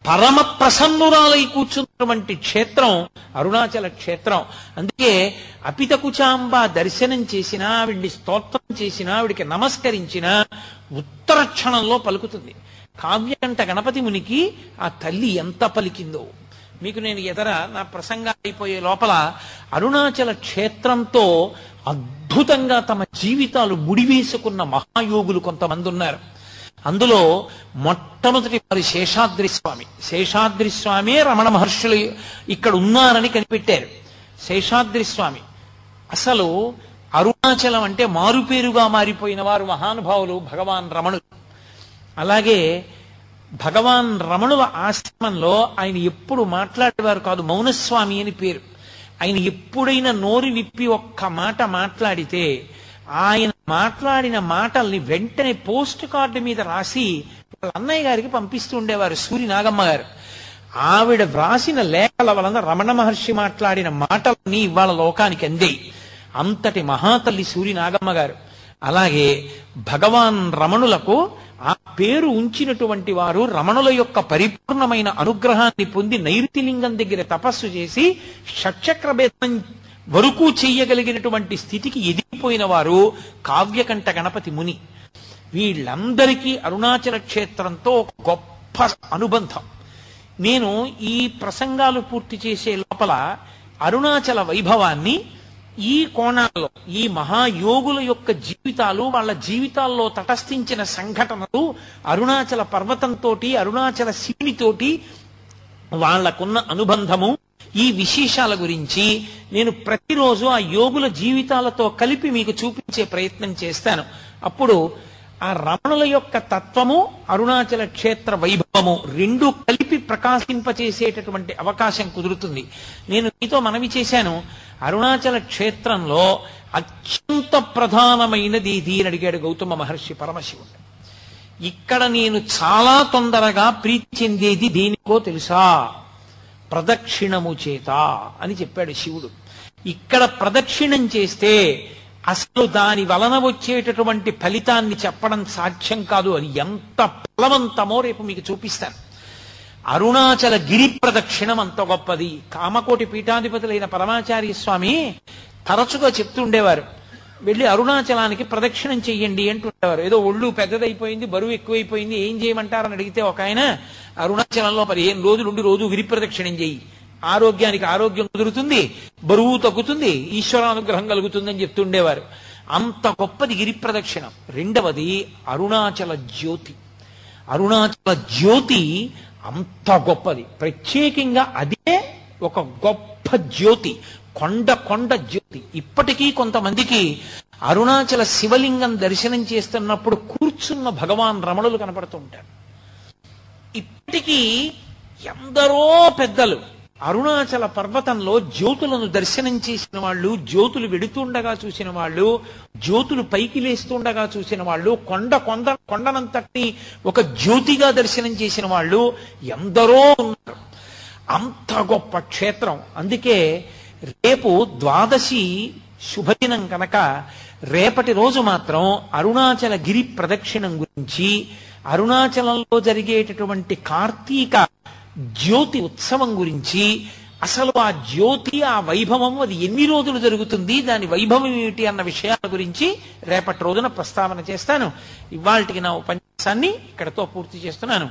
పరమ ప్రసన్నురాలై కూర్చున్నటువంటి క్షేత్రం అరుణాచల క్షేత్రం. అందుకే అపితకుచాంబ దర్శనం చేసినా ఆవిడ్ని స్తోత్రం చేసినా ఆవిడికి నమస్కరించినా ఉత్తర క్షణంలో పలుకుతుంది. కావ్యంట గణపతి మునికి ఆ తల్లి ఎంత పలికిందో. మీకు నేను ఎదర నా ప్రసంగం అయిపోయే లోపల అరుణాచల క్షేత్రంతో అద్భుతంగా తమ జీవితాలు ముడివేసుకున్న మహాయోగులు కొంతమంది ఉన్నారు అందులో మొట్టమొదటి వారి శేషాద్రి స్వామి. శేషాద్రి స్వామి రమణ మహర్షులు ఇక్కడ ఉన్నారని కనిపెట్టారు. శేషాద్రి స్వామి అసలు అరుణాచలం అంటే మారుపేరుగా మారిపోయిన వారు మహానుభావులు భగవాన్ రమణులు. అలాగే భగవాన్ రమణుల ఆశ్రమంలో ఆయన ఎప్పుడు మాట్లాడేవారు కాదు మౌనస్వామి అని పేరు. ఆయన ఎప్పుడైనా నోరు నిప్పి ఒక్క మాట మాట్లాడితే ఆయన మాట్లాడిన మాటల్ని వెంటనే పోస్ట్ కార్డు మీద రాసి వాళ్ళ అన్నయ్య గారికి పంపిస్తూ ఉండేవారు సూరి నాగమ్మ గారు. ఆవిడ వ్రాసిన లేఖల వలన రమణ మహర్షి మాట్లాడిన మాటలన్నీ ఇవాళ లోకానికి అందేయి అంతటి మహాతల్లి సూరి నాగమ్మ గారు. అలాగే భగవాన్ రమణులకు ఆ పేరు ఉంచినటువంటి వారు రమణుల యొక్క పరిపూర్ణమైన అనుగ్రహాన్ని పొంది నైరుతిలింగం దగ్గర తపస్సు చేసి షట్చక్ర భేదం వరకు చెయ్యగలిగినటువంటి స్థితికి ఎదిగిపోయిన వారు కావ్యకంఠ గణపతి ముని. వీళ్ళందరికీ అరుణాచల క్షేత్రంతో ఒక గొప్ప అనుబంధం. నేను ఈ ప్రసంగాలు పూర్తి చేసే లోపల అరుణాచల వైభవాన్ని ఈ కోణాల్లో ఈ మహాయోగుల యొక్క జీవితాలు వాళ్ళ జీవితాల్లో తటస్థించిన సంఘటనలు అరుణాచల పర్వతంతో అరుణాచల శివునితోటి వాళ్ళకున్న అనుబంధము ఈ విశేషాల గురించి నేను ప్రతిరోజు ఆ యోగుల జీవితాలతో కలిపి మీకు చూపించే ప్రయత్నం చేస్తాను. అప్పుడు ఆ రమణుల యొక్క తత్వము అరుణాచల క్షేత్ర వైభవము రెండు కలిపి ప్రకాశింపచేసేటటువంటి అవకాశం కుదురుతుంది. నేను మీతో మనవి చేశాను అరుణాచల క్షేత్రంలో అత్యంత ప్రధానమైనది ఇది అని అడిగాడు గౌతమ మహర్షి పరమశివుడు. ఇక్కడ నేను చాలా తొందరగా ప్రీతి చెందేది దేనికో తెలుసా? ప్రదక్షిణము చేత అని చెప్పాడు శివుడు. ఇక్కడ ప్రదక్షిణం చేస్తే అసలు దాని వలన వచ్చేటటువంటి ఫలితాన్ని చెప్పడం సాధ్యం కాదు. అది ఎంత ఫలవంతమో రేపు మీకు చూపిస్తాను. అరుణాచల గిరి ప్రదక్షిణం అంత గొప్పది. కామకోటి పీఠాధిపతులైన పరమాచార్య స్వామి తరచుగా చెప్తుండేవారు వెళ్ళి అరుణాచలానికి ప్రదక్షిణం చెయ్యండి అంటుండేవారు. ఏదో ఒళ్ళు పెద్దదైపోయింది బరువు ఎక్కువైపోయింది ఏం చేయమంటారని అడిగితే ఒక ఆయన అరుణాచలంలో పదిహేను రోజులు ఉండి రోజు గిరి ప్రదక్షిణం చెయ్యి. ఆరోగ్యానికి ఆరోగ్యం కుదురుతుంది బరువు తగ్గుతుంది ఈశ్వరానుగ్రహం కలుగుతుందని చెప్తుండేవారు. అంత గొప్పది గిరి ప్రదక్షిణం. రెండవది అరుణాచల జ్యోతి. అరుణాచల జ్యోతి అంత గొప్పది. ప్రత్యేకంగా అదే ఒక గొప్ప జ్యోతి. కొండ కొండ జ్యోతి. ఇప్పటికీ కొంతమందికి అరుణాచల శివలింగం దర్శనం చేస్తున్నప్పుడు కూర్చున్న భగవాన్ రమణులు కనపడుతుంటారు ఇప్పటికీ ఎందరో పెద్దలు అరుణాచల పర్వతంలో జ్యోతులను దర్శనం చేసిన వాళ్ళు జ్యోతులు వెడుతుండగా చూసిన వాళ్ళు జ్యోతులు పైకి లేస్తుండగా చూసిన వాళ్ళు కొండ కొండ కొండనంతటి ఒక జ్యోతిగా దర్శనం చేసిన వాళ్ళు ఎందరో ఉన్నారు. అంత గొప్ప క్షేత్రం. అందుకే రేపు ద్వాదశి శుభదినం కనుక రేపటి రోజు మాత్రం అరుణాచల గిరి ప్రదక్షిణం గురించి అరుణాచలంలో జరిగేటటువంటి కార్తీక జ్యోతి ఉత్సవం గురించి అసలు ఆ జ్యోతి ఆ వైభవం అది ఎన్ని రోజులు జరుగుతుంది దాని వైభవం ఏమిటి అన్న విషయాల గురించి రేపటి రోజున ప్రస్తావన చేస్తాను. ఇవాళకి నా ఉపన్యాసాన్ని ఇక్కడతో పూర్తి చేస్తున్నాను.